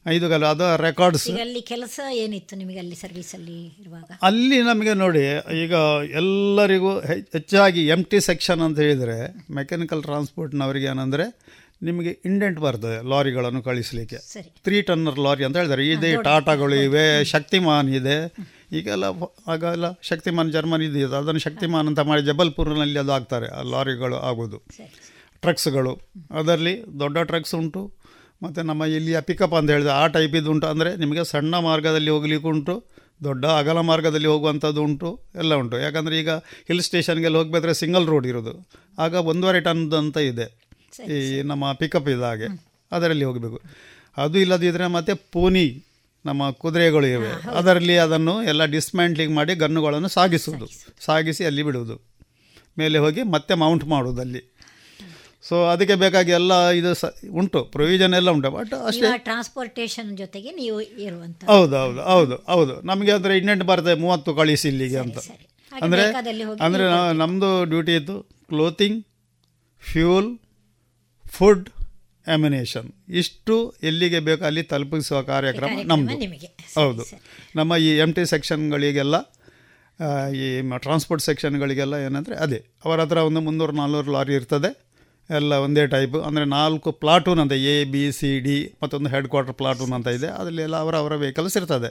ಐದು ಕಾಲು ಅದು ರೆಕಾರ್ಡ್ಸ್ ಅಲ್ಲಿ ಕೆಲಸ ಏನಿತ್ತು ನಿಮಗೆ ಅಲ್ಲಿ ಸರ್ವಿಸ್ ಅಲ್ಲಿ ಇರುವಾಗ? ಅಲ್ಲಿ ನಮಗೆ ನೋಡಿ ಈಗ ಎಲ್ಲರಿಗೂ ಹೆಚ್ಚಾಗಿ ಎಂ ಟಿ ಸೆಕ್ಷನ್ ಅಂತ ಹೇಳಿದರೆ ಮೆಕ್ಯಾನಿಕಲ್ ಟ್ರಾನ್ಸ್ಪೋರ್ಟ್ನವರಿಗೆ ಏನಂದರೆ ನಿಮಗೆ ಇಂಡೆಂಟ್ ಬರ್ತದೆ ಲಾರಿಗಳನ್ನು ಕಳಿಸಲಿಕ್ಕೆ. ತ್ರೀ ಟನ್ನರ್ ಲಾರಿ ಅಂತ ಹೇಳ್ತಾರೆ. ಇದೆ ಟಾಟಾಗಳು ಇವೆ ಶಕ್ತಿಮಾನ್ ಇದೆ. ಈಗೆಲ್ಲ ಆಗೆಲ್ಲ ಶಕ್ತಿಮಾನ್ ಜರ್ಮನ್ ಇದೆ ಅದನ್ನು ಶಕ್ತಿಮಾನ್ ಅಂತ ಮಾಡಿ ಜಬಲ್ಪುರ್ನಲ್ಲಿ ಅದು ಆಗ್ತಾರೆ ಆ ಲಾರಿಗಳು ಆಗೋದು. ಟ್ರಕ್ಸ್ಗಳು ಅದರಲ್ಲಿ ದೊಡ್ಡ ಟ್ರಕ್ಸ್ ಉಂಟು ಮತ್ತು ನಮ್ಮ ಇಲ್ಲಿಯ ಪಿಕಪ್ ಅಂತ ಹೇಳಿದೆ ಆ ಟೈಪ್ ಇದು ಉಂಟು. ಅಂದರೆ ನಿಮಗೆ ಸಣ್ಣ ಮಾರ್ಗದಲ್ಲಿ ಹೋಗ್ಲಿಕ್ಕೂ ಉಂಟು ದೊಡ್ಡ ಅಗಲ ಮಾರ್ಗದಲ್ಲಿ ಹೋಗುವಂಥದ್ದು ಉಂಟು ಎಲ್ಲ ಉಂಟು. ಯಾಕಂದರೆ ಈಗ ಹಿಲ್ ಸ್ಟೇಷನ್ಗೆಲ್ಲ ಹೋಗಬೇಕಾದ್ರೆ ಸಿಂಗಲ್ ರೋಡ್ ಇರೋದು. ಆಗ ಒಂದೂವರೆ ಟನ್ದು ಅಂತ ಇದೆ. ಈ ನಮ್ಮ ಪಿಕಪ್ ಇದೆ ಹಾಗೆ ಅದರಲ್ಲಿ ಹೋಗಬೇಕು. ಅದು ಇಲ್ಲದಿದ್ದರೆ ಮತ್ತು ಪೋನಿ ನಮ್ಮ ಕುದುರೆಗಳು ಇವೆ. ಅದರಲ್ಲಿ ಅದನ್ನು ಎಲ್ಲ ಡಿಸ್ಮ್ಯಾಂಟ್ಲಿಂಗ್ ಮಾಡಿ ಗನ್ನುಗಳನ್ನು ಸಾಗಿಸುವುದು. ಸಾಗಿಸಿ ಅಲ್ಲಿ ಬಿಡುವುದು. ಮೇಲೆ ಹೋಗಿ ಮತ್ತೆ ಮೌಂಟ್ ಮಾಡುವುದು ಅಲ್ಲಿ. ಸೊ ಅದಕ್ಕೆ ಬೇಕಾಗಿ ಎಲ್ಲ ಇದು ಸ ಉಂಟು ಪ್ರೊವಿಷನ್ ಎಲ್ಲ ಉಂಟು. ಬಟ್ ಅಷ್ಟೇ. ಟ್ರಾನ್ಸ್ಪೋರ್ಟೇಷನ್ ಜೊತೆಗೆ ನೀವು ಇರುವಂತ ಹೌದು ಹೌದು ಹೌದು ಹೌದು. ನಮಗೆ ಅಂದರೆ ಇನ್ನೆಂಟು ಬರ್ತದೆ ಮೂವತ್ತು ಕಳಿಸಿ ಇಲ್ಲಿಗೆ ಅಂತ. ಅಂದ್ರೆ ಅಂದರೆ ನಮ್ದು ನಮ್ಮದು ಡ್ಯೂಟಿ ಇತ್ತು ಕ್ಲೋತಿಂಗ್ ಫ್ಯೂಲ್ ಫುಡ್ ಎಮಿನೇಷನ್ ಇಷ್ಟು ಎಲ್ಲಿಗೆ ಬೇಕು ಅಲ್ಲಿ ತಲುಪಿಸುವ ಕಾರ್ಯಕ್ರಮ ನಮ್ಮದು. ಹೌದು. ನಮ್ಮ ಈ ಎಂ ಟಿ ಸೆಕ್ಷನ್ಗಳಿಗೆಲ್ಲ ಈ ಟ್ರಾನ್ಸ್ಪೋರ್ಟ್ ಸೆಕ್ಷನ್ಗಳಿಗೆಲ್ಲ ಏನಂದರೆ ಅದೇ. ಅವರ ಹತ್ರ ಒಂದು ಮುನ್ನೂರು ನಾಲ್ನೂರು ಲಾರಿ ಇರ್ತದೆ. ಎಲ್ಲ ಒಂದೇ ಟೈಪ್. ಅಂದರೆ ನಾಲ್ಕು ಪ್ಲಾಟೂನ್ ಅಂತ ಎ ಬಿ ಸಿ ಡಿ ಮತ್ತೊಂದು ಹೆಡ್ ಕ್ವಾರ್ಟರ್ ಪ್ಲಾಟೂನ್ ಅಂತ ಇದೆ. ಅದರಲ್ಲಿ ಎಲ್ಲ ಅವರ ಅವರ ವೆಹಿಕಲ್ಸ್ ಇರ್ತದೆ.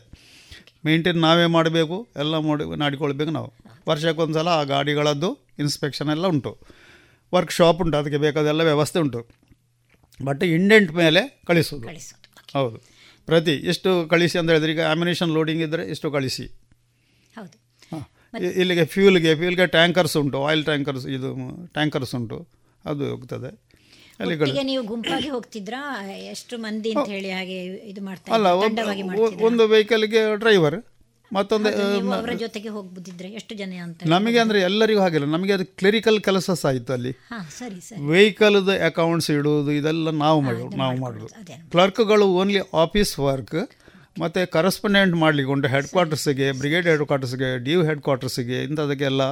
ಮೇಂಟೈನ್ ನಾವೇ ಮಾಡಬೇಕು ಎಲ್ಲ ಮಾಡಿ ನಾಡಿಕೊಳ್ಬೇಕು ನಾವು. ವರ್ಷಕ್ಕೊಂದು ಸಲ ಆ ಗಾಡಿಗಳದ್ದು ಇನ್ಸ್ಪೆಕ್ಷನ್ ಎಲ್ಲ ಉಂಟು. ವರ್ಕ್ಶಾಪ್ ಉಂಟು ಅದಕ್ಕೆ ಬೇಕಾದೆಲ್ಲ ವ್ಯವಸ್ಥೆ ಉಂಟು. ಬಟ್ ಇಂಡೆಂಟ್ ಮೇಲೆ ಕಳಿಸೋದು. ಹೌದು. ಪ್ರತಿ ಎಷ್ಟು ಕಳಿಸಿ ಅಂತ ಹೇಳಿದ್ರೆ ಈಗ ಆಮಿನೇಷನ್ ಲೋಡಿಂಗ್ ಇದ್ದರೆ ಇಷ್ಟು ಕಳಿಸಿ? ಹೌದು. ಇಲ್ಲಿಗೆ ಫ್ಯೂಲ್ಗೆ ಫ್ಯೂಲ್ಗೆ ಟ್ಯಾಂಕರ್ಸ್ ಉಂಟು ಆಯಿಲ್ ಟ್ಯಾಂಕರ್ಸ್ ಇದು ಟ್ಯಾಂಕರ್ಸ್ ಉಂಟು. ಅದು ಹೋಗ್ತದೆ. ಅಲ್ಲಿ ಕಳಿ ಒಟ್ಟಿಗೆ ನೀವು ಗುಂಪಾಗಿ ಹೋಗ್ತಿದ್ರಾ? ಎಷ್ಟು ಮಂದಿ ಅಂತ ಹೇಳಿ ಹಾಗೆ ಇದು ಮಾಡ್ತಾ ಅಲ್ಲ ಒಂದು ವೆಹಿಕಲ್ಗೆ ಡ್ರೈವರ್ ಮತ್ತೊಂದು ಅವರ ಜೊತೆಗೆ ಹೋಗ್ಬೋದಿದ್ರೆ ಎಷ್ಟು ಜನ ಅಂತ ನಮಗೆ ಅಂದರೆ ಎಲ್ಲರಿಗೂ ಹಾಗಿಲ್ಲ. ನಮಗೆ ಅದು ಕ್ಲರಿಕಲ್ ಕೆಲಸ ಸಹ ಆಯಿತು ಅಲ್ಲಿ. ವೆಹಿಕಲ್ದು ಅಕೌಂಟ್ಸ್ ಇಡುವುದು ಇದೆಲ್ಲ ನಾವು ಮಾಡೋದು ನಾವು ಮಾಡೋದು ಕ್ಲರ್ಕ್ಗಳು ಓನ್ಲಿ ಆಫೀಸ್ ವರ್ಕ್ ಮತ್ತು ಕರೆಸ್ಪಾಂಡೆಂಟ್ ಮಾಡಲಿಕ್ಕೆ ಉಂಟು ಹೆಡ್ ಕ್ವಾರ್ಟರ್ಸಿಗೆ ಬ್ರಿಗೇಡ್ ಹೆಡ್ ಕ್ವಾರ್ಟರ್ಸ್ಗೆ ಡಿ ಹೆಡ್ ಕ್ವಾರ್ಟರ್ಸಿಗೆ ಇಂಥದಕ್ಕೆಲ್ಲ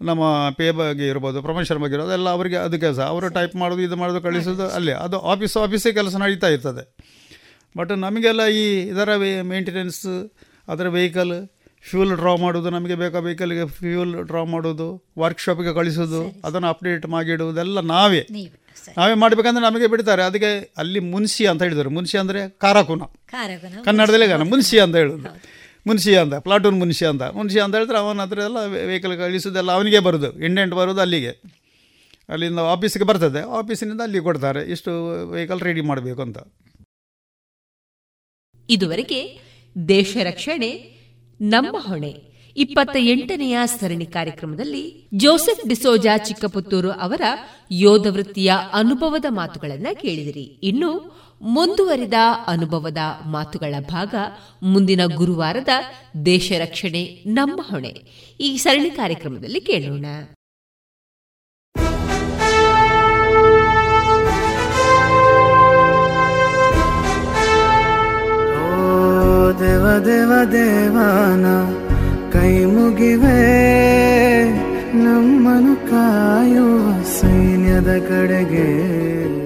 ನಮ್ಮ ಪೇ ಬಗ್ಗೆ ಇರ್ಬೋದು ಪ್ರಮೋಷನ್ ಬಗ್ಗೆ ಇರೋದು ಎಲ್ಲ ಅವರಿಗೆ ಅದು ಕೆಲಸ ಅವರು ಟೈಪ್ ಮಾಡೋದು ಇದು ಮಾಡೋದು ಕಳಿಸೋದು ಅಲ್ಲೇ. ಅದು ಆಫೀಸ್ ಆಫೀಸೇ ಕೆಲಸ ನಡೀತಾ ಇರ್ತದೆ. ಬಟ್ ನಮಗೆಲ್ಲ ಈ ಇದರ ಮೇಂಟೆನೆನ್ಸ್ ಅದರ ವೆಹಿಕಲ್ ಫ್ಯೂಲ್ ಡ್ರಾ ಮಾಡೋದು ನಮಗೆ ಬೇಕಾ ವೆಹಿಕಲ್ಗೆ ಫ್ಯೂಲ್ ಡ್ರಾ ಮಾಡೋದು ವರ್ಕ್ಶಾಪಿಗೆ ಕಳಿಸೋದು ಅದನ್ನು ಅಪ್ಡೇಟ್ ಮಾಡಿಡುವುದೆಲ್ಲ ನಾವೇ. ನಾವೇ ಮಾಡಬೇಕಂದ್ರೆ ನಮಗೆ ಬಿಡ್ತಾರೆ. ಅದಕ್ಕೆ ಅಲ್ಲಿ ಮುನ್ಸಿ ಅಂತ ಹೇಳಿದರು ಮುನ್ಸಿ ಅಂದರೆ ಕಾರಕುನ. ಕಾರಕುನ, ಕನ್ನಡದಲ್ಲೇ ಮುನ್ಸಿ ಅಂತ ಹೇಳೋದು. ಮುನ್ಸಿ ಅಂತ ಪ್ಲಾಟೂನ್ ಮುನ್ಸಿ ಅಂತ ಮುನ್ಸಿ ಅಂತ ಹೇಳಿದ್ರೆ ಅವನ ಹತ್ರ ಎಲ್ಲ ವೆಹಿಕಲ್ ಕಳಿಸೋದೆಲ್ಲ ಅವನಿಗೆ ಬರೋದು ಇಂಡೆಂಟ್ ಬರೋದು ಅಲ್ಲಿಗೆ. ಅಲ್ಲಿಂದ ಆಫೀಸಿಗೆ ಬರ್ತದೆ ಆಫೀಸಿನಿಂದ ಅಲ್ಲಿ ಕೊಡ್ತಾರೆ, ಇಷ್ಟು ವೆಹಿಕಲ್ ರೆಡಿ ಮಾಡಬೇಕು ಅಂತ. ಇದುವರೆಗೆ ದೇಶ ರಕ್ಷಣೆ, ನಮ್ಮ ಹೊಣೆ. ಇಪ್ಪತ್ತ ಎಂಟನೆಯ ಸರಣಿ ಕಾರ್ಯಕ್ರಮದಲ್ಲಿ ಜೋಸೆಫ್ ಡಿಸೋಜಾ ಚಿಕ್ಕಪುತ್ತೂರು ಅವರ ಯೋಧ ವೃತ್ತಿಯ ಅನುಭವದ ಮಾತುಗಳನ್ನು ಕೇಳಿದಿರಿ. ಇನ್ನು ಮುಂದುವರಿದ ಅನುಭವದ ಮಾತುಗಳ ಭಾಗ ಮುಂದಿನ ಗುರುವಾರದ ದೇಶ ರಕ್ಷಣೆ ನಮ್ಮ ಹೊಣೆ. ಈ ಸರಣಿ ಕಾರ್ಯಕ್ರಮದಲ್ಲಿ ಕೇಳೋಣ. ದೇವ ದೇವ, ದೇವಾನ, ಕೈ ಮುಗಿವೆ. ನಮ್ಮನು ಕಾಯುವ ಸೈನ್ಯದ ಕಡೆಗೆ.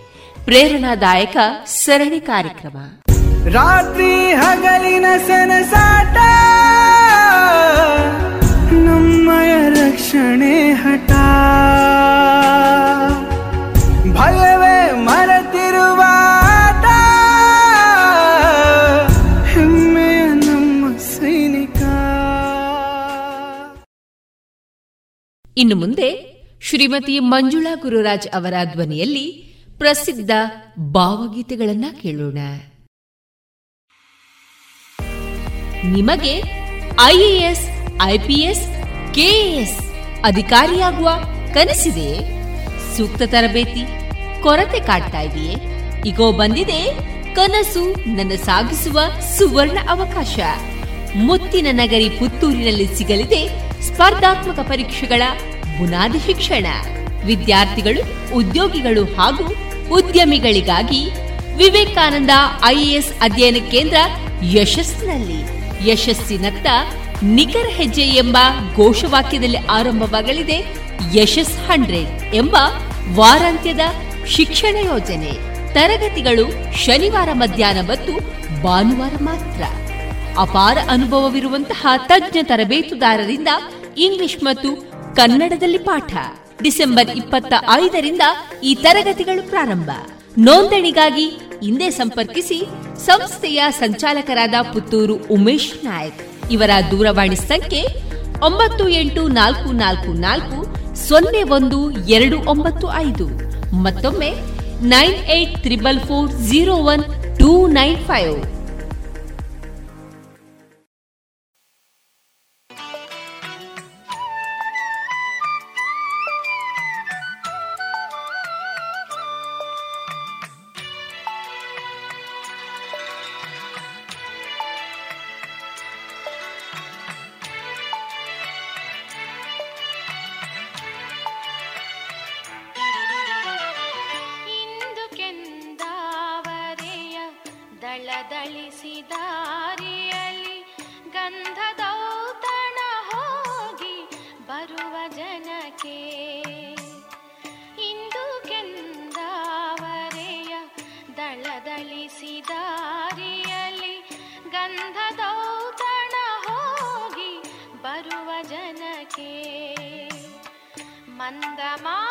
ಪ್ರೇರಣಾದಾಯಕ ಸರಣಿ ಕಾರ್ಯಕ್ರಮ. ರಾತ್ರಿ ಹಗಲಿನ ಸನಸಾಟ ನಮ್ಮಯ ರಕ್ಷಣೆ ಹಠ. ಭಯವೇ ಮರೆತಿರುವ ಹೆಮ್ಮೆಯ ನಮ್ಮ ಸೈನಿಕ. ಇನ್ನು ಮುಂದೆ ಶ್ರೀಮತಿ ಮಂಜುಳಾ ಗುರುರಾಜ್ ಅವರ ಧ್ವನಿಯಲ್ಲಿ ಪ್ರಸಿದ್ಧ ಭಾವಗೀತೆಗಳನ್ನ ಕೇಳೋಣ. ನಿಮಗೆ ಐಎಎಸ್, ಐಪಿಎಸ್, ಕೆಎಎಸ್ ಅಧಿಕಾರಿಯಾಗುವ ಕನಸಿದೆಯೇ ಸೂಕ್ತ ತರಬೇತಿ, ಕೊರತೆ ಕಾಡ್ತಾ ಇದೆಯೇ? ಈಗೋ ಬಂದಿದೆ ಕನಸು ನನ್ನ ಸಾಗಿಸುವ ಸುವರ್ಣ ಅವಕಾಶ. ಮುತ್ತಿನ ನಗರಿ ಪುತ್ತೂರಿನಲ್ಲಿ ಸಿಗಲಿದೆ ಸ್ಪರ್ಧಾತ್ಮಕ ಪರೀಕ್ಷೆಗಳ ಬುನಾದಿ ಶಿಕ್ಷಣ. ವಿದ್ಯಾರ್ಥಿಗಳು, ಉದ್ಯೋಗಿಗಳು ಹಾಗೂ ಉದ್ಯಮಿಗಳಿಗಾಗಿ ವಿವೇಕಾನಂದ ಐಎಎಸ್ ಅಧ್ಯಯನ ಕೇಂದ್ರ ಯಶಸ್ಸಿನಲ್ಲಿ ಯಶಸ್ಸಿನತ್ತ ನಿಖರ ಹೆಜ್ಜೆ ಎಂಬ ಘೋಷವಾಕ್ಯದಲ್ಲಿ ಆರಂಭವಾಗಲಿದೆ ಯಶಸ್ ಹಂಡ್ರೆಡ್ ಎಂಬ ವಾರಾಂತ್ಯದ ಶಿಕ್ಷಣ ಯೋಜನೆ. ತರಗತಿಗಳು ಶನಿವಾರ ಮಧ್ಯಾಹ್ನ ಮತ್ತು ಭಾನುವಾರ ಮಾತ್ರ. ಅಪಾರ ಅನುಭವವಿರುವಂತಹ ತಜ್ಞ ತರಬೇತುದಾರರಿಂದ ಇಂಗ್ಲಿಷ್ ಮತ್ತು ಕನ್ನಡದಲ್ಲಿ ಪಾಠ. ಡಿಸೆಂಬರ್ ಇಪ್ಪತ್ತ ಐದರಿಂದ ಈ ತರಗತಿಗಳು ಪ್ರಾರಂಭ. ನೋಂದಣಿಗಾಗಿ ಹಿಂದೆ ಸಂಪರ್ಕಿಸಿ ಸಂಸ್ಥೆಯ ಸಂಚಾಲಕರಾದ ಪುತ್ತೂರು ಉಮೇಶ್ ನಾಯಕ್. ಇವರ ದೂರವಾಣಿ ಸಂಖ್ಯೆ ಒಂಬತ್ತು ಎಂಟು ನಾಲ್ಕು ನಾಲ್ಕು ನಾಲ್ಕು ಸೊನ್ನೆ ಒಂದು ಎರಡು ಒಂಬತ್ತು ಐದು. ಮತ್ತೊಮ್ಮೆ nine eight triple four zero one two nine five. Grandma?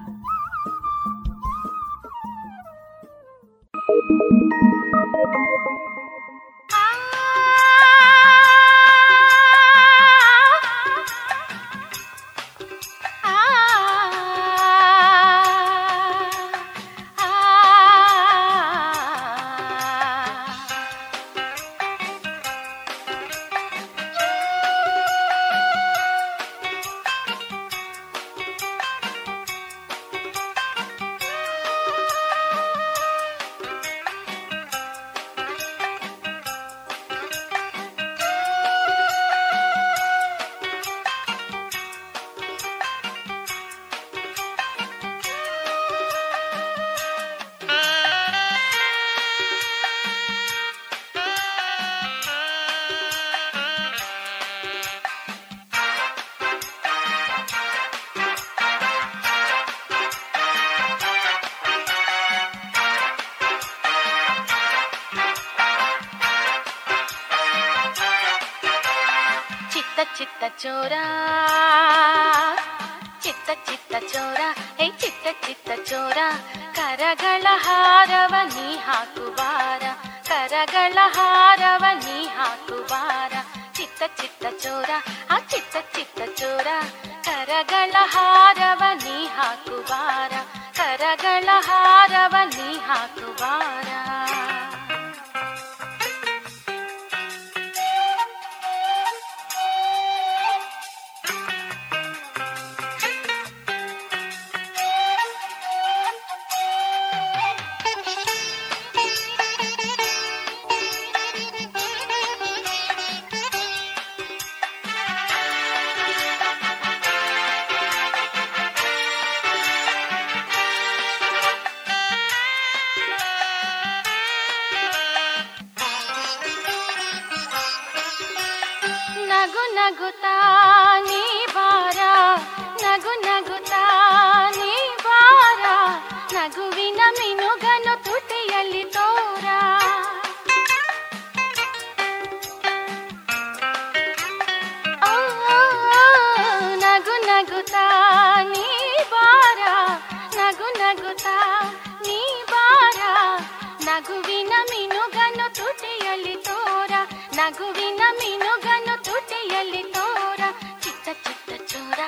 ನಗುವಿನ ಮಿನುಗನು ತುಟಿಯಲ್ಲಿ ತೋರ ನಗುವಿನ ಮಿನುಗನು ತುಟಿಯಲ್ಲಿ ತೋರ ಚಿತ್ತ ಚಿತ್ತ ಚೋರ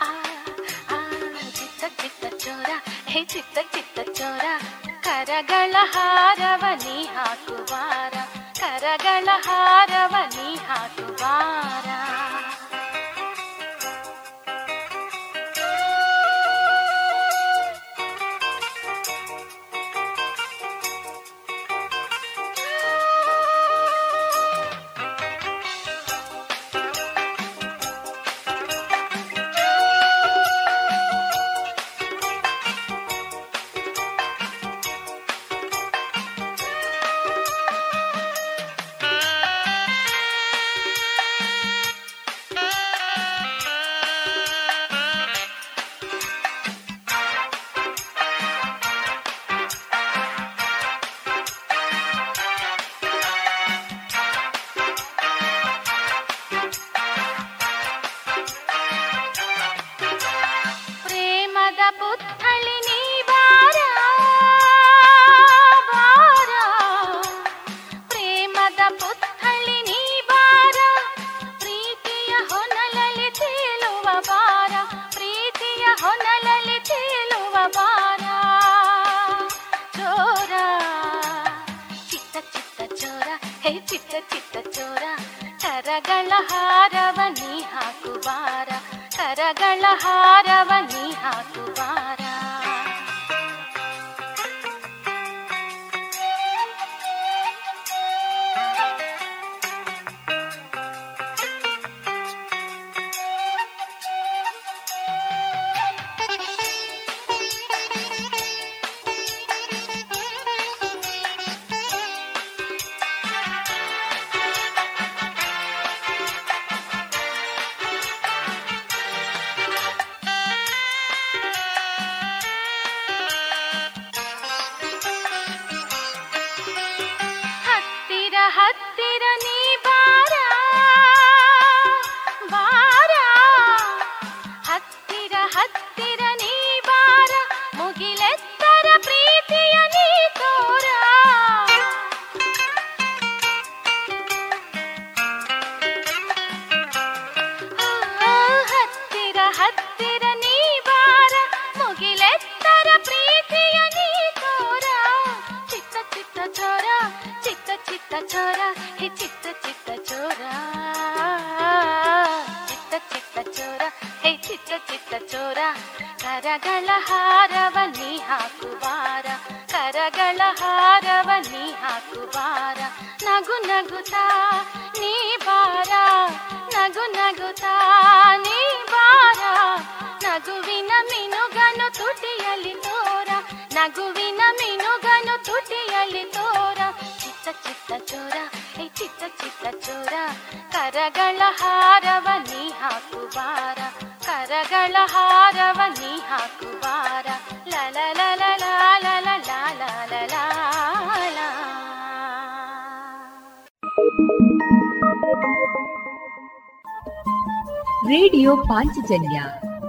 ಆ ಚಿತ್ತ ಚಿತ್ತ ಚೋರ ಹೇ ಚಿತ್ತ ಚಿತ್ತ ಚೋರ ಕರಗಳ ಹಾರವ ನೀ ಹಾಕುವಾರ ಕರಗಳ ಹಾರವ ನೀ ಹಾಕುವಾರ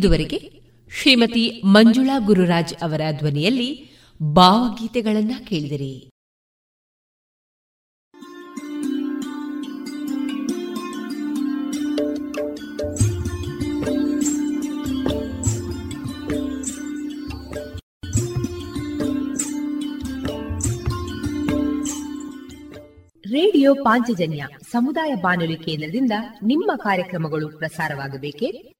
ಇದುವರೆಗೆ ಶ್ರೀಮತಿ ಮಂಜುಳಾ ಗುರುರಾಜ್ ಅವರ ಧ್ವನಿಯಲ್ಲಿ ಭಾವಗೀತೆಗಳನ್ನ ಕೇಳಿದಿರಿ. ರೇಡಿಯೋ ಪಾಂಚಜನ್ಯ ಸಮುದಾಯ ಬಾನುಲಿ ಕೇಂದ್ರದಿಂದ ನಿಮ್ಮ ಕಾರ್ಯಕ್ರಮಗಳು ಪ್ರಸಾರವಾಗಬೇಕೆ?